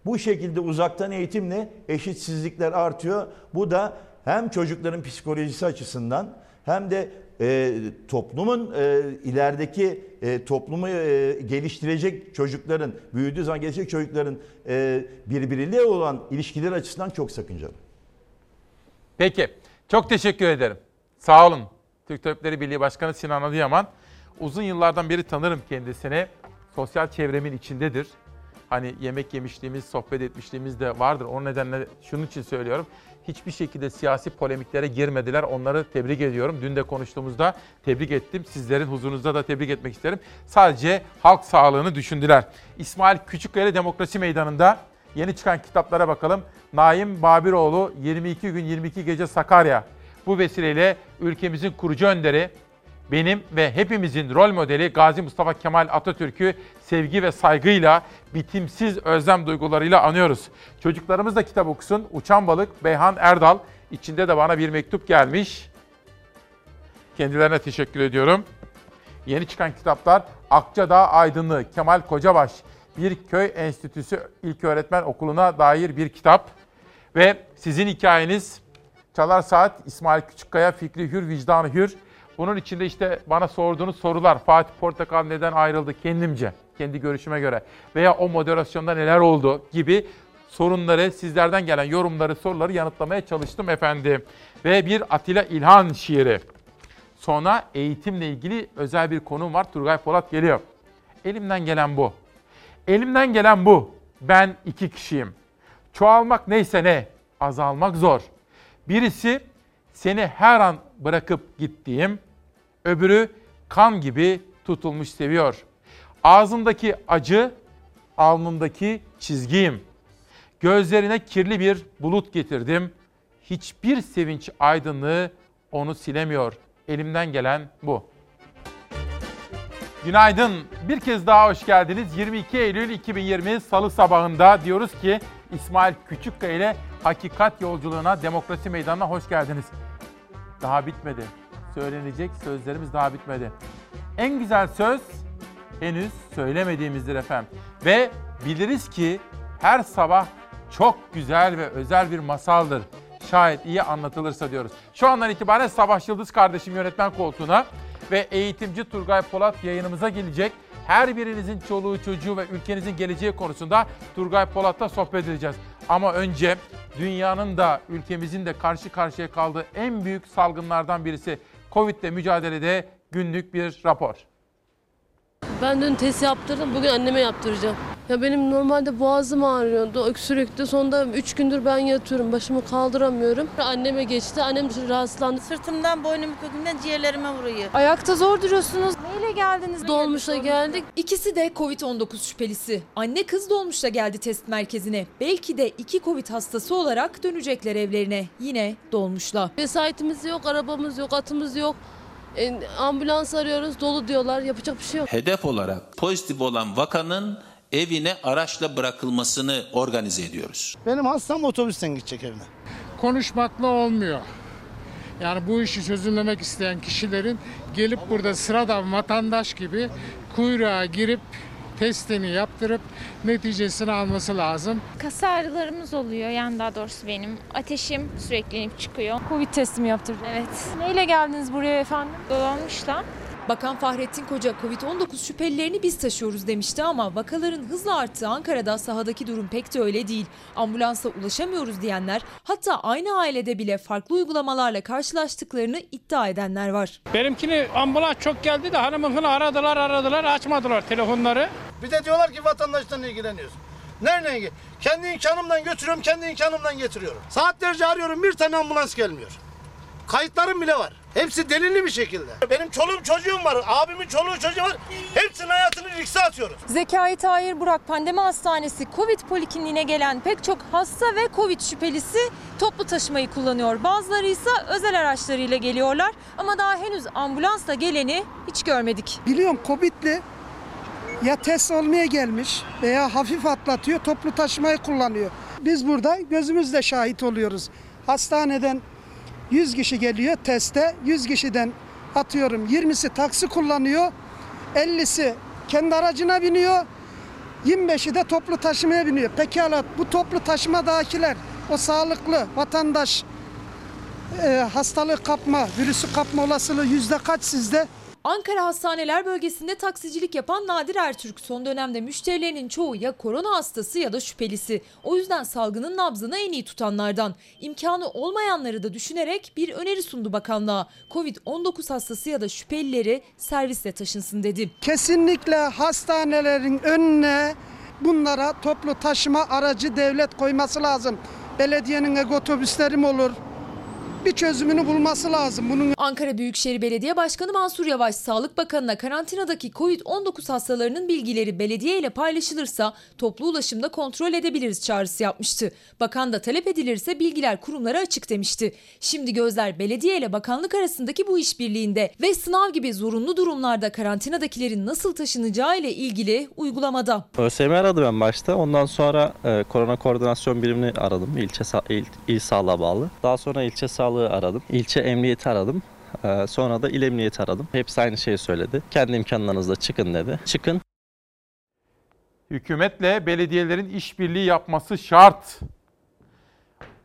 Bu şekilde uzaktan eğitimle eşitsizlikler artıyor. Bu da hem çocukların psikolojisi açısından hem de e, toplumun e, ilerideki e, toplumu e, geliştirecek çocukların, büyüdüğü zaman gelişecek çocukların e, birbiriyle olan ilişkiler açısından çok sakıncalı. Peki. Çok teşekkür ederim. Sağ olun. Türk Tabipleri Birliği Başkanı Sinan Adıyaman. Uzun yıllardan beri tanırım kendisini. Sosyal çevremin içindedir. Hani yemek yemişliğimiz, sohbet etmişliğimiz de vardır. O nedenle şunun için söylüyorum. Hiçbir şekilde siyasi polemiklere girmediler. Onları tebrik ediyorum. Dün de konuştuğumuzda tebrik ettim. Sizlerin huzurunuzda da tebrik etmek isterim. Sadece halk sağlığını düşündüler. İsmail Küçükkaya Demokrasi Meydanı'nda yeni çıkan kitaplara bakalım. Naim Babiroğlu 22 gün 22 gece Sakarya. Bu vesileyle ülkemizin kurucu önderi, benim ve hepimizin rol modeli Gazi Mustafa Kemal Atatürk'ü sevgi ve saygıyla, bitimsiz özlem duygularıyla anıyoruz. Çocuklarımız da kitap okusun. Uçan Balık, Beyhan Erdal. İçinde de bana bir mektup gelmiş. Kendilerine teşekkür ediyorum. Yeni çıkan kitaplar Akçadağ Aydınlığı, Kemal Kocabaş, Bir Köy Enstitüsü İlköğretmen Okulu'na dair bir kitap. Ve sizin hikayeniz Çalar Saat, İsmail Küçükkaya, Fikri Hür, Vicdanı Hür. Bunun içinde işte bana sorduğunuz sorular. Fatih Portakal neden ayrıldı kendimce. kendi görüşüme göre veya o moderasyonda neler oldu gibi sorunları, sizlerden gelen yorumları, soruları yanıtlamaya çalıştım efendim. Ve bir Atilla İlhan şiiri. Sonra eğitimle ilgili özel bir konum var. Turgay Polat geliyor. Elimden gelen bu. Elimden gelen bu. Ben iki kişiyim. Çoğalmak neyse ne, azalmak zor. Birisi seni her an bırakıp gittiğim, öbürü kan gibi tutulmuş seviyor. Ağzımdaki acı, alnımdaki çizgiyim. Gözlerine kirli bir bulut getirdim. Hiçbir sevinç aydınlığı onu silemiyor. Elimden gelen bu. Günaydın. Bir kez daha hoş geldiniz. 22 Eylül 2020 Salı sabahında diyoruz ki İsmail Küçükkaya ile Hakikat Yolculuğuna, Demokrasi Meydanı'na hoş geldiniz. Daha bitmedi. Söylenecek sözlerimiz daha bitmedi. En güzel söz henüz söylemediğimizdir efendim. Ve biliriz ki her sabah çok güzel ve özel bir masaldır. Şayet iyi anlatılırsa diyoruz. Şu andan itibaren Savaş Yıldız kardeşim yönetmen koltuğuna ve eğitimci Turgay Polat yayınımıza gelecek. Her birinizin çoluğu çocuğu ve ülkenizin geleceği konusunda Turgay Polat'la sohbet edeceğiz. Ama önce dünyanın da ülkemizin de karşı karşıya kaldığı en büyük salgınlardan birisi Covid'le mücadelede günlük bir rapor. Ben dün test yaptırdım. Bugün anneme yaptıracağım. Ya benim normalde boğazım ağrıyordu, öksürüktü. Sonunda 3 gündür ben yatıyorum. Başımı kaldıramıyorum. Anneme geçti. Annem rahatsızlandı. Sırtımdan, boynum kökümden ciğerlerime vuruyor. Ayakta zor duruyorsunuz. Neyle geldiniz? Dolmuşla geldik. İkisi de Covid-19 şüphelisi. Anne kız dolmuşla geldi test merkezine. Belki de iki Covid hastası olarak dönecekler evlerine. Yine dolmuşla. Vesayetimiz yok, arabamız yok, atımız yok. E, ambulans arıyoruz, dolu diyorlar. Yapacak bir şey yok. Hedef olarak pozitif olan vakanın evine araçla bırakılmasını organize ediyoruz. Benim hastam otobüsten gidecek evine. Konuşmakla olmuyor. Yani bu işi çözümlemek isteyen kişilerin gelip burada sıradan vatandaş gibi kuyruğa girip testini yaptırıp neticesini alması lazım. Kas ağrılarımız oluyor yani daha doğrusu benim. Ateşim sürekli inip çıkıyor. Covid testimi yaptırdım. Evet. Neyle geldiniz buraya efendim? Dolanmışla. Bakan Fahrettin Koca Covid-19 şüphelilerini biz taşıyoruz demişti ama vakaların hızla arttığı Ankara'da sahadaki durum pek de öyle değil. Ambulansa ulaşamıyoruz diyenler hatta aynı ailede bile farklı uygulamalarla karşılaştıklarını iddia edenler var. Benimkini ambulans çok geldi de hanımınkini aradılar aradılar açmadılar telefonları. Bir de diyorlar ki vatandaştan ilgileniyoruz. Nereden ilgili? Kendi imkanımdan götürüyorum, kendi imkanımdan getiriyorum. Saatlerce arıyorum bir tane ambulans gelmiyor. Kayıtlarım bile var. Hepsi delilli bir şekilde. Benim çoluğum çocuğum var, abimin çoluğu çocuğu var. Hepsinin hayatını riske atıyoruz. Zekai Tahir Burak Pandemi Hastanesi Covid polikliniğine gelen pek çok hasta ve Covid şüphelisi toplu taşımayı kullanıyor. Bazıları ise özel araçlarıyla geliyorlar ama daha henüz ambulansla geleni hiç görmedik. Biliyorum Covid'li ya test olmaya gelmiş veya hafif atlatıyor toplu taşımayı kullanıyor. Biz burada gözümüzle şahit oluyoruz. Hastaneden 100 kişi geliyor teste 100 kişiden atıyorum 20'si taksi kullanıyor 50'si kendi aracına biniyor 25'i de toplu taşımaya biniyor. Pekala bu toplu taşımadakiler o sağlıklı vatandaş e, hastalık kapma, virüsü kapma olasılığı yüzde kaç sizde? Ankara hastaneler bölgesinde taksicilik yapan Nadir Ertürk son dönemde müşterilerinin çoğu ya korona hastası ya da şüphelisi. O yüzden salgının nabzını en iyi tutanlardan. İmkanı olmayanları da düşünerek bir öneri sundu bakanlığa. Covid-19 hastası ya da şüphelileri servisle taşınsın dedi. Kesinlikle hastanelerin önüne bunlara toplu taşıma aracı devlet koyması lazım. Belediyenin ego otobüsleri mi olur? Bir çözümünü bulması lazım. Bunun Ankara Büyükşehir Belediye Başkanı Mansur Yavaş, Sağlık Bakanı'na karantinadaki COVID-19 hastalarının bilgileri belediye ile paylaşılırsa toplu ulaşımda kontrol edebiliriz çağrısı yapmıştı. Bakan da talep edilirse bilgiler kurumlara açık demişti. Şimdi gözler belediye ile bakanlık arasındaki bu işbirliğinde ve sınav gibi zorunlu durumlarda karantinadakilerin nasıl taşınacağı ile ilgili uygulamada. ÖSYM aradı ben başta. Ondan sonra e, korona koordinasyon birimini aradım. İlçe il, il sağlığa bağlı. Daha sonra ilçe sağlığı aradım. İlçe emniyeti aradım. Ee, sonra da il emniyeti aradım. Hepsi aynı şeyi söyledi. Kendi imkanlarınızla çıkın dedi. Çıkın. Hükümetle belediyelerin işbirliği yapması şart.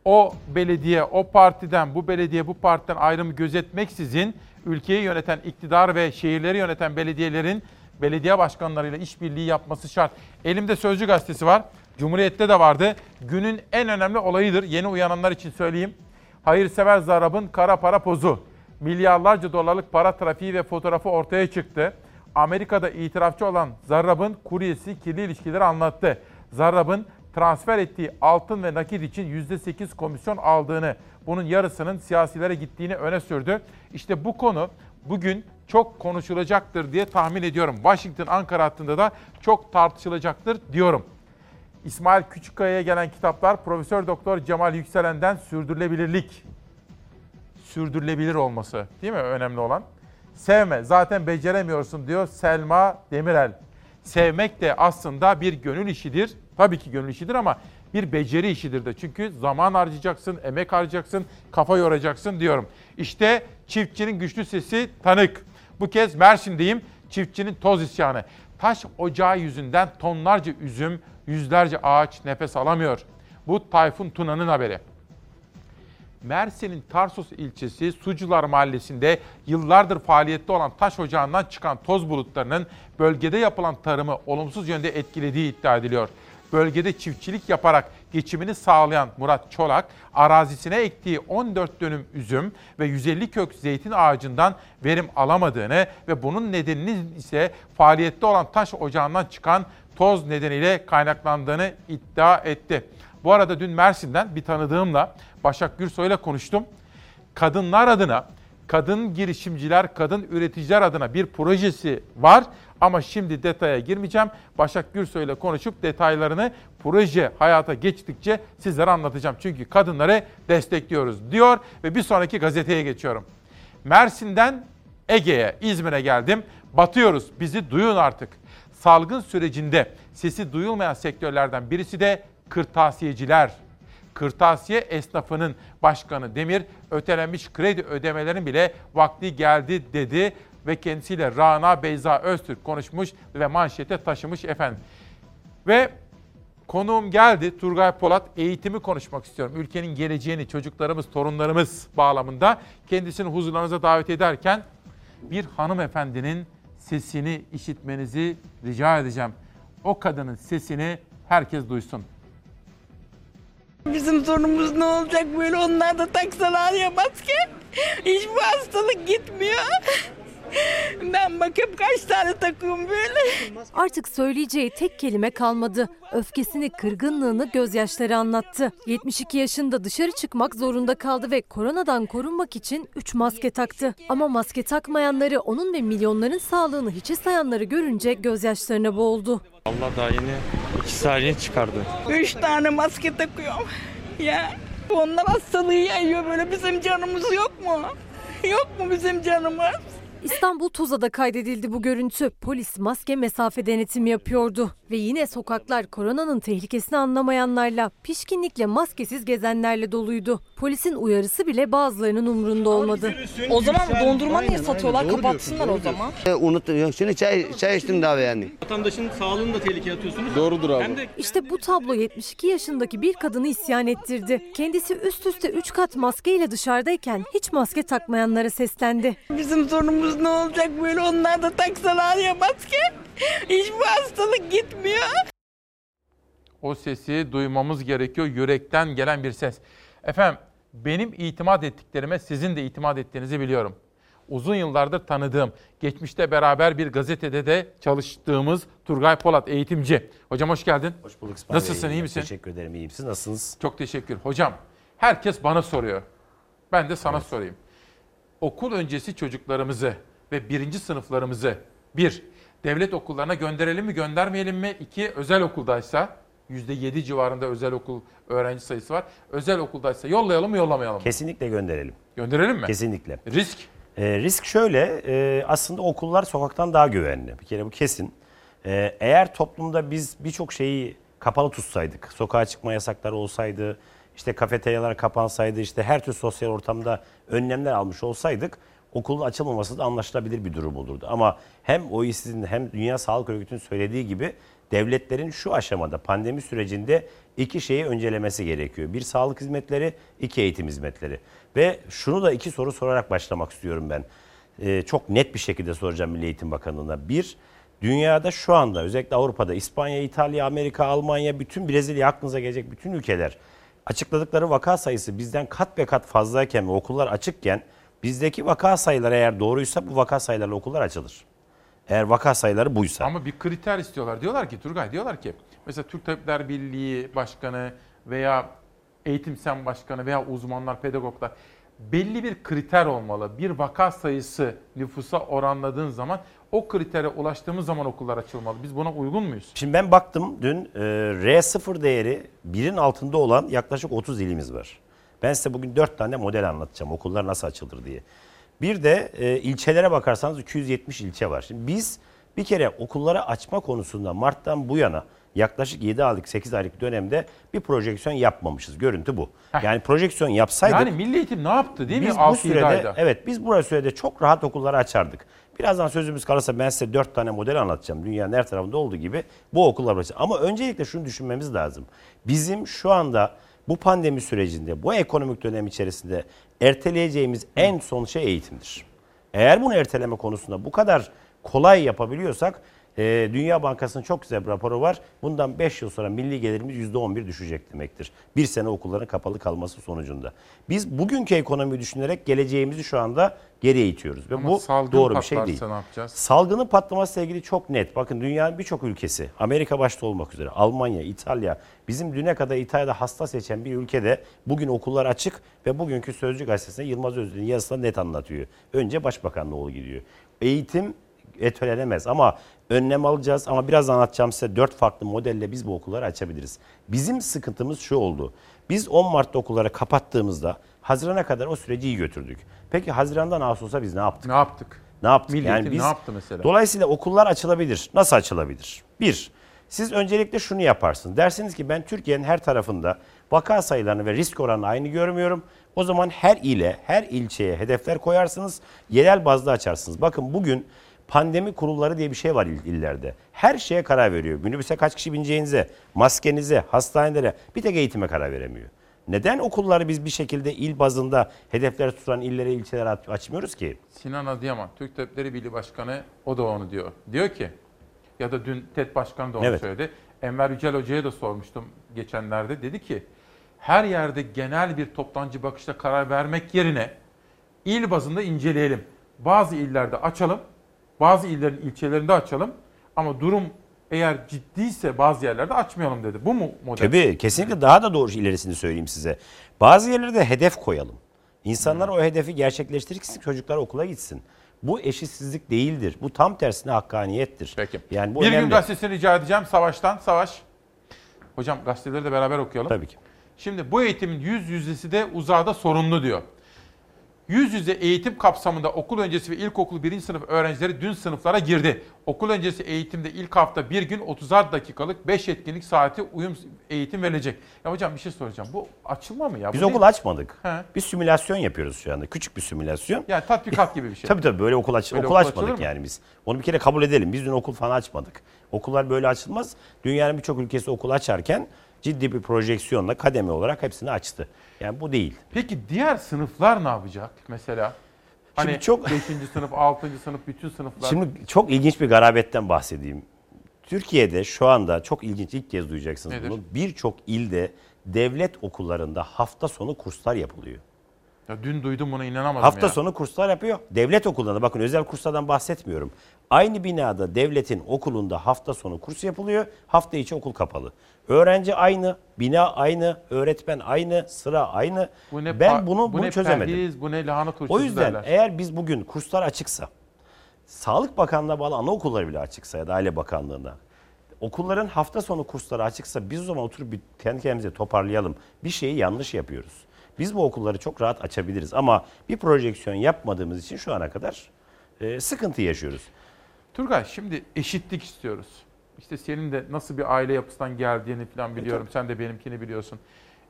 O belediye, o partiden, bu belediye, bu partiden ayrımı gözetmeksizin ülkeyi yöneten iktidar ve şehirleri yöneten belediyelerin belediye başkanlarıyla işbirliği yapması şart. Elimde Sözcü gazetesi var. Cumhuriyet'te de vardı. Günün en önemli olayıdır. Yeni uyananlar için söyleyeyim. Hayırsever Zarrab'ın kara para pozu. Milyarlarca dolarlık para trafiği ve fotoğrafı ortaya çıktı. Amerika'da itirafçı olan Zarrab'ın kuryesi kirli ilişkileri anlattı. Zarrab'ın transfer ettiği altın ve nakit için %8 komisyon aldığını, bunun yarısının siyasilere gittiğini öne sürdü. İşte bu konu bugün çok konuşulacaktır diye tahmin ediyorum. Washington Ankara hattında da çok tartışılacaktır diyorum. İsmail Küçükkaya'ya gelen kitaplar Profesör Doktor Cemal Yükselen'den sürdürülebilirlik. Sürdürülebilir olması değil mi önemli olan? Sevme zaten beceremiyorsun diyor Selma Demirel. Sevmek de aslında bir gönül işidir. Tabii ki gönül işidir ama bir beceri işidir de. Çünkü zaman harcayacaksın, emek harcayacaksın, kafa yoracaksın diyorum. İşte çiftçinin güçlü sesi tanık. Bu kez Mersin'deyim. Çiftçinin toz isyanı. Taş ocağı yüzünden tonlarca üzüm, yüzlerce ağaç nefes alamıyor. Bu Tayfun Tuna'nın haberi. Mersin'in Tarsus ilçesi Sucular Mahallesi'nde yıllardır faaliyette olan taş ocağından çıkan toz bulutlarının bölgede yapılan tarımı olumsuz yönde etkilediği iddia ediliyor. Bölgede çiftçilik yaparak geçimini sağlayan Murat Çolak, arazisine ektiği 14 dönüm üzüm ve 150 kök zeytin ağacından verim alamadığını ve bunun nedeninin ise faaliyette olan taş ocağından çıkan toz nedeniyle kaynaklandığını iddia etti. Bu arada dün Mersin'den bir tanıdığımla Başak Gürsoy'la konuştum. Kadınlar adına, kadın girişimciler, kadın üreticiler adına bir projesi var. Ama şimdi detaya girmeyeceğim. Başak Gürsoy'la konuşup detaylarını proje hayata geçtikçe sizlere anlatacağım. Çünkü kadınları destekliyoruz diyor ve bir sonraki gazeteye geçiyorum. Mersin'den Ege'ye, İzmir'e geldim. Batıyoruz, bizi duyun artık. Salgın sürecinde sesi duyulmayan sektörlerden birisi de kırtasiyeciler. Kırtasiye esnafının başkanı Demir, ötelenmiş kredi ödemelerin bile vakti geldi dedi ve kendisiyle Rana Beyza Öztürk konuşmuş ve manşete taşımış efendim. Ve konuğum geldi Turgay Polat eğitimi konuşmak istiyorum. Ülkenin geleceğini çocuklarımız, torunlarımız bağlamında kendisini huzurlarınıza davet ederken bir hanımefendinin sesini işitmenizi rica edeceğim. O kadının sesini herkes duysun. Bizim sorunumuz ne olacak böyle onlar da taksalar ya maske. Hiç bu hastalık gitmiyor. Ben bakıp kaç tane takıyorum böyle. Artık söyleyeceği tek kelime kalmadı. Öfkesini, kırgınlığını gözyaşları anlattı. 72 yaşında dışarı çıkmak zorunda kaldı ve koronadan korunmak için 3 maske taktı. Ama maske takmayanları, onun ve milyonların sağlığını hiçe sayanları görünce gözyaşlarına boğuldu. Allah daha yeni iki saniye çıkardı. Üç tane maske takıyorum. Ya onlar hastalığı yayıyor böyle bizim canımız yok mu? Yok mu bizim canımız? İstanbul Tuzla'da kaydedildi bu görüntü. Polis maske mesafe denetimi yapıyordu. Ve yine sokaklar koronanın tehlikesini anlamayanlarla, pişkinlikle maskesiz gezenlerle doluydu. Polisin uyarısı bile bazılarının umrunda olmadı. O zaman dondurma niye satıyorlar? Kapatsınlar o zaman. E, unuttum. Şimdi çay, çay içtim daha yani. Vatandaşın sağlığını da tehlikeye atıyorsunuz. Doğrudur abi. Hem de İşte bu tablo 72 yaşındaki bir kadını isyan ettirdi. Kendisi üst üste 3 kat maskeyle dışarıdayken hiç maske takmayanlara seslendi. Bizim sorunumuz ne olacak böyle onlar da taksalar ya maske. Hiç bu hastalık gitmiyor. O sesi duymamız gerekiyor. Yürekten gelen bir ses. Efendim benim itimat ettiklerime sizin de itimat ettiğinizi biliyorum. Uzun yıllardır tanıdığım, geçmişte beraber bir gazetede de çalıştığımız Turgay Polat eğitimci. Hocam hoş geldin. Hoş bulduk İsmail Nasılsın, iyi misin? Teşekkür ederim, iyiyim. Siz nasılsınız? Çok teşekkür. Hocam herkes bana soruyor. Ben de sana sorayım. Okul öncesi çocuklarımızı ve birinci sınıflarımızı bir, devlet okullarına gönderelim mi göndermeyelim mi? İki, özel okuldaysa %7 civarında özel okul öğrenci sayısı var. Özel okuldaysa yollayalım mı yollamayalım mı? Kesinlikle gönderelim. Gönderelim mi? Kesinlikle. Risk? Ee, risk şöyle, e, aslında okullar sokaktan daha güvenli. Bir kere bu kesin. Ee, eğer toplumda biz birçok şeyi kapalı tutsaydık, sokağa çıkma yasakları olsaydı, işte kafeteryalar kapansaydı, işte her tür sosyal ortamda önlemler almış olsaydık, okulun açılmaması da anlaşılabilir bir durum olurdu. Ama hem OECD'nin hem Dünya Sağlık Örgütü'nün söylediği gibi devletlerin şu aşamada pandemi sürecinde iki şeyi öncelemesi gerekiyor. Bir sağlık hizmetleri, iki eğitim hizmetleri. Ve şunu da iki soru sorarak başlamak istiyorum ben. Ee, çok net bir şekilde soracağım Milli Eğitim Bakanlığı'na. Bir, Dünyada şu anda özellikle Avrupa'da İspanya, İtalya, Amerika, Almanya, bütün Brezilya aklınıza gelecek bütün ülkeler açıkladıkları vaka sayısı bizden kat ve kat fazlayken ve okullar açıkken bizdeki vaka sayıları eğer doğruysa bu vaka sayılarıyla okullar açılır. Eğer vaka sayıları buysa. Ama bir kriter istiyorlar. Diyorlar ki Turgay diyorlar ki mesela Türk Tabipler Birliği Başkanı veya Eğitim Sen Başkanı veya uzmanlar, pedagoglar belli bir kriter olmalı. Bir vaka sayısı nüfusa oranladığın zaman o kritere ulaştığımız zaman okullar açılmalı. Biz buna uygun muyuz? Şimdi ben baktım dün e, R0 değeri birin altında olan yaklaşık 30 ilimiz var. Ben size bugün 4 tane model anlatacağım okullar nasıl açılır diye. Bir de e, ilçelere bakarsanız 270 ilçe var. Şimdi biz bir kere okulları açma konusunda Mart'tan bu yana yaklaşık 7 aylık 8 aylık dönemde bir projeksiyon yapmamışız. Görüntü bu. Yani projeksiyon yapsaydık Yani Milli Eğitim ne yaptı değil mi? biz bu 6-7 sürede ayda. evet biz bu sürede çok rahat okulları açardık. Birazdan sözümüz kalırsa ben size dört tane model anlatacağım. Dünyanın her tarafında olduğu gibi bu okullar açacağım. Ama öncelikle şunu düşünmemiz lazım. Bizim şu anda bu pandemi sürecinde, bu ekonomik dönem içerisinde erteleyeceğimiz en son şey eğitimdir. Eğer bunu erteleme konusunda bu kadar kolay yapabiliyorsak e, Dünya Bankası'nın çok güzel bir raporu var. Bundan 5 yıl sonra milli gelirimiz %11 düşecek demektir. Bir sene okulların kapalı kalması sonucunda. Biz bugünkü ekonomiyi düşünerek geleceğimizi şu anda geriye itiyoruz. Ve Ama bu doğru bir şey değil. ne yapacağız? Salgının patlamasıyla ilgili çok net. Bakın dünyanın birçok ülkesi, Amerika başta olmak üzere, Almanya, İtalya, bizim düne kadar İtalya'da hasta seçen bir ülkede bugün okullar açık ve bugünkü Sözcü Gazetesi'nde Yılmaz Özdil'in yazısında net anlatıyor. Önce Başbakanlığı gidiyor. Eğitim etelenemez ama önlem alacağız ama biraz anlatacağım size dört farklı modelle biz bu okulları açabiliriz. Bizim sıkıntımız şu oldu. Biz 10 Mart'ta okulları kapattığımızda Haziran'a kadar o süreci iyi götürdük. Peki Haziran'dan Ağustos'a biz ne yaptık? Ne yaptık? Ne yaptık? Milli Eğitim ne yaptı mesela? Dolayısıyla okullar açılabilir. Nasıl açılabilir? Bir, siz öncelikle şunu yaparsınız. Dersiniz ki ben Türkiye'nin her tarafında vaka sayılarını ve risk oranını aynı görmüyorum. O zaman her ile, her ilçeye hedefler koyarsınız. Yerel bazda açarsınız. Bakın bugün pandemi kurulları diye bir şey var il- illerde. Her şeye karar veriyor. Minibüse kaç kişi bineceğinize, maskenize, hastanelere bir tek eğitime karar veremiyor. Neden okulları biz bir şekilde il bazında hedefler tutan illere, ilçelere aç- açmıyoruz ki? Sinan Adıyaman, Türk Tabipleri Birliği Başkanı o da onu diyor. Diyor ki ya da dün TED Başkanı da onu Evet. söyledi. Enver Yücel Hoca'ya da sormuştum geçenlerde. Dedi ki her yerde genel bir toptancı bakışla karar vermek yerine il bazında inceleyelim. Bazı illerde açalım, bazı illerin ilçelerinde açalım ama durum eğer ciddiyse bazı yerlerde açmayalım dedi. Bu mu model? Tabii kesinlikle daha da doğru ilerisini söyleyeyim size. Bazı yerlerde hedef koyalım. İnsanlar o hedefi gerçekleştirsin, çocuklar okula gitsin. Bu eşitsizlik değildir. Bu tam tersine hakkaniyettir. Peki. Yani bu bir gün önemli. gazetesini rica edeceğim. Savaş'tan. Savaş. Hocam gazeteleri de beraber okuyalım. Tabii ki. Şimdi bu eğitimin yüz yüzesi de uzağda sorunlu diyor. Yüz yüze eğitim kapsamında okul öncesi ve ilkokul birinci sınıf öğrencileri dün sınıflara girdi. Okul öncesi eğitimde ilk hafta bir gün 30'ar dakikalık 5 etkinlik saati uyum eğitim verilecek. Ya hocam bir şey soracağım. Bu açılma mı ya? Biz Bu okul açmadık. He. Bir simülasyon yapıyoruz şu anda. Küçük bir simülasyon. Yani tatbikat gibi bir şey. Tabii tabii böyle okul, aç Böyle okul okul açmadık yani biz. Onu bir kere kabul edelim. Biz dün okul falan açmadık. Okullar böyle açılmaz. Dünyanın birçok ülkesi okul açarken ciddi bir projeksiyonla kademe olarak hepsini açtı. Yani bu değil. Peki diğer sınıflar ne yapacak mesela? Hani Şimdi çok- 5. sınıf, 6. sınıf, bütün sınıflar. Şimdi çok ilginç bir garabetten bahsedeyim. Türkiye'de şu anda çok ilginç ilk kez duyacaksınız Nedir? bunu. Birçok ilde devlet okullarında hafta sonu kurslar yapılıyor. Ya dün duydum buna inanamadım Hafta ya. sonu kurslar yapıyor. Devlet okullarında bakın özel kurslardan bahsetmiyorum. Aynı binada devletin okulunda hafta sonu kurs yapılıyor. Hafta içi okul kapalı. Öğrenci aynı, bina aynı, öğretmen aynı, sıra aynı. Bu ne ben bunu, bu bunu ne çözemedim. perhiz, bu ne lahana turşusu O yüzden derler. eğer biz bugün kurslar açıksa, Sağlık Bakanlığı'na bağlı anaokulları bile açıksa ya da Aile Bakanlığı'na, okulların hafta sonu kursları açıksa biz o zaman oturup bir kendi kendimize toparlayalım. Bir şeyi yanlış yapıyoruz. Biz bu okulları çok rahat açabiliriz ama bir projeksiyon yapmadığımız için şu ana kadar e, sıkıntı yaşıyoruz. Turgay şimdi eşitlik istiyoruz. İşte senin de nasıl bir aile yapısından geldiğini falan biliyorum. Sen de benimkini biliyorsun.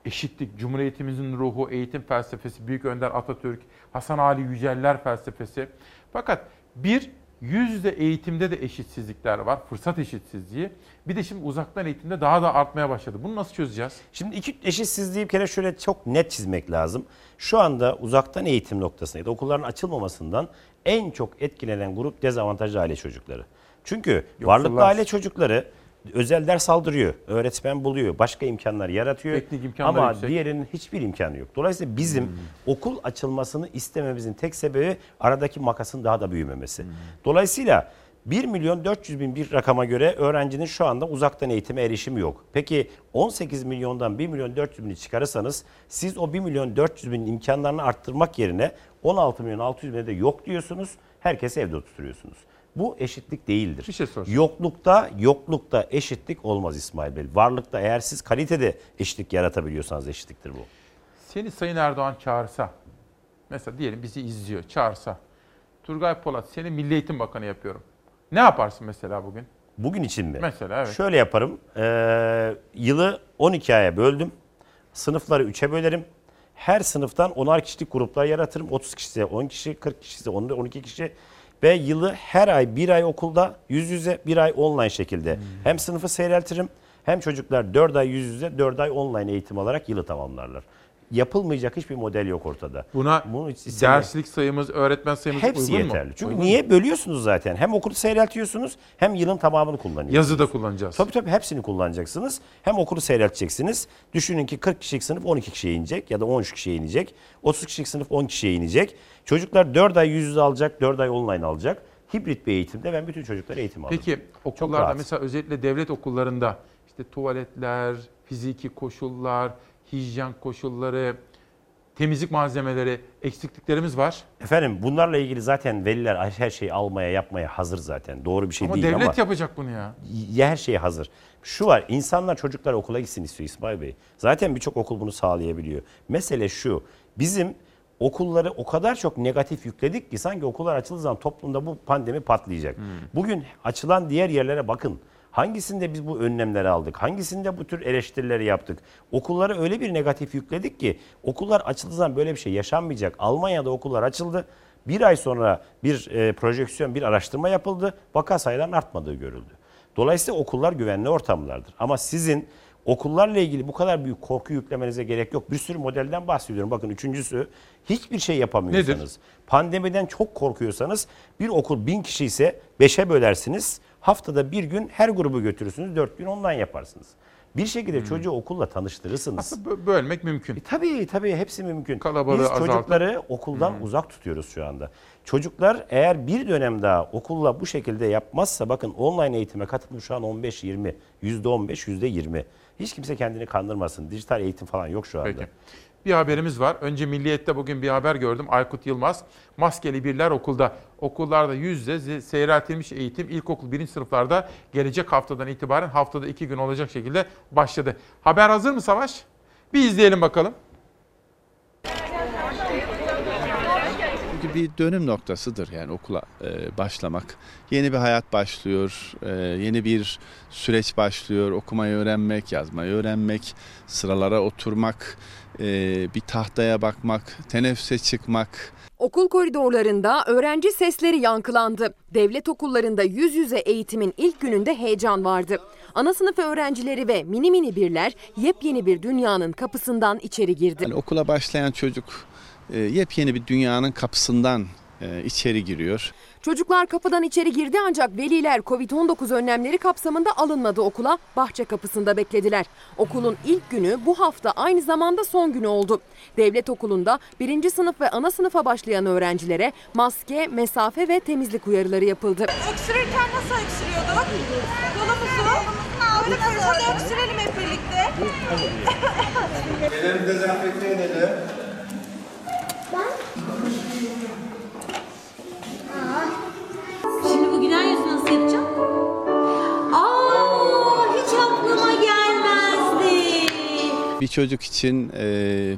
Eşitlik, Cumhuriyetimizin ruhu, eğitim felsefesi, Büyük Önder Atatürk, Hasan Ali Yüceller felsefesi. Fakat bir, yüz yüze eğitimde de eşitsizlikler var, fırsat eşitsizliği. Bir de şimdi uzaktan eğitimde daha da artmaya başladı. Bunu nasıl çözeceğiz? Şimdi iki eşitsizliği bir kere şöyle çok net çizmek lazım. Şu anda uzaktan eğitim noktasında ya da okulların açılmamasından en çok etkilenen grup dezavantajlı aile çocukları. Çünkü varlıklı aile çocukları özel ders aldırıyor, öğretmen buluyor, başka imkanlar yaratıyor. Teknik imkanları Ama yüksek. diğerinin hiçbir imkanı yok. Dolayısıyla bizim okul açılmasını istememizin tek sebebi aradaki makasın daha da büyümemesi. Dolayısıyla 1 milyon 400 bin bir rakama göre öğrencinin şu anda uzaktan eğitime erişimi yok. Peki 18 milyondan 1 milyon 400 bini çıkarırsanız siz o 1 milyon 400 bin imkanlarını arttırmak yerine 16 milyon 600 bine de yok diyorsunuz. Herkesi evde tutuyorsunuz. Bu eşitlik değildir. Bir şey soracağım. Yoklukta, yoklukta eşitlik olmaz İsmail Bey. Varlıkta eğer siz kalitede eşitlik yaratabiliyorsanız eşitliktir bu. Seni Sayın Erdoğan çağırsa, mesela diyelim bizi izliyor, çağırsa, Turgay Polat seni Milli Eğitim Bakanı yapıyorum. Ne yaparsın mesela bugün? Bugün için mi? Mesela evet. Şöyle yaparım. Ee, yılı 12 aya böldüm. Sınıfları 3'e bölerim. Her sınıftan 10'ar kişilik gruplar yaratırım. 30 kişi 10 kişi, 40 kişi 10 12 kişi ve yılı her ay bir ay okulda yüz yüze bir ay online şekilde Hmm. hem sınıfı seyreltirim hem çocuklar 4 ay yüz yüze 4 ay online eğitim alarak yılı tamamlarlar. Yapılmayacak hiçbir model yok ortada. Buna Bunu hiç istemiyorum. derslik sayımız, öğretmen sayımız Hepsi uygun yeterli. mu? Çünkü Uygun niye mu? bölüyorsunuz zaten? Hem okulu seyreltiyorsunuz hem yılın tamamını kullanıyorsunuz. Yazı da kullanacağız. Tabii tabii hepsini kullanacaksınız. Hem okulu seyrelteceksiniz. Düşünün ki 40 kişilik sınıf 12 kişiye inecek ya da 13 kişiye inecek. 30 kişilik sınıf 10 kişiye inecek. Çocuklar 4 ay yüz yüze alacak, 4 ay online alacak. Hibrit bir eğitimde ben bütün çocuklara eğitim alırım. Peki okullarda mesela özellikle devlet okullarında işte tuvaletler, fiziki koşullar, hijyen koşulları, temizlik malzemeleri eksikliklerimiz var. Efendim bunlarla ilgili zaten veliler her şeyi almaya yapmaya hazır zaten. Doğru bir şey ama değil devlet ama. yapacak bunu ya. ya her şeye hazır. Şu var insanlar çocuklar okula gitsin istiyor İsmail Bey. Zaten birçok okul bunu sağlayabiliyor. Mesele şu bizim okulları o kadar çok negatif yükledik ki sanki okullar açıldığı zaman toplumda bu pandemi patlayacak. Bugün açılan diğer yerlere bakın. Hangisinde biz bu önlemleri aldık? Hangisinde bu tür eleştirileri yaptık? Okullara öyle bir negatif yükledik ki okullar açıldığı zaman böyle bir şey yaşanmayacak. Almanya'da okullar açıldı. Bir ay sonra bir e, projeksiyon, bir araştırma yapıldı. Vaka sayılarının artmadığı görüldü. Dolayısıyla okullar güvenli ortamlardır. Ama sizin okullarla ilgili bu kadar büyük korku yüklemenize gerek yok. Bir sürü modelden bahsediyorum. Bakın üçüncüsü hiçbir şey yapamıyorsanız, Nedir? pandemiden çok korkuyorsanız bir okul bin kişi ise beşe bölersiniz. Haftada bir gün her grubu götürürsünüz, dört gün online yaparsınız. Bir şekilde çocuğu okulla tanıştırırsınız. Aslında bö- bölmek mümkün. tabii tabii hepsi mümkün. Kalabalığı Biz azaltıp- çocukları okuldan uzak tutuyoruz şu anda. Çocuklar eğer bir dönem daha okulla bu şekilde yapmazsa bakın online eğitime katılım şu an 15-20, %15, %20. Hiç kimse kendini kandırmasın. Dijital eğitim falan yok şu anda. Peki. Bir haberimiz var. Önce Milliyet'te bugün bir haber gördüm. Aykut Yılmaz, maskeli birler okulda. Okullarda yüz yüze seyreltilmiş eğitim ilkokul birinci sınıflarda gelecek haftadan itibaren haftada iki gün olacak şekilde başladı. Haber hazır mı Savaş? Bir izleyelim bakalım. Bir dönüm noktasıdır yani okula e, başlamak. Yeni bir hayat başlıyor, e, yeni bir süreç başlıyor. Okumayı öğrenmek, yazmayı öğrenmek, sıralara oturmak, bir tahtaya bakmak, teneffüse çıkmak. Okul koridorlarında öğrenci sesleri yankılandı. Devlet okullarında yüz yüze eğitimin ilk gününde heyecan vardı. Ana sınıf öğrencileri ve mini mini birler yepyeni bir dünyanın kapısından içeri girdi. Yani okula başlayan çocuk e, yepyeni bir dünyanın kapısından e, içeri giriyor. Çocuklar kapıdan içeri girdi ancak veliler Covid-19 önlemleri kapsamında alınmadı okula. Bahçe kapısında beklediler. Okulun ilk günü bu hafta aynı zamanda son günü oldu. Devlet okulunda birinci sınıf ve ana sınıfa başlayan öğrencilere maske, mesafe ve temizlik uyarıları yapıldı. Öksürürken nasıl öksürüyorduk? Kolumuzu böyle böyle öksürelim hep birlikte. Ellerimi dezenfekte edelim. Şimdi bu gülen yüzü nasıl yapacağım? Aa, hiç aklıma gelmezdi. Bir çocuk için e,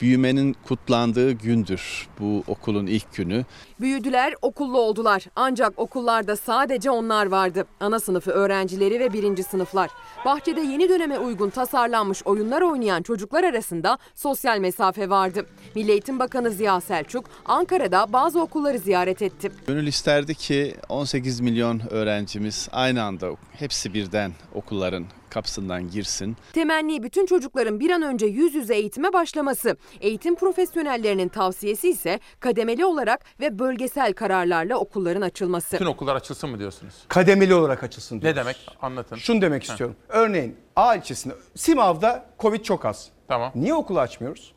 büyümenin kutlandığı gündür bu okulun ilk günü. Büyüdüler, okullu oldular. Ancak okullarda sadece onlar vardı. Ana sınıfı öğrencileri ve birinci sınıflar. Bahçede yeni döneme uygun tasarlanmış oyunlar oynayan çocuklar arasında sosyal mesafe vardı. Milli Eğitim Bakanı Ziya Selçuk, Ankara'da bazı okulları ziyaret etti. Gönül isterdi ki 18 milyon öğrencimiz aynı anda hepsi birden okulların kapısından girsin. Temenni bütün çocukların bir an önce yüz yüze eğitime başlaması. Eğitim profesyonellerinin tavsiyesi ise kademeli olarak ve bölgesel kararlarla okulların açılması. Bütün okullar açılsın mı diyorsunuz? Kademeli olarak açılsın Ne diyoruz. demek? Anlatın. Şunu demek istiyorum. Örneğin A ilçesinde Simav'da Covid çok az. Tamam. Niye okulu açmıyoruz?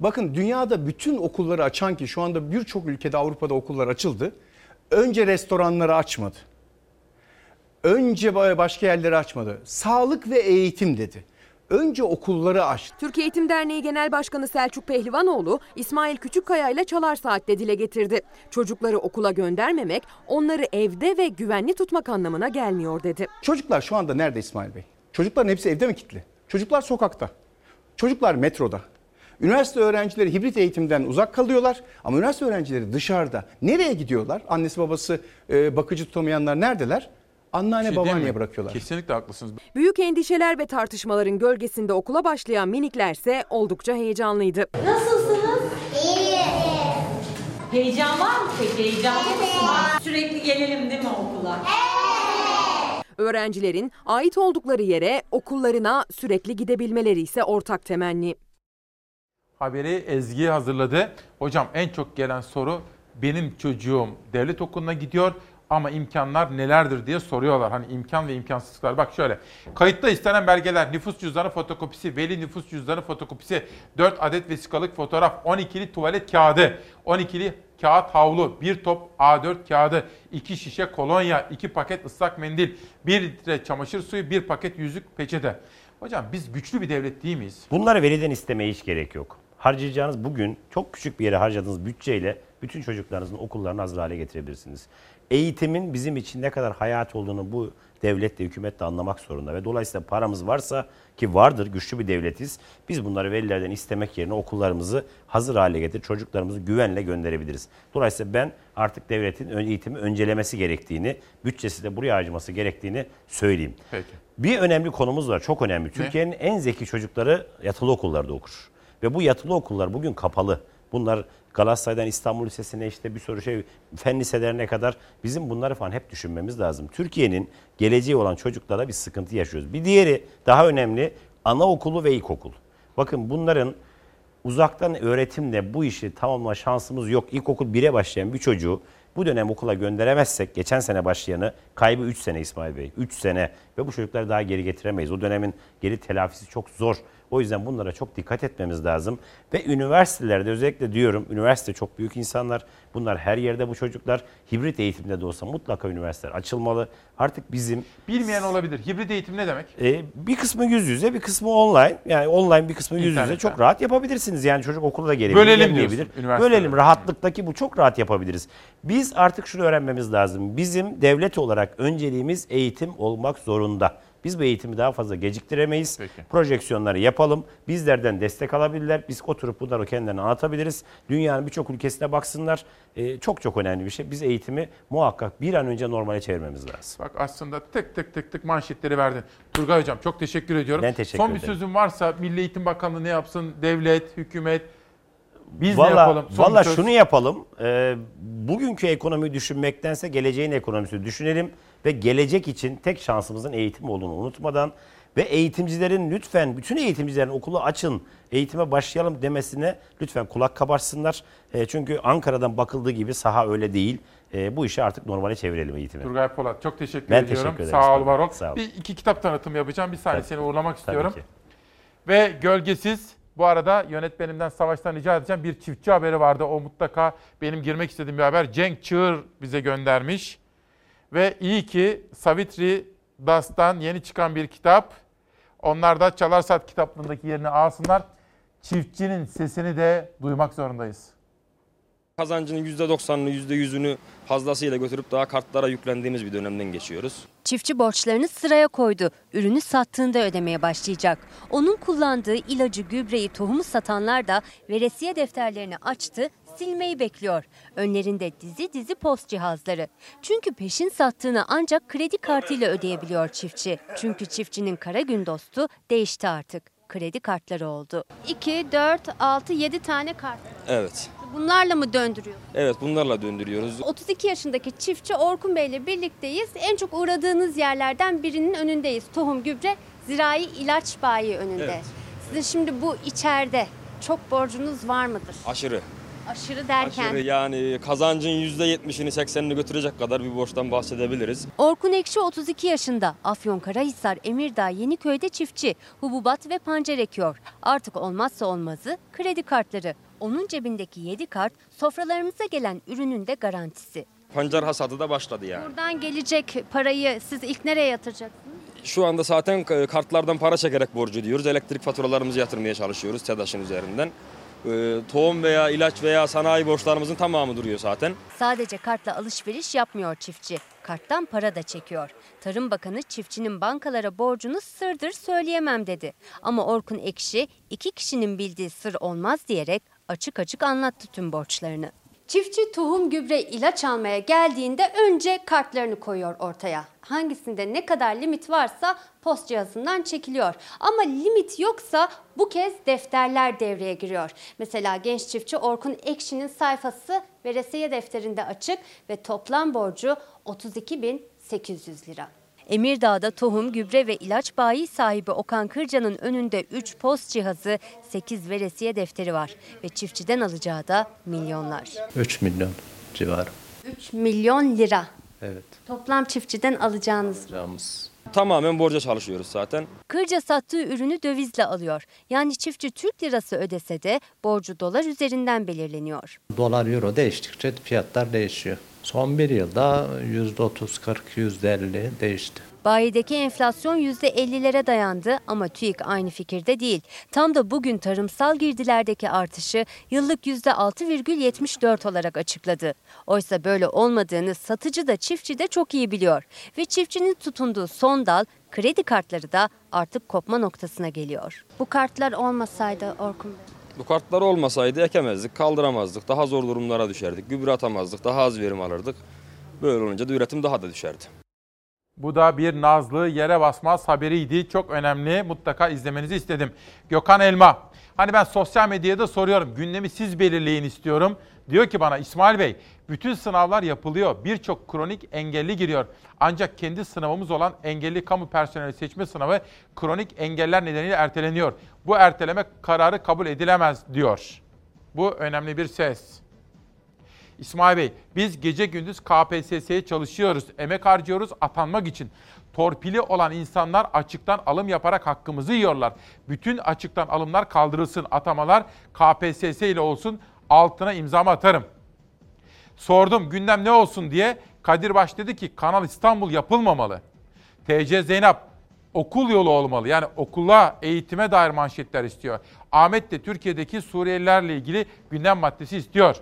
Bakın dünyada bütün okulları açan ki şu anda birçok ülkede Avrupa'da okullar açıldı. Önce restoranları açmadı. Önce başka yerleri açmadı. Sağlık ve eğitim dedi. Önce okulları açtı. Türkiye Eğitim Derneği Genel Başkanı Selçuk Pehlivanoğlu, İsmail Küçükkaya ile Çalar Saat'te dile getirdi. Çocukları okula göndermemek, onları evde ve güvenli tutmak anlamına gelmiyor dedi. Çocuklar şu anda nerede İsmail Bey? Çocukların hepsi evde mi kilitli? Çocuklar sokakta. Çocuklar metroda. Üniversite öğrencileri hibrit eğitimden uzak kalıyorlar ama üniversite öğrencileri dışarıda. Nereye gidiyorlar? Annesi babası e, bakıcı tutamayanlar neredeler? Anneanne Şey babaanneye mi? bırakıyorlar. Kesinlikle haklısınız. Büyük endişeler ve tartışmaların gölgesinde okula başlayan miniklerse oldukça heyecanlıydı. Nasılsınız? İyi. Heyecan var mı peki? Heyecanlı mısınız? Sürekli gelelim değil mi okula? Öğrencilerin ait oldukları yere, okullarına sürekli gidebilmeleri ise ortak temenni. Haberi Ezgi hazırladı. Hocam en çok gelen soru benim çocuğum devlet okuluna gidiyor ama imkanlar nelerdir diye soruyorlar. Hani imkan ve imkansızlıklar. Bak şöyle. Kayıtta istenen belgeler, nüfus cüzdanı fotokopisi, veli nüfus cüzdanı fotokopisi, 4 adet vesikalık fotoğraf, 12'li tuvalet kağıdı, 12'li kağıt havlu, bir top A4 kağıdı, 2 şişe kolonya, 2 paket ıslak mendil, 1 litre çamaşır suyu, 1 paket yüzük peçete. Hocam biz güçlü bir devlet değil miyiz? Bunları veliden istemeye hiç gerek yok. Harcayacağınız bugün çok küçük bir yere harcadığınız bütçeyle bütün çocuklarınızın okullarını hazır hale getirebilirsiniz. Eğitimin bizim için ne kadar hayat olduğunu bu devlet de hükümet de anlamak zorunda ve dolayısıyla paramız varsa ki vardır güçlü bir devletiz. Biz bunları velilerden istemek yerine okullarımızı hazır hale getirip çocuklarımızı güvenle gönderebiliriz. Dolayısıyla ben artık devletin eğitimi öncelemesi gerektiğini, bütçesi de buraya harcaması gerektiğini söyleyeyim. Peki. Bir önemli konumuz var, çok önemli. Türkiye'nin en zeki çocukları yatılı okullarda okur. Ve bu yatılı okullar bugün kapalı. Bunlar Galatasaray'dan İstanbul Lisesi'ne işte bir sürü şey, fen liselerine kadar bizim bunları falan hep düşünmemiz lazım. Türkiye'nin geleceği olan çocuklara bir sıkıntı yaşıyoruz. Bir diğeri daha önemli anaokulu ve ilkokul. Bakın bunların uzaktan öğretimle bu işi tamamlama şansımız yok. İlkokul 1'e başlayan bir çocuğu bu dönem okula gönderemezsek geçen sene başlayanı kaybı 3 sene İsmail Bey. 3 sene ve bu çocukları daha geri getiremeyiz. O dönemin geri telafisi çok zor. O yüzden bunlara çok dikkat etmemiz lazım. Ve üniversitelerde özellikle diyorum üniversite çok büyük insanlar. Bunlar her yerde bu çocuklar. Hibrit eğitimde de olsa mutlaka üniversiteler açılmalı. Artık bizim Bilmeyen olabilir. Hibrit eğitim ne demek? e, bir kısmı yüz yüze, bir kısmı online. Yani online bir kısmı yüz yüze çok rahat yapabilirsiniz. Yani çocuk okula da gelebilir, Bölelim diyorsun. Bölelim rahatlıktaki bu çok rahat yapabiliriz. Biz artık şunu öğrenmemiz lazım. Bizim devlet olarak önceliğimiz eğitim olmak zorunda. Biz bu eğitimi daha fazla geciktiremeyiz. Projeksiyonları yapalım. Bizlerden destek alabilirler. Biz oturup bunları kendilerine anlatabiliriz. Dünyanın birçok ülkesine baksınlar. Ee, çok çok önemli bir şey. Biz eğitimi muhakkak bir an önce normale çevirmemiz lazım. Bak aslında tık tık tık tık manşetleri verdin. Turgay Hocam çok teşekkür ediyorum. Ben teşekkür Son bir ederim. sözüm varsa Milli Eğitim Bakanlığı ne yapsın? Devlet, hükümet, biz ne Valla- yapalım? Son Valla söz. şunu yapalım. Ee, bugünkü ekonomiyi düşünmektense geleceğin ekonomisini düşünelim ve gelecek için tek şansımızın eğitim olduğunu unutmadan ve eğitimcilerin lütfen bütün eğitimcilerin okulu açın, eğitime başlayalım demesine lütfen kulak kabarsınlar. Ee, çünkü Ankara'dan bakıldığı gibi saha öyle değil. Ee, bu işi artık normale çevirelim eğitimi. Turgay Polat çok teşekkür Ben ediyorum. teşekkür ederim. Sağ ol var ol. Sağ ol. Bir iki kitap tanıtımı yapacağım. Bir saniye Tabii. seni uğurlamak Tabii istiyorum. ki. Ve Gölgesiz bu arada yönetmenimden Savaş'tan rica edeceğim. Bir çiftçi haberi vardı. O mutlaka benim girmek istediğim bir haber. Cenk Çığır bize göndermiş. Ve iyi ki Savitri Das'tan yeni çıkan bir kitap. Onlar da Çalar Saat kitaplığındaki yerini alsınlar. Çiftçinin sesini de duymak zorundayız. Kazancının %90'ını, %100'ünü fazlasıyla götürüp daha kartlara yüklendiğimiz bir dönemden geçiyoruz. Çiftçi borçlarını sıraya koydu. Ürünü sattığında ödemeye başlayacak. Onun kullandığı ilacı, gübreyi, tohumu satanlar da veresiye defterlerini açtı, silmeyi bekliyor. Önlerinde dizi dizi post cihazları. Çünkü peşin sattığını ancak kredi kartıyla ödeyebiliyor çiftçi. Çünkü çiftçinin kara gün dostu değişti artık. Kredi kartları oldu. 2, 4, 6, 7 tane kart. Evet. Bunlarla mı döndürüyor? Evet bunlarla döndürüyoruz. 32 yaşındaki çiftçi Orkun Bey ile birlikteyiz. En çok uğradığınız yerlerden birinin önündeyiz. Tohum gübre Zirai ilaç bayi önünde. Evet. Sizin şimdi bu içeride çok borcunuz var mıdır? Aşırı. Aşırı derken. Aşırı yani kazancın %70'ini 80'ini götürecek kadar bir borçtan bahsedebiliriz. Orkun Ekşi 32 yaşında. Afyonkarahisar Emirdağ Yeniköy'de çiftçi. Hububat ve pancar ekiyor. Artık olmazsa olmazı kredi kartları. Onun cebindeki 7 kart sofralarımıza gelen ürünün de garantisi. Pancar hasadı da başladı yani. Buradan gelecek parayı siz ilk nereye yatıracaksınız? Şu anda zaten e, kartlardan para çekerek borcu ödüyoruz. Elektrik faturalarımızı yatırmaya çalışıyoruz TEDAŞ'ın üzerinden. Ee, tohum veya ilaç veya sanayi borçlarımızın tamamı duruyor zaten. Sadece kartla alışveriş yapmıyor çiftçi. Karttan para da çekiyor. Tarım Bakanı çiftçinin bankalara borcunu sırdır söyleyemem dedi. Ama Orkun Ekşi iki kişinin bildiği sır olmaz diyerek açık açık anlattı tüm borçlarını. Çiftçi tohum, gübre, ilaç almaya geldiğinde önce kartlarını koyuyor ortaya. Hangisinde ne kadar limit varsa post cihazından çekiliyor. Ama limit yoksa bu kez defterler devreye giriyor. Mesela genç çiftçi Orkun Ekşi'nin sayfası veresiye defterinde açık ve toplam borcu 32.800 lira. Emirdağ'da tohum, gübre ve ilaç bayi sahibi Okan Kırca'nın önünde 3 post cihazı, 8 veresiye defteri var ve çiftçiden alacağı da milyonlar. 3 milyon civarı. 3 milyon lira. Evet. Toplam çiftçiden alacağınız. Alacağımız. Tamamen borca çalışıyoruz zaten. Kırca sattığı ürünü dövizle alıyor. Yani çiftçi Türk lirası ödese de borcu dolar üzerinden belirleniyor. Dolar euro değiştikçe fiyatlar değişiyor. Son bir yılda %30, 40, %50 değişti. Bayideki enflasyon %50'lere dayandı ama TÜİK aynı fikirde değil. Tam da bugün tarımsal girdilerdeki artışı yıllık %6,74 olarak açıkladı. Oysa böyle olmadığını satıcı da çiftçi de çok iyi biliyor. Ve çiftçinin tutunduğu son dal kredi kartları da artık kopma noktasına geliyor. Bu kartlar olmasaydı Orkun Bey. Bu kartlar olmasaydı ekemezdik, kaldıramazdık, daha zor durumlara düşerdik, gübre atamazdık, daha az verim alırdık. Böyle olunca da üretim daha da düşerdi. Bu da bir Nazlı yere basmaz haberiydi. Çok önemli. Mutlaka izlemenizi istedim. Gökhan Elma. Hani ben sosyal medyada soruyorum. Gündemi siz belirleyin istiyorum. Diyor ki bana İsmail Bey, bütün sınavlar yapılıyor. Birçok kronik engelli giriyor. Ancak kendi sınavımız olan engelli kamu personeli seçme sınavı kronik engeller nedeniyle erteleniyor. Bu erteleme kararı kabul edilemez diyor. Bu önemli bir ses. İsmail Bey, biz gece gündüz KPSS'ye çalışıyoruz, emek harcıyoruz atanmak için. Torpili olan insanlar açıktan alım yaparak hakkımızı yiyorlar. Bütün açıktan alımlar kaldırılsın, atamalar KPSS ile olsun, altına imzamı atarım. Sordum gündem ne olsun diye, Kadir Baş dedi ki Kanal İstanbul yapılmamalı. TC Zeynep, okul yolu olmalı. Yani okula, eğitime dair manşetler istiyor. Ahmet de Türkiye'deki Suriyelilerle ilgili gündem maddesi istiyor.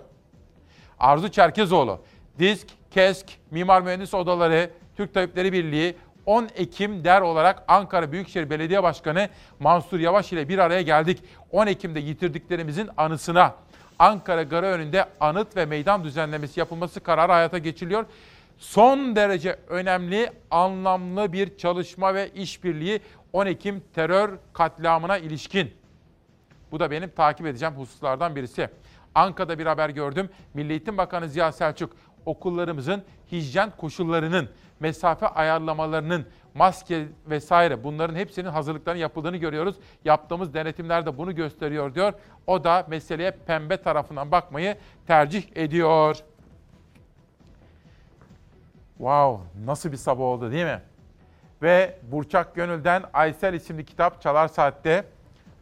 Arzu Çerkezoğlu, DİSK, KESK, Mimar Mühendis Odaları, Türk Tabipleri Birliği 10 Ekim der olarak Ankara Büyükşehir Belediye Başkanı Mansur Yavaş ile bir araya geldik. 10 Ekim'de yitirdiklerimizin anısına Ankara Garı önünde anıt ve meydan düzenlemesi yapılması kararı hayata geçiriliyor. Son derece önemli, anlamlı bir çalışma ve işbirliği 10 Ekim terör katliamına ilişkin. Bu da benim takip edeceğim hususlardan birisi. Ankara'da bir haber gördüm. Milli Eğitim Bakanı Ziya Selçuk okullarımızın hijyen koşullarının, mesafe ayarlamalarının, maske vesaire bunların hepsinin hazırlıklarının yapıldığını görüyoruz. Yaptığımız denetimler de bunu gösteriyor diyor. O da meseleye pembe tarafından bakmayı tercih ediyor. Wow, nasıl bir sabah oldu değil mi? Ve Burçak Gönül'den Aysel isimli kitap Çalar Saat'te.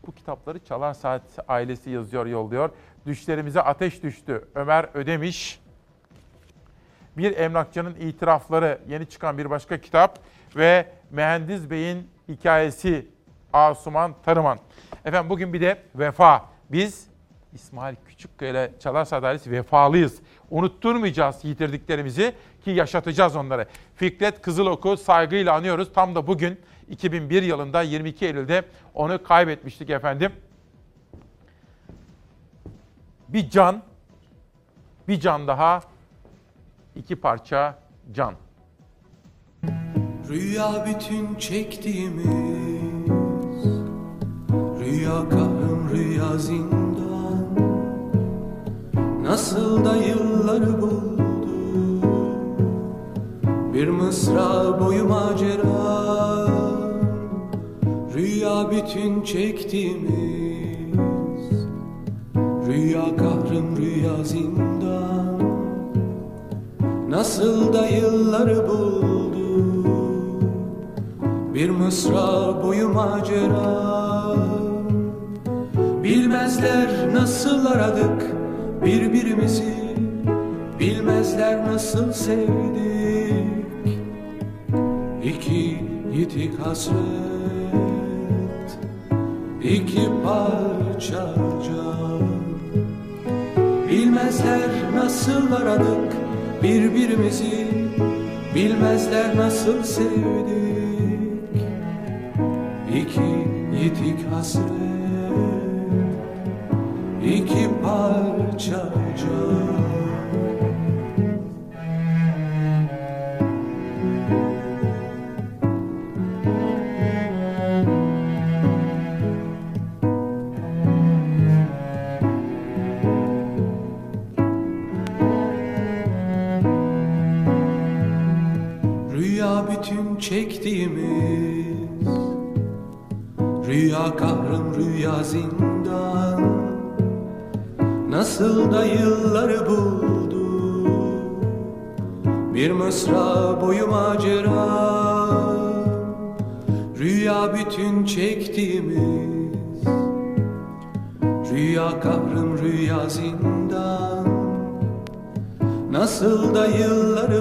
Bu kitapları Çalar Saat ailesi yazıyor, yolluyor. Düşlerimize ateş düştü. Ömer Ödemiş. Bir emlakçının itirafları yeni çıkan bir başka kitap ve Mühendis Bey'in hikayesi Asuman Tarıman. Efendim bugün bir de vefa. Biz İsmail Küçükkaya ile Çalarsaat ailesi vefalıyız. Unutturmayacağız yitirdiklerimizi ki yaşatacağız onları. Fikret Kızılok'u saygıyla anıyoruz. Tam da bugün 2001 yılında 22 Eylül'de onu kaybetmiştik efendim. Bir can, bir can daha, iki parça can. Rüya bütün çektiğimiz. Rüya kahrım rüya zindan. Nasıl da yılları buldu. Bir mısra boyu macera. Rüya bütün çektiğimiz. Rüya kahrım rüya zindan. Nasıl da yılları buldu Bir mısra boyu macera. Bilmezler nasıl aradık birbirimizi Bilmezler nasıl sevdik. İki yitik hasret iki parça can. Bilmezler nasıl aradık birbirimizi Bilmezler nasıl sevdik İki yitik hasret iki parça can mısra boyu macera Rüya bütün çektiğimiz. Rüya kahrım rüya zindan. Nasıl da yılları